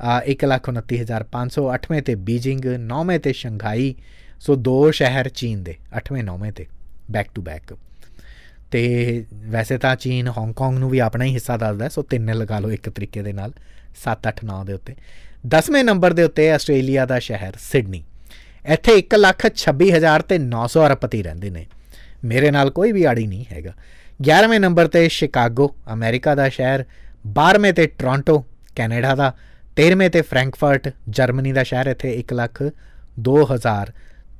129500 8ਵੇਂ ਤੇ ਬੀਜਿੰਗ 9ਵੇਂ ਤੇ ਸ਼ੰਘਾਈ, ਸੋ ਦੋ ਸ਼ਹਿਰ ਚੀਨ ਦੇ 8ਵੇਂ 9ਵੇਂ ਤੇ ਬੈਕ ਟੂ ਬੈਕ ਤੇ ਵੈਸੇ ਤਾਂ ਚੀਨ ਹਾਂਗਕਾਂਗ ਨੂੰ ਵੀ ਆਪਣਾ ਹੀ ਹਿੱਸਾ ਦੱਸਦਾ ਸੋ ਤਿੰਨ ਲਗਾ ਲਓ ਇੱਕ ਤਰੀਕੇ ਦੇ ਨਾਲ 7 8 9 ਦੇ ਉੱਤੇ। 10ਵੇਂ ਨੰਬਰ ਦੇ ਉੱਤੇ ਆਸਟ੍ਰੇਲੀਆ ਦਾ ਸ਼ਹਿਰ ਸਿਡਨੀ। ਇੱਥੇ 126000 ਤੇ 900 ਅਰਬਪਤੀ ਰਹਿੰਦੇ ਨੇ। ਮੇਰੇ ਨਾਲ ਕੋਈ ਵੀ ਆੜੀ ਨਹੀਂ ਹੈਗਾ। 11ਵੇਂ ਨੰਬਰ ਤੇ ਸ਼ਿਕਾਗੋ, ਅਮਰੀਕਾ ਦਾ ਸ਼ਹਿਰ। 12ਵੇਂ ਤੇ ਟੋਰਾਂਟੋ, ਕੈਨੇਡਾ ਦਾ। 13ਵੇਂ ਤੇ ਫ੍ਰੈਂਕਫਰਟ, ਜਰਮਨੀ ਦਾ ਸ਼ਹਿਰ ਇੱਥੇ 1 ਲੱਖ 2000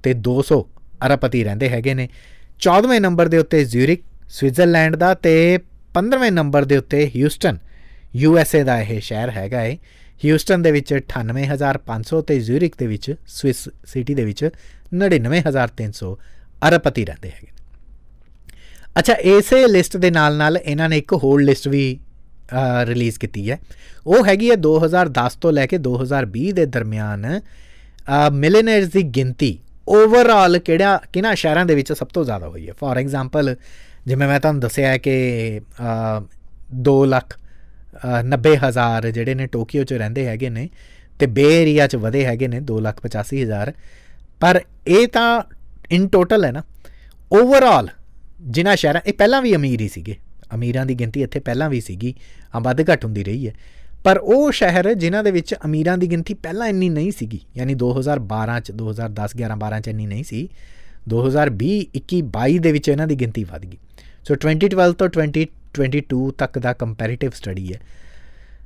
ਤੇ 200 ਅਰਬਪਤੀ ਰਹਿੰਦੇ ਹੈਗੇ ਨੇ। 14ਵੇਂ ਨੰਬਰ ਦੇ ਉੱਤੇ ਜ਼ਿਊਰਿਕ ਸਵਿਟਜ਼ਰਲੈਂਡ ਦਾ ਤੇ 15ਵੇਂ ਨੰਬਰ ਦੇ ਉੱਤੇ ਹਿਊਸਟਨ, ਯੂ ਐਸ ਏ ਦਾ ਇਹ ਸ਼ਹਿਰ ਹੈਗਾ ਏ। ਹਿਊਸਟਨ ਦੇ ਵਿੱਚ 98500 ਤੇ ਜ਼ਿਊਰਿਕ ਦੇ ਵਿੱਚ, ਸਵਿਸ ਸਿਟੀ ਦੇ ਵਿੱਚ 99300 ਅਰਬਪਤੀ ਰਹਿੰਦੇ ਹੈਗੇ ਅੱਛਾ, ਇਸੇ ਲਿਸਟ ਦੇ ਨਾਲ ਨਾਲ ਇਹਨਾਂ ਨੇ ਇੱਕ ਹੋਰ ਲਿਸਟ ਵੀ ਰਿਲੀਜ਼ ਕੀਤੀ ਹੈ। ਉਹ ਹੈਗੀ ਹੈ 2010 ਤੋਂ ਲੈ ਕੇ 2020 ਦੇ ਦਰਮਿਆਨ ਮਿਲੀਅਨਰਸ ਦੀ ਗਿਣਤੀ ਓਵਰਆਲ ਕਿਹੜਾ ਕਿਹਨਾਂ ਸ਼ਹਿਰਾਂ ਦੇ ਵਿੱਚ ਸਭ ਤੋਂ ਜ਼ਿਆਦਾ ਹੋਈ ਹੈ? ਫੋਰ ਐਗਜ਼ਾਮਪਲ ਜਿਵੇਂ ਮੈਂ ਤੁਹਾਨੂੰ ਦੱਸਿਆ ਕਿ 2 ਲੱਖ 90 ਹਜ਼ਾਰ ਜਿਹੜੇ ਨੇ ਟੋਕੀਓ 'ਚ ਰਹਿੰਦੇ ਹੈਗੇ ਨੇ ਤੇ ਬੇ ਏਰੀਆ 'ਚ ਵਧੇ ਹੈਗੇ ਨੇ 2 ਲੱਖ 85 ਹਜ਼ਾਰ। ਪਰ ਇਹ ਤਾਂ ਇਨ ਟੋਟਲ ਹੈ ਨਾ। ਓਵਰਆਲ ਜਿਨ੍ਹਾਂ ਸ਼ਹਿਰਾਂ ਇਹ ਪਹਿਲਾਂ ਵੀ ਅਮੀਰ ਹੀ ਸੀਗੇ। ਅਮੀਰਾਂ ਦੀ ਗਿਣਤੀ ਇੱਥੇ ਪਹਿਲਾਂ ਵੀ ਸੀਗੀ। ਆ ਵੱਧ ਘਟ ਹੁੰਦੀ ਰਹੀ ਹੈ। ਪਰ ਉਹ ਸ਼ਹਿਰ ਜਿਨ੍ਹਾਂ ਦੇ ਵਿੱਚ ਅਮੀਰਾਂ ਦੀ ਗਿਣਤੀ ਪਹਿਲਾਂ ਇੰਨੀ ਨਹੀਂ ਸੀਗੀ, ਯਾਨੀ 2012 ਚ 2010 11 12 ਚ ਇੰਨੀ ਨਹੀਂ ਸੀ 2020 21 22 ਦੇ ਵਿੱਚ ਇਹਨਾਂ ਦੀ ਗਿਣਤੀ ਵਧ ਗਈ। ਸੋ 2012 ਤੋਂ 2022 ਤੱਕ ਦਾ ਕੰਪੈਰੀਟਿਵ ਸਟੱਡੀ ਹੈ।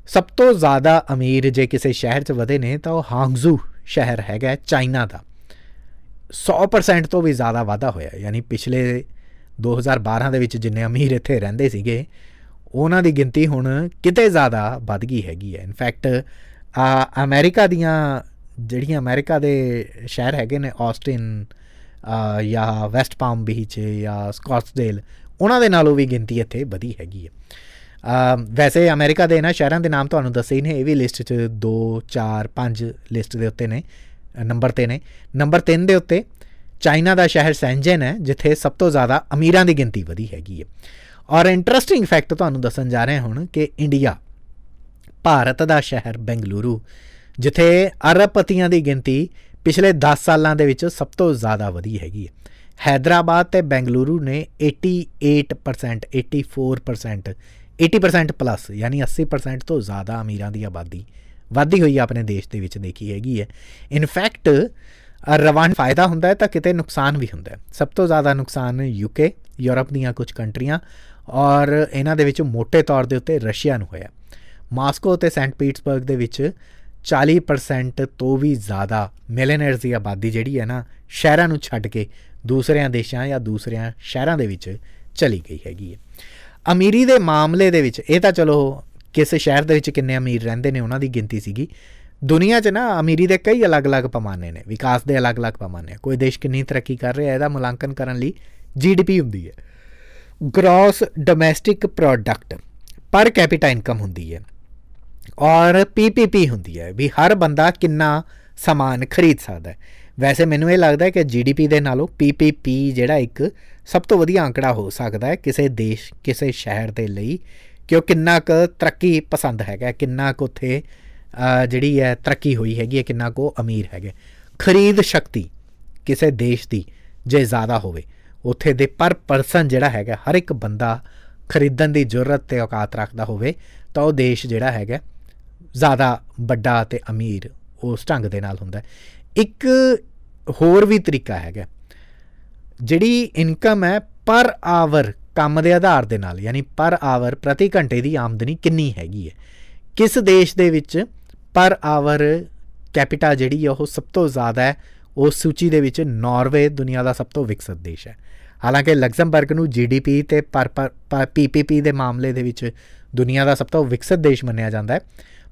ਸਭ ਤੋਂ ਜ਼ਿਆਦਾ ਅਮੀਰ ਜੇ ਕਿਸੇ ਸ਼ਹਿਰ 'ਚ ਵਧੇ ਨੇ, ਤਾਂ ਉਹ ਹਾਂਗਜ਼ੂ ਸ਼ਹਿਰ ਹੈਗਾ, ਚਾਈਨਾ ਦਾ। 100% ਤੋਂ ਵੀ ਜ਼ਿਆਦਾ ਵਾਧਾ ਹੋਇਆ, ਯਾਨੀ ਪਿਛਲੇ 2012 ਦੇ ਵਿੱਚ ਜਿੰਨੇ ਅਮੀਰ ਇੱਥੇ ਰਹਿੰਦੇ ਸੀਗੇ ਉਹਨਾਂ ਦੀ ਗਿਣਤੀ ਹੁਣ ਕਿਤੇ ਜ਼ਿਆਦਾ ਵੱਧ ਗਈ ਹੈਗੀ ਹੈ। ਇਨਫੈਕਟ ਆ ਅਮਰੀਕਾ ਦੀਆਂ ਜਿਹੜੀਆਂ ਅਮਰੀਕਾ ਦੇ ਸ਼ਹਿਰ ਹੈਗੇ ਨੇ ਆਸਟਿਨ ਜਾਂ ਵੈਸਟ ਪਾਮ ਬੀਚ ਜਾਂ ਸਕਾਟਸਡੇਲ ਉਹਨਾਂ ਦੇ ਨਾਲੋਂ ਵੀ ਗਿਣਤੀ ਇੱਥੇ ਵਧੀ ਹੈਗੀ ਹੈ। ਵੈਸੇ ਅਮਰੀਕਾ ਦੇ ਨਾ ਸ਼ਹਿਰਾਂ ਦੇ ਨਾਮ ਤੁਹਾਨੂੰ ਦੱਸੇ ਹੀ ਨੇ, ਇਹ ਵੀ ਲਿਸਟ 'ਚ 2 4 5 ਲਿਸਟ ਦੇ ਉੱਤੇ ਨੇ ਨੰਬਰ ਤੇ ਨੇ। ਨੰਬਰ 3 ਦੇ ਉੱਤੇ ਚਾਈਨਾ ਦਾ ਸ਼ਹਿਰ ਸੈਂਜਨ ਹੈ, ਜਿੱਥੇ ਸਭ ਤੋਂ ਜ਼ਿਆਦਾ ਅਮੀਰਾਂ ਦੀ ਗਿਣਤੀ ਵਧੀ ਹੈਗੀ ਹੈ। ਔਰ ਇੰਟਰਸਟਿੰਗ ਫੈਕਟ ਤੁਹਾਨੂੰ ਦੱਸਣ ਜਾ ਰਹੇ ਹੁਣ ਕਿ ਇੰਡੀਆ ਭਾਰਤ ਦਾ ਸ਼ਹਿਰ ਬੈਂਗਲੁਰੂ, ਜਿੱਥੇ ਅਰਬਪਤੀਆਂ ਦੀ ਗਿਣਤੀ ਪਿਛਲੇ 10 ਸਾਲਾਂ ਦੇ ਵਿੱਚ ਸਭ ਤੋਂ ਜ਼ਿਆਦਾ ਵਧੀ ਹੈਗੀ ਹੈ। ਹైదరాబాద్ ਤੇ ਬੈਂਗਲੁਰੂ ਨੇ 88% 84% 80% ਪਲੱਸ ਯਾਨੀ 80% ਤੋਂ ਜ਼ਿਆਦਾ ਅਮੀਰਾਂ ਦੀ ਆਬਾਦੀ ਵਾਧੀ ਹੋਈ ਆਪਣੇ ਦੇਸ਼ ਦੇ ਵਿੱਚ ਦੇਖੀ ਹੈਗੀ ਹੈ। ਇਨਫੈਕਟ ਰਵਾਨ ਫਾਇਦਾ ਹੁੰਦਾ ਹੈ ਤਾਂ ਕਿਤੇ ਨੁਕਸਾਨ ਵੀ ਹੁੰਦਾ ਹੈ। ਸਭ ਤੋਂ ਜ਼ਿਆਦਾ ਨੁਕਸਾਨ ਯੂਕੇ ਯੂਰਪ ਦੀਆਂ ਕੁਝ ਕੰਟਰੀਆਂ ਔਰ ਇਹਨਾਂ ਦੇ ਵਿੱਚ ਮੋٹے ਤੌਰ ਦੇ ਉੱਤੇ ਰਸ਼ੀਆ ਨੂੰ ਹੋਇਆ। ਮਾਸਕੋ ਤੇ ਸੈਂਟ ਪੀਟਰਸਬਰਗ ਦੇ ਵਿੱਚ 40% ਤੋਂ ਵੀ ਜ਼ਿਆਦਾ ਮਿਲੇਨਰਸ ਦੀ ਆਬਾਦੀ ਜਿਹੜੀ ਹੈ ਨਾ, ਸ਼ਹਿਰਾਂ ਨੂੰ ਛੱਡ ਕੇ ਦੂਸਰਿਆਂ ਦੇਸ਼ਾਂ ਜਾਂ ਦੂਸਰਿਆਂ ਸ਼ਹਿਰਾਂ ਦੇ ਵਿੱਚ ਚਲੀ ਗਈ ਹੈਗੀ ਹੈ। ਅਮੀਰੀ ਦੇ ਮਾਮਲੇ ਦੇ ਵਿੱਚ ਇਹ ਤਾਂ ਚਲੋ ਕਿਸ ਸ਼ਹਿਰ ਦੇ ਵਿੱਚ ਕਿੰਨੇ ਅਮੀਰ ਰਹਿੰਦੇ ਨੇ ਉਹਨਾਂ ਦੀ ਗਿਣਤੀ ਸੀਗੀ। ਦੁਨੀਆ 'ਚ ਨਾ ਅਮੀਰੀ ਦੇ ਕਈ ਅਲੱਗ-ਅਲੱਗ ਪਮਾਨੇ ਨੇ, ਵਿਕਾਸ ਦੇ ਅਲੱਗ-ਅਲੱਗ ਪਮਾਨੇ ਕੋਈ ਦੇਸ਼ ਕਿੰਨੀ ਤਰੱਕੀ ਕਰ ਰਿਹਾ ਹੈ, ਇਹਦਾ ਮੁਲਾਂਕਣ ਕਰਨ ਲਈ ਜੀਡੀਪੀ ਹੁੰਦੀ ਹੈ। Gross domestic product per capita income ਹੁੰਦੀ ਹੈ ਔਰ ਪੀਪੀਪੀ ਹੁੰਦੀ ਹੈ ਵੀ ਹਰ ਬੰਦਾ ਕਿੰਨਾ ਸਮਾਨ ਖਰੀਦ ਸਕਦਾ ਹੈ। ਵੈਸੇ ਮੈਨੂੰ ਇਹ ਲੱਗਦਾ ਹੈ ਕਿ ਜੀਡੀਪੀ ਦੇ ਨਾਲੋਂ ਪੀਪੀਪੀ ਜਿਹੜਾ ਇੱਕ ਸਭ ਤੋਂ ਵਧੀਆ ਅੰਕੜਾ ਹੋ ਸਕਦਾ ਹੈ ਕਿਸੇ ਦੇਸ਼, ਕਿਸੇ ਸ਼ਹਿਰ ਦੇ ਲਈ, ਕਿ ਉਹ ਕਿੰਨਾ ਕੁ ਤਰੱਕੀ ਪਸੰਦ ਹੈਗਾ, ਕਿੰਨਾ ਕੁ ਉੱਥੇ ਜਿਹੜੀ ਹੈ ਤਰੱਕੀ ਹੋਈ ਹੈਗੀ ਹੈ, ਕਿੰਨਾ ਕੁ ਅਮੀਰ ਹੈਗੇ ਖਰੀਦ ਸ਼ਕਤੀ ਕਿਸੇ ਦੇਸ਼ ਦੀ ਜੇ ਜ਼ਿਆਦਾ ਹੋਵੇ ਉੱਥੇ ਦੇ ਪਰ ਪਰਸਨ ਜਿਹੜਾ ਹੈਗਾ, ਹਰ ਇੱਕ ਬੰਦਾ ਖਰੀਦਣ ਦੀ ਜ਼ਰੂਰਤ ਤੇ ਔਕਾਤ ਰੱਖਦਾ ਹੋਵੇ, ਤਾਂ ਉਹ ਦੇਸ਼ ਜਿਹੜਾ ਹੈਗਾ, ਜ਼ਿਆਦਾ ਵੱਡਾ ਤੇ ਅਮੀਰ ਉਸ ਢੰਗ ਦੇ ਨਾਲ ਹੁੰਦਾ ਇੱਕ ਹੋਰ ਵੀ ਤਰੀਕਾ ਹੈਗਾ, ਜਿਹੜੀ ਇਨਕਮ ਹੈ ਪਰ ਆਵਰ ਕੰਮ ਦੇ ਆਧਾਰ ਦੇ ਨਾਲ, ਯਾਨੀ ਪਰ ਆਵਰ ਪ੍ਰਤੀ ਘੰਟੇ ਦੀ ਆਮਦਨੀ ਕਿੰਨੀ ਹੈਗੀ ਹੈ? ਕਿਸ ਦੇਸ਼ ਦੇ ਵਿੱਚ ਪਰ ਆਵਰ ਕੈਪੀਟਾ ਜਿਹੜੀ ਉਹ ਸਭ ਤੋਂ ਜ਼ਿਆਦਾ ਹੈ, ਉਸ ਸੂਚੀ ਦੇ ਵਿੱਚ ਨਾਰਵੇ ਦੁਨੀਆ ਦਾ ਸਭ ਤੋਂ ਵਿਕਸਿਤ ਦੇਸ਼ ਹੈ। ਹਾਲਾਂਕਿ ਲਗਜ਼ਮਬਰਗ ਨੂੰ ਜੀਡੀਪੀ ਤੇ ਪਰ ਪੀਪੀਪੀ ਦੇ ਮਾਮਲੇ ਦੇ ਵਿੱਚ ਦੁਨੀਆ ਦਾ ਸਭ ਤੋਂ ਵਿਕਸਿਤ ਦੇਸ਼ ਮੰਨਿਆ ਜਾਂਦਾ ਹੈ।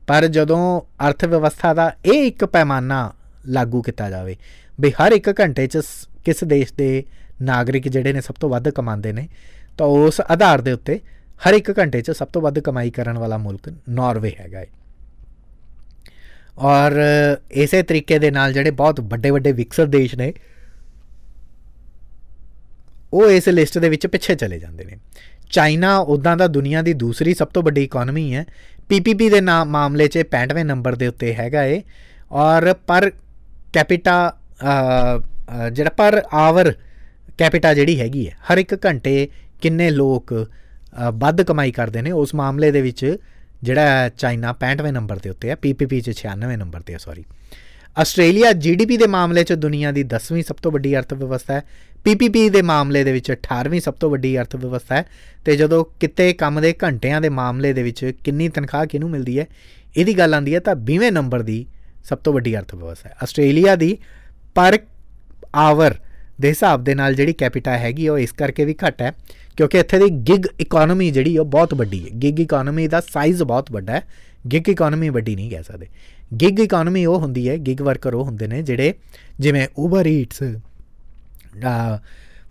ਪਰ ਜਦੋਂ ਅਰਥ ਵਿਵਸਥਾ ਦਾ ਇਹ ਇੱਕ ਪੈਮਾਨਾ ਲਾਗੂ ਕੀਤਾ ਜਾਵੇ, ਵੀ ਹਰ ਇੱਕ ਘੰਟੇ 'ਚ ਕਿਸ ਦੇਸ਼ ਦੇ ਨਾਗਰਿਕ ਜਿਹੜੇ ਨੇ ਸਭ ਤੋਂ ਵੱਧ ਕਮਾਉਂਦੇ ਨੇ, ਤਾਂ ਉਸ ਆਧਾਰ ਦੇ ਉੱਤੇ ਹਰ ਇੱਕ ਘੰਟੇ 'ਚ ਸਭ ਤੋਂ ਵੱਧ ਕਮਾਈ ਕਰਨ ਵਾਲਾ ਮੁਲਕ ਨਾਰਵੇ ਹੈਗਾ ਹੈ ਔਰ ਇਸੇ ਤਰੀਕੇ ਦੇ ਨਾਲ ਜਿਹੜੇ ਬਹੁਤ ਵੱਡੇ ਵੱਡੇ ਵਿਕਸਿਤ ਦੇਸ਼ ਨੇ ਉਹ ਇਸ ਲਿਸਟ ਦੇ ਵਿੱਚ ਪਿੱਛੇ ਚਲੇ ਜਾਂਦੇ ਨੇ। ਚਾਈਨਾ ਉਦਾਂ ਦਾ ਦੁਨੀਆ ਦੀ ਦੂਸਰੀ ਸਭ ਤੋਂ ਵੱਡੀ ਇਕਨੋਮੀ ਹੈ। ਪੀਪੀਪੀ ਦੇ ਨਾਮ ਮਾਮਲੇ 'ਚ 65ਵੇਂ ਨੰਬਰ ਦੇ ਉੱਤੇ ਹੈਗਾ ਏ ਔਰ ਪਰ ਕੈਪੀਟਾ ਜਿਹੜਾ ਪਰ ਆਵਰ ਕੈਪੀਟਾ ਜਿਹੜੀ ਹੈਗੀ ਹੈ, ਹਰ ਇੱਕ ਘੰਟੇ ਕਿੰਨੇ ਲੋਕ ਵੱਧ ਕਮਾਈ ਕਰਦੇ ਨੇ, ਉਸ ਮਾਮਲੇ ਦੇ ਵਿੱਚ ਜਿਹੜਾ ਚਾਈਨਾ 65ਵੇਂ ਨੰਬਰ ਤੇ ਉੱਤੇ ਹੈ ਪੀਪੀਪੀ 'ਚ 96ਵੇਂ ਨੰਬਰ ਤੇ ਹੈ ਸੌਰੀ ਆਸਟ੍ਰੇਲੀਆ ਜੀਡੀਪੀ ਦੇ ਮਾਮਲੇ 'ਚ ਦੁਨੀਆ ਦੀ 10ਵੀਂ ਸਭ ਤੋਂ ਵੱਡੀ ਅਰਥ ਵਿਵਸਥਾ ਹੈ ਪੀਪੀਪੀ ਦੇ ਮਾਮਲੇ ਦੇ ਵਿੱਚ 18ਵੀਂ ਸਭ ਤੋਂ ਵੱਡੀ ਅਰਥ ਵਿਵਸਥਾ ਹੈ ਤੇ ਜਦੋਂ ਕਿਤੇ ਕੰਮ ਦੇ ਘੰਟਿਆਂ ਦੇ ਮਾਮਲੇ ਦੇ ਵਿੱਚ ਕਿੰਨੀ ਤਨਖਾਹ ਕਿਹਨੂੰ ਮਿਲਦੀ ਹੈ, ਇਹਦੀ ਗੱਲ ਆਂਦੀ ਹੈ ਤਾਂ 20ਵੇਂ ਨੰਬਰ ਦੀ ਸਭ ਤੋਂ ਵੱਡੀ ਅਰਥ ਵਿਵਸਥਾ ਹੈ। ਆਸਟ੍ਰੇਲੀਆ ਦੀ ਪਰ ਆਵਰ ਦੇ ਹਿਸਾਬ ਦੇ ਨਾਲ ਜਿਹੜੀ ਕੈਪੀਟਾ ਹੈਗੀ ਉਹ ਇਸ ਕਰਕੇ ਵੀ ਘੱਟ ਹੈ ਕਿਉਂਕਿ ਇੱਥੇ ਦੀ ਗਿਗ ਇਕਨੋਮੀ ਜਿਹੜੀ ਉਹ ਬਹੁਤ ਵੱਡੀ ਹੈ। ਗਿਗ ਇਕਨੋਮੀ ਦਾ ਸਾਈਜ਼ ਬਹੁਤ ਵੱਡਾ ਹੈ। ਗਿਗ ਇਕਨੋਮੀ ਵੱਡੀ ਨਹੀਂ ਕਹਿ ਸਕਦੇ। ਗਿਗ ਇਕਨੋਮੀ ਉਹ ਹੁੰਦੀ ਹੈ ਗਿਗ ਵਰਕਰ ਉਹ ਹੁੰਦੇ ਨੇ ਜਿਹੜੇ ਜਿਵੇਂ Uber Eats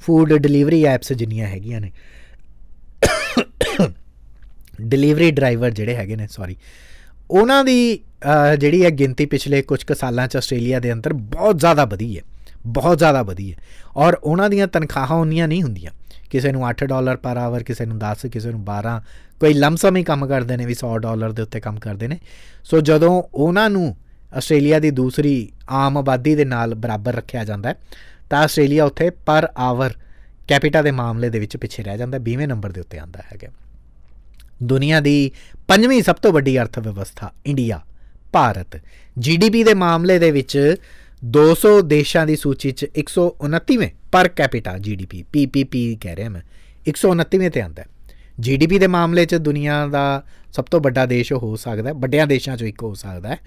food delivery apps ਜਿੰਨੀਆਂ ਹੈਗੀਆਂ ਨੇ। ਡਿਲੀਵਰੀ ਡਰਾਈਵਰ ਜਿਹੜੇ ਹੈਗੇ ਨੇ ਸੌਰੀ ਉਹਨਾਂ ਦੀ ਜਿਹੜੀ ਹੈ ਗਿਣਤੀ ਪਿਛਲੇ ਕੁਝ ਕੁ ਸਾਲਾਂ ਚ ਆਸਟ੍ਰੇਲੀਆ ਦੇ ਅੰਦਰ ਬਹੁਤ ਜ਼ਿਆਦਾ ਵਧੀ ਹੈ, ਬਹੁਤ ਜ਼ਿਆਦਾ ਵਧੀ ਹੈ। ਔਰ ਉਹਨਾਂ ਦੀਆਂ ਤਨਖਾਹਾਂ ਉਨੀਆਂ ਨਹੀਂ ਹੁੰਦੀਆਂ। ਕਿਸੇ ਨੂੰ 8 ਡਾਲਰ ਪਰ ਆਵਰ ਕਿਸੇ ਨੂੰ 10 ਕਿਸੇ ਨੂੰ 12 ਕੋਈ ਲੰਮਸਮ ਹੀ ਕੰਮ ਕਰਦੇ ਨੇ ਵੀ 100 ਡਾਲਰ ਦੇ ਉੱਤੇ ਕੰਮ ਕਰਦੇ ਨੇ। ਸੋ ਜਦੋਂ ਉਹਨਾਂ ਨੂੰ ਆਸਟ੍ਰੇਲੀਆ ਦੀ ਦੂਸਰੀ ਆਮ ਆਬਾਦੀ ਦੇ ਨਾਲ ਬਰਾਬਰ ਰੱਖਿਆ ਜਾਂਦਾ ਤਾਂ ਆਸਟ੍ਰੇਲੀਆ ਉੱਥੇ ਪਰ ਆਵਰ ਕੈਪੀਟਾ ਦੇ ਮਾਮਲੇ ਦੇ ਵਿੱਚ ਪਿੱਛੇ ਰਹਿ ਜਾਂਦਾ 20ਵੇਂ ਨੰਬਰ ਦੇ ਉੱਤੇ ਆਂਦਾ ਹੈਗਾ ਦੁਨੀਆ ਦੀ ਪੰਜਵੀਂ ਸਭ ਤੋਂ ਵੱਡੀ ਅਰਥ ਵਿਵਸਥਾ ਇੰਡੀਆ, ਭਾਰਤ। ਜੀਡੀਪੀ ਦੇ ਮਾਮਲੇ ਦੇ ਵਿੱਚ 200 ਦੇਸ਼ਾਂ ਦੀ ਸੂਚੀ 'ਚ 129ਵੇਂ ਪਰ ਕੈਪੀਟਾ ਜੀਡੀਪੀ ਪੀਪੀਪੀ ਕਹਿ ਰਿਹਾ ਮੈਂ 129ਵੇਂ ਤੇ ਆਂਦਾ ਜੀਡੀਪੀ ਦੇ ਮਾਮਲੇ 'ਚ ਦੁਨੀਆ ਦਾ ਸਭ ਤੋਂ ਵੱਡਾ ਦੇਸ਼ ਹੋ ਸਕਦਾ ਹੈ, ਵੱਡਿਆਂ ਦੇਸ਼ਾਂ 'ਚੋਂ ਇੱਕ ਹੋ ਸਕਦਾ ਹੈ।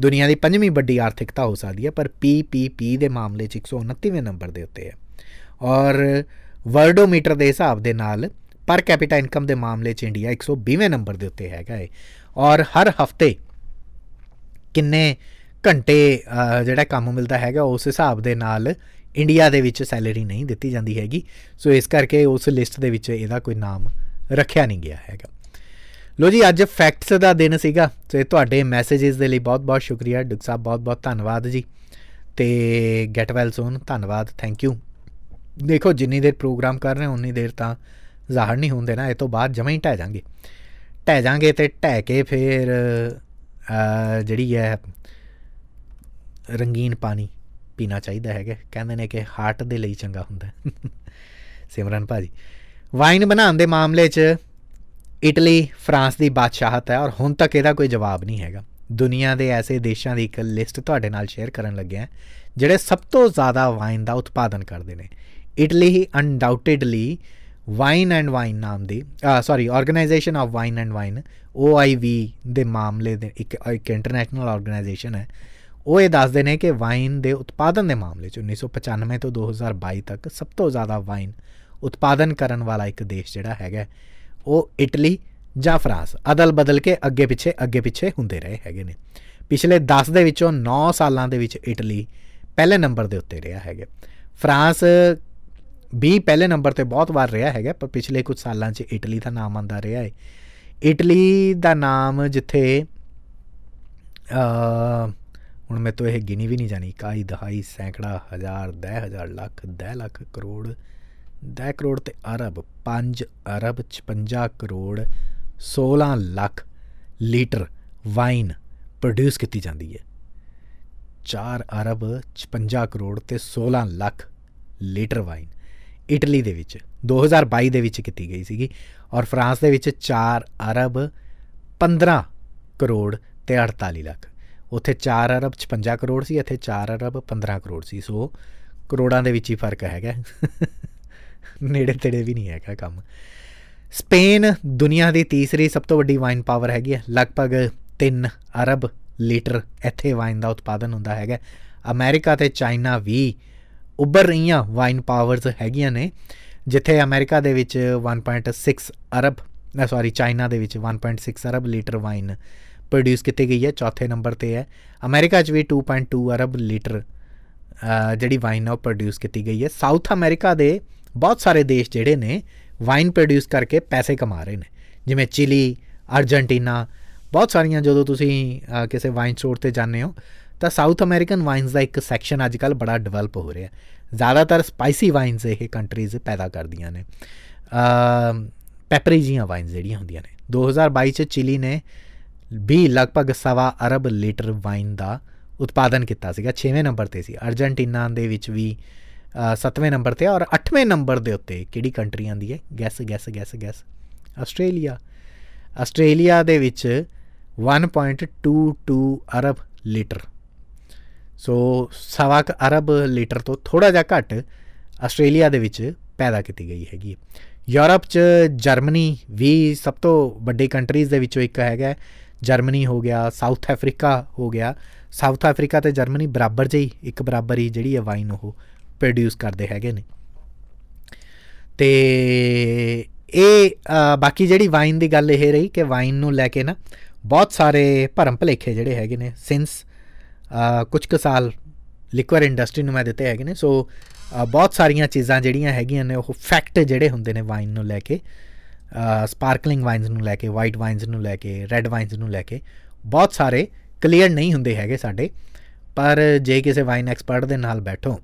ਦੁਨੀਆ ਦੀ ਪੰਜਵੀਂ ਵੱਡੀ ਆਰਥਿਕਤਾ ਹੋ ਸਕਦੀ ਹੈ, ਪਰ ਪੀਪੀਪੀ ਦੇ ਮਾਮਲੇ 'ਚ 129ਵੇਂ ਨੰਬਰ ਦੇ ਉੱਤੇ ਹੈ। ਔਰ ਵਰਡੋਮੀਟਰ ਦੇ ਹਿਸਾਬ ਦੇ ਨਾਲ ਪਰ ਕੈਪੀਟਾ ਇਨਕਮ ਦੇ ਮਾਮਲੇ 'ਚ ਇੰਡੀਆ 120ਵੇਂ ਨੰਬਰ ਦੇ ਉੱਤੇ ਹੈਗਾ ਹੈ ਔਰ ਹਰ ਹਫ਼ਤੇ ਕਿੰਨੇ ਘੰਟੇ ਜਿਹੜਾ ਕੰਮ ਮਿਲਦਾ ਹੈਗਾ, ਉਸ ਹਿਸਾਬ ਦੇ ਨਾਲ ਇੰਡੀਆ ਦੇ ਵਿੱਚ ਸੈਲਰੀ ਨਹੀਂ ਦਿੱਤੀ ਜਾਂਦੀ ਹੈਗੀ। ਸੋ ਇਸ ਕਰਕੇ ਉਸ ਲਿਸਟ ਦੇ ਵਿੱਚ ਇਹਦਾ ਕੋਈ ਨਾਮ ਰੱਖਿਆ ਨਹੀਂ ਗਿਆ ਹੈਗਾ। ਲੋ ਜੀ, ਅੱਜ ਫੈਕਟਸ ਦਾ ਦਿਨ ਸੀਗਾ। ਤੇ ਤੁਹਾਡੇ ਮੈਸੇजेस ਦੇ ਲਈ ਬਹੁਤ-ਬਹੁਤ ਸ਼ੁਕਰੀਆ। ਡੁਕ ਸਾਹਿਬ, ਬਹੁਤ-ਬਹੁਤ ਧੰਨਵਾਦ ਜੀ। ਤੇ ਗੈਟ ਵੈਲ ਸੂਨ ਧੰਨਵਾਦ। ਥੈਂਕ ਯੂ ਦੇਖੋ, ਜਿੰਨੀ ਦੇਰ ਪ੍ਰੋਗਰਾਮ ਕਰ ਰਹੇ ਹਾਂ, ਉਨੀ ਦੇਰ ਤਾਂ ਜ਼ਾਹਰ ਨਹੀਂ ਹੁੰਦੇ ਨਾ ਇਹ ਤੋਂ ਬਾਅਦ ਜਮਾ ਹੀ ਟਹਿ ਜਾਾਂਗੇ ਟਹਿ ਜਾਾਂਗੇ ਤੇ ਟਹਿ ਕੇ ਫਿਰ ਜਿਹੜੀ ਹੈ ਰੰਗੀਨ ਪਾਣੀ ਪੀਣਾ ਚਾਹੀਦਾ ਹੈਗਾ। ਕਹਿੰਦੇ ਨੇ ਕਿ ਹਾਰਟ ਦੇ ਲਈ ਚੰਗਾ ਹੁੰਦਾ। ਸਿਮਰਨ ਭਾਜੀ ਵਾਈਨ ਬਣਾਉਣ ਦੇ ਮਾਮਲੇ 'ਚ ਇਟਲੀ, ਫਰਾਂਸ ਦੀ ਬਾਦਸ਼ਾਹਤ ਹੈ ਔਰ ਹੁਣ ਤੱਕ ਇਹਦਾ ਕੋਈ ਜਵਾਬ ਨਹੀਂ ਹੈਗਾ। ਦੁਨੀਆ ਦੇ ਐਸੇ ਦੇਸ਼ਾਂ ਦੀ ਇੱਕ ਲਿਸਟ ਤੁਹਾਡੇ ਨਾਲ ਸ਼ੇਅਰ ਕਰਨ ਲੱਗਿਆ ਜਿਹੜੇ ਸਭ ਤੋਂ ਜ਼ਿਆਦਾ ਵਾਈਨ ਦਾ ਉਤਪਾਦਨ ਕਰਦੇ ਨੇ। ਇਟਲੀ ਹੀ ਅਨਡਾਊਟਡਲੀ ਵਾਈਨ ਐਂਡ ਵਾਈਨ ਨਾਮ ਦੀ sorry organisation of wine and wine OIV ਦੇ ਮਾਮਲੇ ਦੇ ਇੱਕ ਇੱਕ ਇੰਟਰਨੈਸ਼ਨਲ ਆਰਗੇਨਾਈਜੇਸ਼ਨ ਹੈ। ਉਹ ਇਹ ਦੱਸਦੇ ਨੇ ਕਿ ਵਾਈਨ ਦੇ ਉਤਪਾਦਨ ਦੇ ਮਾਮਲੇ 'ਚ 1995 ਤੋਂ 2022 ਤੱਕ ਸਭ ਤੋਂ ਜ਼ਿਆਦਾ ਵਾਈਨ ਉਤਪਾਦਨ ਕਰਨ ਵਾਲਾ ਇੱਕ ਦੇਸ਼ ਜਿਹੜਾ ਹੈਗਾ, ਉਹ ਇਟਲੀ ਜਾਂ ਫਰਾਂਸ। ਅਦਲ ਬਦਲ ਕੇ ਅੱਗੇ ਪਿੱਛੇ ਅੱਗੇ ਪਿੱਛੇ ਹੁੰਦੇ ਰਹੇ ਹੈਗੇ ਨੇ। ਪਿਛਲੇ 10 ਦੇ ਵਿੱਚੋਂ 9 ਸਾਲਾਂ ਦੇ ਵਿੱਚ ਇਟਲੀ ਪਹਿਲੇ ਨੰਬਰ ਦੇ ਉੱਤੇ ਰਿਹਾ ਹੈਗਾ। ਫਰਾਂਸ ਵੀ ਪਹਿਲੇ ਨੰਬਰ ਤੇ ਬਹੁਤ ਵਾਰ ਰਿਹਾ ਹੈਗਾ, ਪਰ ਪਿਛਲੇ ਕੁਝ ਸਾਲਾਂ 'ਚ ਇਟਲੀ ਦਾ ਨਾਮ ਆਂਦਾ ਰਿਹਾ ਹੈ ਇਟਲੀ ਦਾ ਨਾਮ ਜਿੱਥੇ ਅ ਹੁਣ ਮੈਂ ਤੋਂ ਇਹ ਗਿਣੀ ਵੀ ਨਹੀਂ ਜਾਣੀ। ਕਾਈ ਦਹਾਈ, ਸੈਂਕੜਾ, ਹਜ਼ਾਰ 10000 ਲੱਖ 10 ਲੱਖ ਕਰੋੜ 10 ਕਰੋੜ ਤੇ ਅਰਬ 5 ਅਰਬ 56 crore 16 lakh litre wine produce ਕੀਤੀ ਜਾਂਦੀ ਹੈ। 4 ਅਰਬ 56 ਕਰੋੜ ਤੇ 16 ਲੱਖ ਲੀਟਰ ਵਾਈਨ ਇਟਲੀ ਦੇ ਵਿੱਚ 2022 ਦੇ ਵਿੱਚ ਕੀਤੀ ਗਈ ਸੀਗੀ ਔਰ ਫਰਾਂਸ ਦੇ ਵਿੱਚ 4 ਅਰਬ 15 ਕਰੋੜ ਤੇ 48 ਲੱਖ। ਉੱਥੇ 4 ਅਰਬ 56 ਕਰੋੜ ਸੀ, ਇੱਥੇ 4 ਅਰਬ 15 ਕਰੋੜ ਸੀ। ਸੋ ਕਰੋੜਾਂ ਦੇ ਵਿੱਚ ਹੀ ਫ਼ਰਕ ਹੈਗਾ। ਨੇੜੇ ਤੇੜੇ ਵੀ ਨਹੀਂ ਹੈਗਾ ਕੰਮ। ਸਪੇਨ ਦੁਨੀਆ ਦੀ ਤੀਸਰੀ ਸਭ ਤੋਂ ਵੱਡੀ ਵਾਈਨ ਪਾਵਰ ਹੈਗੀ ਹੈ ਲਗਭਗ 3 ਅਰਬ ਲੀਟਰ ਇੱਥੇ ਵਾਈਨ ਦਾ ਉਤਪਾਦਨ ਹੁੰਦਾ ਹੈਗਾ। ਅਮਰੀਕਾ ਤੇ ਚਾਈਨਾ ਵੀ ਉੱਭਰ ਰਹੀਆਂ ਵਾਈਨ ਪਾਵਰਸ ਹੈਗੀਆਂ ਨੇ, ਜਿੱਥੇ ਅਮਰੀਕਾ ਦੇ ਵਿੱਚ 1.6 ਅਰਬ ਨਾ ਸੌਰੀ ਚਾਈਨਾ ਦੇ ਵਿੱਚ 1.6 ਅਰਬ ਲੀਟਰ ਵਾਈਨ प्रोड्यूस कीती गई ऐ चौथे नंबर ते ऐ अमेरिका च बी 2.2 अरब लीटर ਜਿਹੜੀ ਵਾਈਨ ਆ ਪ੍ਰੋਡਿਊਸ ਕੀਤੀ ਗਈ ਹੈ ਸਾਊਥ ਅਮਰੀਕਾ ਦੇ ਬਹੁਤ ਸਾਰੇ ਦੇਸ਼ ਜਿਹੜੇ ਨੇ ਵਾਈਨ ਪ੍ਰੋਡਿਊਸ ਕਰਕੇ ਪੈਸੇ ਕਮਾ ਰਹੇ ਨੇ ਜਿਵੇਂ ਚਿਲੀ ਅਰਜنٹੀਨਾ ਬਹੁਤ ਸਾਰੀਆਂ ਜਦੋਂ ਤੁਸੀਂ ਕਿਸੇ ਵਾਈਨ ਸਟੋਰ ਤੇ ਜਾਂਦੇ ਹੋ ਤਾਂ ਸਾਊਥ ਅਮਰੀਕਨ ਵਾਈਨਸ ਦਾ ਇੱਕ ਸੈਕਸ਼ਨ ਅੱਜਕੱਲ ਬੜਾ ਡਿਵੈਲਪ ਹੋ ਰਿਹਾ ਜ਼ਿਆਦਾਤਰ ਸਪਾਈਸੀ ਵਾਈਨਸ ਇਹ ਕੰਟਰੀਜ਼ ਪੈਦਾ ਕਰਦੀਆਂ ਨੇ ਅ ਪੈਪਰੀ ਜੀਆਂ ਵਾਈਨਸ ਜਿਹੜੀਆਂ ਹੁੰਦੀਆਂ ਨੇ 2022 ਚ ਚਿਲੀ ਨੇ ਵੀ ਲਗਭਗ ਸਵਾ ਅਰਬ ਲੀਟਰ ਵਾਈਨ ਦਾ ਉਤਪਾਦਨ ਕੀਤਾ ਸੀਗਾ 6ਵੇਂ ਨੰਬਰ ਤੇ ਸੀ। ਅਰਜنٹੀਨਾ ਦੇ ਵਿੱਚ ਵੀ 7ਵੇਂ ਨੰਬਰ ਤੇ ਔਰ 8ਵੇਂ ਨੰਬਰ ਦੇ ਉੱਤੇ ਕਿਹੜੀ ਕੰਟਰੀ ਆਂਦੀ ਹੈ? Guess guess guess guess. Australia. Australia ਦੇ ਵਿੱਚ 1.22 ਅਰਬ ਲੀਟਰ। ਸੋ ਸਵਾ ਅਰਬ ਲੀਟਰ ਤੋਂ ਥੋੜਾ ਜਿਹਾ ਘੱਟ ਆਸਟ੍ਰੇਲੀਆ ਦੇ ਵਿੱਚ ਪੈਦਾ ਕੀਤੀ ਗਈ ਹੈਗੀ ਯੂਰਪ 'ਚ ਜਰਮਨੀ ਵੀ ਸਭ ਤੋਂ ਵੱਡੇ ਕੰਟਰੀਜ਼ ਦੇ ਵਿੱਚੋਂ ਇੱਕ ਹੈਗਾ ਜਰਮਨੀ ਹੋ ਗਿਆ, ਸਾਊਥ ਅਫਰੀਕਾ ਹੋ ਗਿਆ। ਸਾਊਥ ਅਫਰੀਕਾ ਤੇ ਜਰਮਨੀ ਬਰਾਬਰ ਜਿਹੀ, ਇੱਕ ਬਰਾਬਰ ਹੀ ਜਿਹੜੀ ਹੈ ਵਾਈਨ ਉਹ ਪ੍ਰੋਡਿਊਸ ਕਰਦੇ ਹੈਗੇ ਨੇ। ਤੇ ਇਹ ਬਾਕੀ ਜਿਹੜੀ ਵਾਈਨ ਦੀ ਗੱਲ ਇਹ ਰਹੀ ਕਿ ਵਾਈਨ ਨੂੰ ਲੈ ਕੇ ਨਾ ਬਹੁਤ ਸਾਰੇ ਭਰਮ ਭਲੇਖੇ ਜਿਹੜੇ ਹੈਗੇ ਨੇ ਸਿੰਸ ਕੁਝ ਕੁ ਸਾਲ ਲਿਕਵਰ ਇੰਡਸਟਰੀ ਨੂੰ ਮੈਂ ਦਿੱਤੇ ਹੈਗੇ ਨੇ। ਸੋ ਬਹੁਤ ਸਾਰੀਆਂ ਚੀਜ਼ਾਂ ਜਿਹੜੀਆਂ ਹੈਗੀਆਂ ਨੇ ਉਹ ਫੈਕਟ ਜਿਹੜੇ ਹੁੰਦੇ ਨੇ ਵਾਈਨ ਨੂੰ ਲੈ ਕੇ। ਸਪਾਰਕਲਿੰਗ ਵਾਈਨਸ ਨੂੰ ਲੈ ਕੇ ਵਾਈਟ ਵਾਈਨਸ ਨੂੰ ਲੈ ਕੇ ਰੈੱਡ ਵਾਈਨਸ ਨੂੰ ਲੈ ਕੇ, ਬਹੁਤ ਸਾਰੇ ਕਲੀਅਰ ਨਹੀਂ ਹੁੰਦੇ ਹੈਗੇ ਸਾਡੇ, ਪਰ ਜੇ ਕਿਸੇ ਵਾਈਨ ਐਕਸਪਰਟ ਦੇ ਨਾਲ ਬੈਠੋ,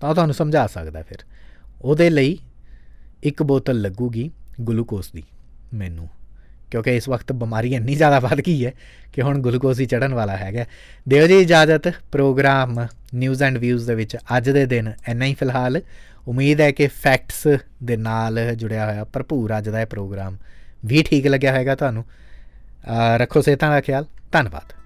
ਤਾਂ ਤੁਹਾਨੂੰ ਸਮਝਾ ਸਕਦਾ ਫਿਰ। ਉਹਦੇ ਲਈ ਇੱਕ ਬੋਤਲ ਲੱਗੂਗੀ ਗਲੂਕੋਸ ਦੀ, ਮੈਨੂੰ। ਕਿਉਂਕਿ ਇਸ ਵਕਤ ਬਿਮਾਰੀ ਇੰਨੀ ਜ਼ਿਆਦਾ ਵੱਧ ਗਈ ਹੈ ਕਿ ਹੁਣ ਗਲੂਕੋਸ ਹੀ ਚੜਨ ਵਾਲਾ ਹੈਗਾ ਦਿਓ ਜੀ ਇਜਾਜ਼ਤ, ਪ੍ਰੋਗਰਾਮ ਨਿਊਜ਼ ਐਂਡ ਵਿਊਜ਼ ਦੇ ਵਿੱਚ ਅੱਜ ਦੇ ਦਿਨ ਇੰਨਾ ਹੀ ਫਿਲਹਾਲ। ਉਮੀਦ ਹੈ ਕਿ ਫੈਕਟਸ ਦੇ ਨਾਲ ਜੁੜਿਆ ਹੋਇਆ ਭਰਪੂਰ ਅੱਜ ਦਾ ਇਹ ਪ੍ਰੋਗਰਾਮ ਵੀ ਠੀਕ ਲੱਗਿਆ ਹੋਵੇਗਾ ਤੁਹਾਨੂੰ। ਅਹ ਰੱਖੋ ਸਿਹਤਾਂ ਦਾ ਖਿਆਲ। ਧੰਨਵਾਦ।